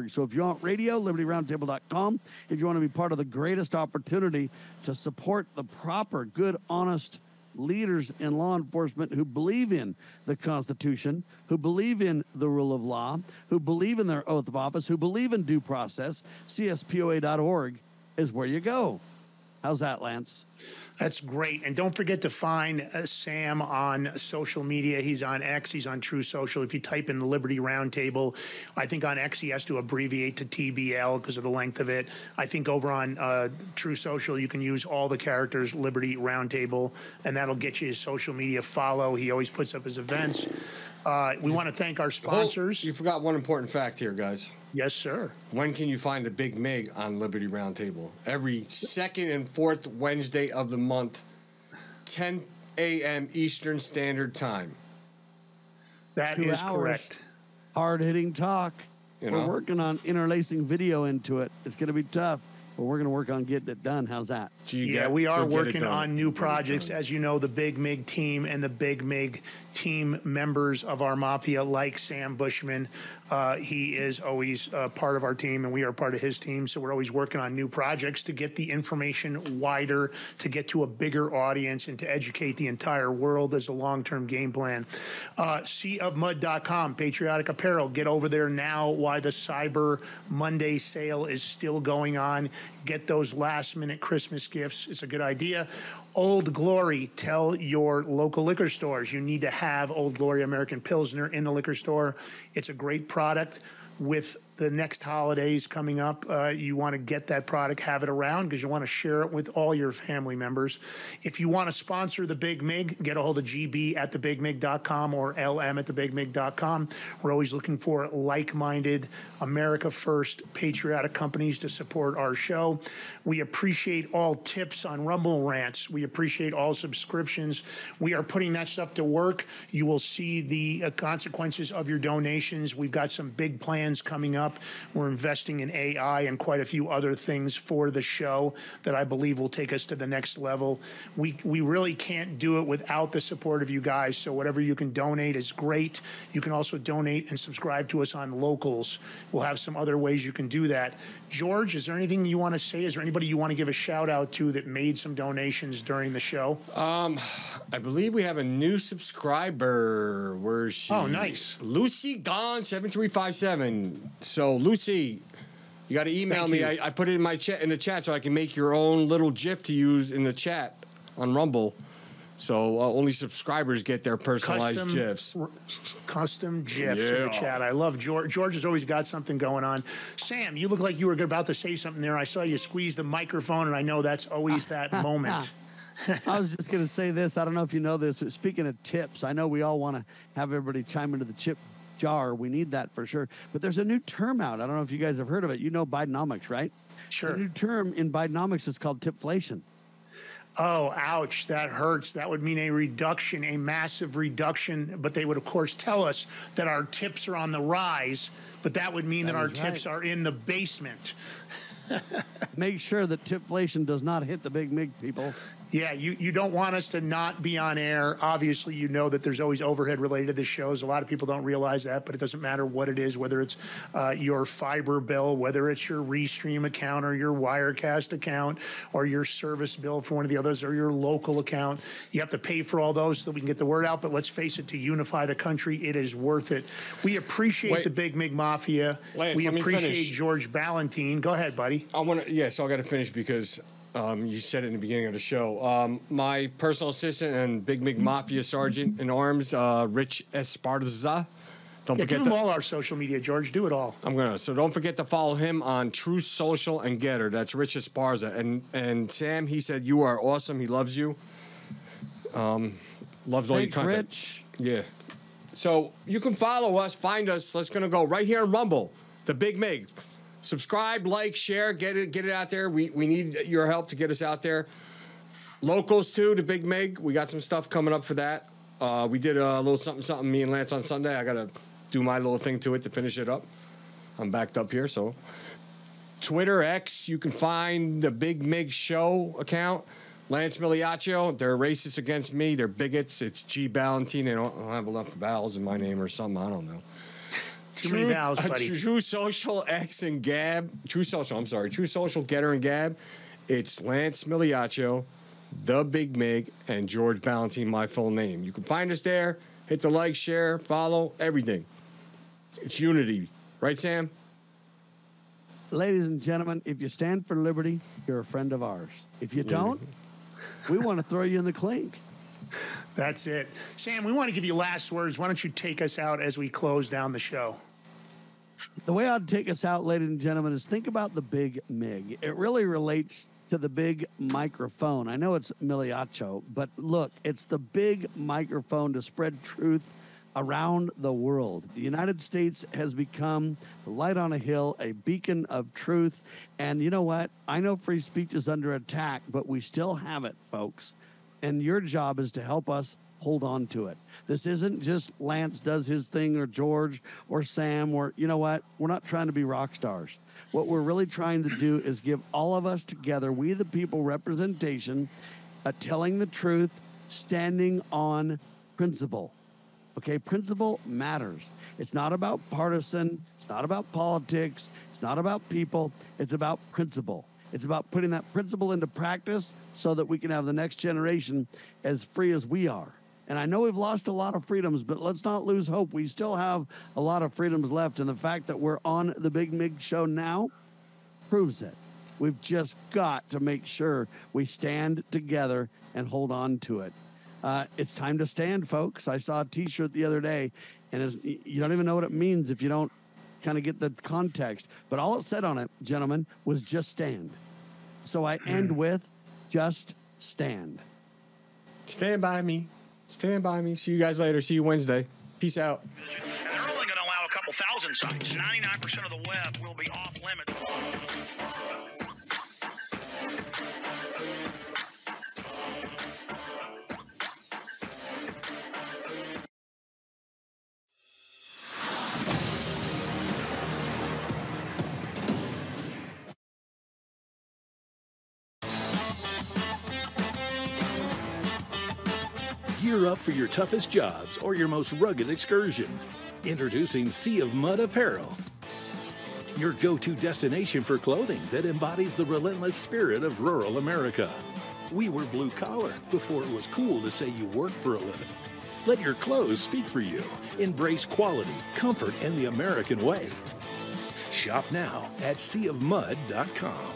[SPEAKER 6] So if you want radio, libertyroundtable.com. If you want to be part of the greatest opportunity to support the proper, good, honest, leaders in law enforcement who believe in the Constitution, who believe in the rule of law, who believe in their oath of office, who believe in due process, cspoa.org is where you go. How's that, Lance?
[SPEAKER 4] That's great. And don't forget to find uh, Sam on social media. He's on X, he's on Truth Social. If you type in the Liberty Roundtable, I think on X he has to abbreviate to TBL because of the length of it. I think over on uh, Truth Social, you can use all the characters Liberty Roundtable, and that'll get you his social media follow. He always puts up his events. Uh, we want to thank our sponsors.
[SPEAKER 5] you forgot one important fact here, guys.
[SPEAKER 4] Yes, sir.
[SPEAKER 5] When can you find the Big Mig on Liberty Roundtable? Every second and fourth Wednesday of the month, 10 a.m. Eastern Standard Time.
[SPEAKER 4] That
[SPEAKER 6] Two
[SPEAKER 4] is
[SPEAKER 6] hours.
[SPEAKER 4] correct.
[SPEAKER 6] Hard hitting talk.
[SPEAKER 5] You
[SPEAKER 6] We're
[SPEAKER 5] know?
[SPEAKER 6] working on interlacing video into it. It's going to be tough, but we're going to work on getting it done. How's that?
[SPEAKER 4] Yeah, we are working on new projects. As you know, the Big Mig team and the Big Mig team members of our mafia, like Sam Bushman, uh, he is always uh, part of our team, and we are part of his team. So we're always working on new projects to get the information wider, to get to a bigger audience, and to educate the entire world as a long-term game plan. Uh, seaofmud.com, patriotic apparel. Get over there now. Why the Cyber Monday sale is still going on. Get those last-minute Christmas gifts. It's a good idea. Old Glory, tell your local liquor stores you need to have Old Glory American Pilsner in the liquor store. It's a great product. With the next holidays coming up, uh, you want to get that product, have it around because you want to share it with all your family members. If you want to sponsor the Big Mig, get a hold of GB at thebigmig.com or LM at thebigmig.com. We're always looking for like minded, America First, patriotic companies to support our show. We appreciate all tips on Rumble Rants. We appreciate all subscriptions. We are putting that stuff to work. You will see the uh, consequences of your donations. We've got some big plans coming up. We're investing in AI and quite a few other things for the show that I believe will take us to the next level. We we really can't do it without the support of you guys. So whatever you can donate is great. You can also donate and subscribe to us on locals. We'll have some other ways you can do that. George, is there anything you want to say? Is there anybody you want to give a shout out to that made some donations during the show?
[SPEAKER 5] Um, I believe we have a new subscriber. Where's she?
[SPEAKER 4] Oh, nice.
[SPEAKER 5] Lucy Gone seven three five seven. So Lucy, you got to email
[SPEAKER 4] Thank
[SPEAKER 5] me. I, I put it in my chat in the chat so I can make your own little GIF to use in the chat on Rumble. So uh, only subscribers get their personalized
[SPEAKER 4] custom
[SPEAKER 5] GIFs.
[SPEAKER 4] r- custom gifs in the chat. I love George. George has always got something going on. Sam, you look like you were about to say something there. I saw you squeeze the microphone, and I know that's always that moment.
[SPEAKER 6] I was just going to say this. I don't know if you know this. but Speaking of tips, I know we all want to have everybody chime into the chip jar. We need that for sure. But there's a new term out. I don't know if you guys have heard of it. You know Bidenomics, right?
[SPEAKER 4] Sure.
[SPEAKER 6] The new term in Bidenomics is called tipflation.
[SPEAKER 4] Oh, ouch, that hurts. That would mean a reduction, a massive reduction. But they would, of course, tell us that our tips are on the rise, but that would mean that,
[SPEAKER 6] That
[SPEAKER 4] our
[SPEAKER 6] is
[SPEAKER 4] tips are in the basement.
[SPEAKER 6] Make sure that tipflation does not hit the big MIG people.
[SPEAKER 4] Yeah, you, you don't want us to not be on air. Obviously, you know that there's always overhead related to the shows. A lot of people don't realize that, but it doesn't matter what it is, whether it's uh, your fiber bill, whether it's your Restream account or your Wirecast account or your service bill for one of the others or your local account. You have to pay for all those so that we can get the word out. But let's face it, to unify the country, it is worth it. We appreciate
[SPEAKER 5] Wait.
[SPEAKER 4] the Big Mig Mafia.
[SPEAKER 5] Lance,
[SPEAKER 4] we appreciate. George Ballantine. Go ahead, buddy.
[SPEAKER 5] I want to, yeah, so I got to finish because um, you said it in the beginning of the show. Um, my personal assistant and Big Mig Mafia Sergeant in Arms, uh, Rich Esparza. Don't
[SPEAKER 4] Yeah,
[SPEAKER 5] forget
[SPEAKER 4] give
[SPEAKER 5] to,
[SPEAKER 4] them all our social media, George. Do it all.
[SPEAKER 5] I'm gonna. So don't forget to follow him on Truth Social and Gettr. That's Rich Esparza. And and Sam, he said you are awesome. He loves you. Um, loves all
[SPEAKER 6] Thanks,
[SPEAKER 5] your content.
[SPEAKER 6] Rich.
[SPEAKER 5] Yeah. So you can follow us, find us. Let's gonna go right here in Rumble, the Big Mig. Subscribe, like, share, get it, get it out there. We we need your help to get us out there. Locals too, the Big Mig. We got some stuff coming up for that. Uh, we did a little something, something. Me and Lance on Sunday. I gotta do my little thing to it to finish it up. I'm backed up here, so Twitter X. You can find the Big Mig Show account. Lance Migliaccio. They're racist against me. They're bigots. It's G Ballantine. They don't, I don't have enough vowels in my name or something. I don't know.
[SPEAKER 4] Too many vowels,
[SPEAKER 5] uh,
[SPEAKER 4] buddy.
[SPEAKER 5] Truth Social X and Gab. Truth Social. I'm sorry. Truth Social Gettr and Gab. It's Lance Migliaccio, the Big Mig, and George Ballantine. My full name. You can find us there. Hit the like, share, follow, everything. It's unity, right, Sam?
[SPEAKER 6] Ladies and gentlemen, if you stand for liberty, you're a friend of ours. If you don't, we want to throw you in the clink.
[SPEAKER 4] That's it. Sam, we want to give you last words. Why don't you take us out as we close down the show?
[SPEAKER 6] The way I'd take us out, ladies and gentlemen, is think about the big MIG. It really relates to the big microphone. I know it's Migliaccio, but look, it's the big microphone to spread truth around the world. The United States has become the light on a hill, a beacon of truth. And you know what? I know free speech is under attack, but we still have it, folks. And your job is to help us hold on to it. This isn't just Lance does his thing or George or Sam or you know what? We're not trying to be rock stars. What we're really trying to do is give all of us together, we the people representation, telling the truth, standing on principle. Okay, principle matters. It's not about partisan, it's not about politics, it's not about people, it's about principle. It's about putting that principle into practice so that we can have the next generation as free as we are. And I know we've lost a lot of freedoms, but let's not lose hope. We still have a lot of freedoms left. And the fact that we're on the Big Mig show now proves it. We've just got to make sure we stand together and hold on to it. Uh, it's time to stand, folks. I saw a T-shirt the other day, and you don't even know what it means if you don't kind of get the context. But all it said on it, gentlemen, was "just stand." So I end with "just stand."
[SPEAKER 5] Stand by me. Stand by me. See you guys later. See you Wednesday. Peace out.
[SPEAKER 7] And they're only going to allow a couple thousand sites. 99% of the web will be off limits.
[SPEAKER 8] Gear up for your toughest jobs or your most rugged excursions. Introducing Sea of Mud Apparel. Your go to destination for clothing that embodies the relentless spirit of rural America. We were blue collar before it was cool to say you worked for a living. Let your clothes speak for you. Embrace quality, comfort, and the American way. Shop now at seaofmud.com.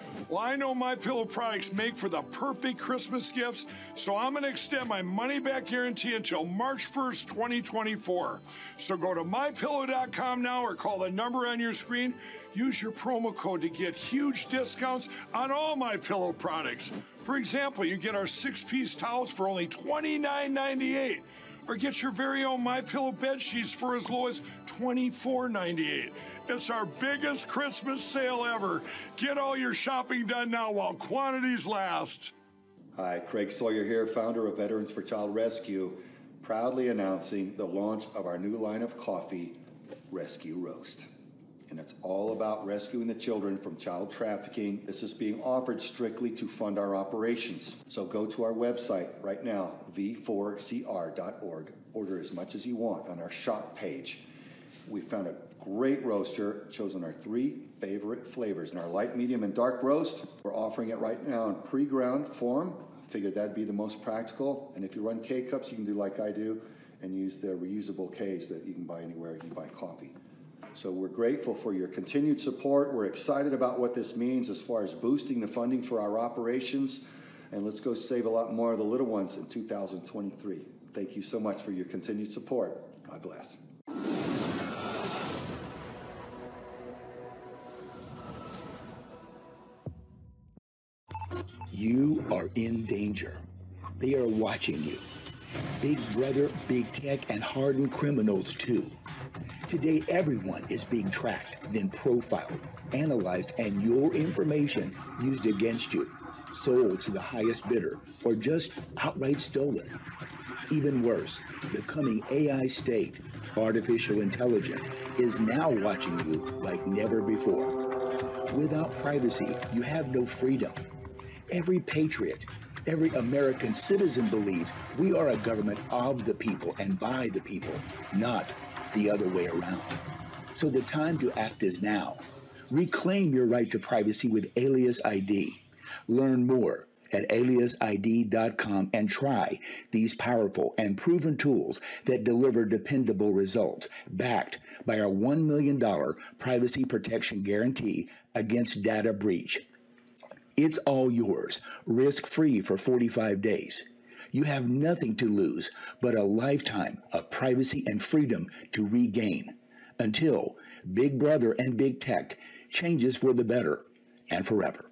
[SPEAKER 9] Well, I know my pillow products make for the perfect Christmas gifts, so I'm going to extend my money back guarantee until March 1st, 2024. So go to mypillow.com now or call the number on your screen. Use your promo code to get huge discounts on all my pillow products. For example, you get our six-piece towels for only $29.98 or get your very own My Pillow bed sheets for as low as $24.98. It's our biggest Christmas sale ever. Get all your shopping done now while quantities last.
[SPEAKER 10] Hi, Craig Sawyer here, founder of Veterans for Child Rescue, proudly announcing the launch of our new line of coffee, Rescue Roast. And it's all about rescuing the children from child trafficking. This is being offered strictly to fund our operations. So go to our website right now, v4cr.org. Order as much as you want on our shop page. We found a great roaster, chosen our three favorite flavors. In our light, medium, and dark roast, we're offering it right now in pre-ground form. Figured that'd be the most practical. And if you run K-cups, you can do like I do and use the reusable caves that you can buy anywhere you buy coffee. So we're grateful for your continued support. We're excited about what this means as far as boosting the funding for our operations. And let's go save a lot more of the little ones in 2023. Thank you so much for your continued support. God bless.
[SPEAKER 11] You are in danger. They are watching you. Big Brother, Big Tech, and hardened criminals too. Today, everyone is being tracked, then profiled, analyzed, and your information used against you, sold to the highest bidder, or just outright stolen. Even worse, the coming AI state, artificial intelligence, is now watching you like never before. Without privacy, you have no freedom. Every patriot, every American citizen believes we are a government of the people and by the people, not the other way around. So the time to act is now. Reclaim your right to privacy with Alias ID. Learn more at aliasid.com and try these powerful and proven tools that deliver dependable results, backed by our $1 million privacy protection guarantee against data breach. It's all yours, risk free for 45 days. You have nothing to lose but a lifetime of privacy and freedom to regain until Big Brother and Big Tech changes for the better and forever.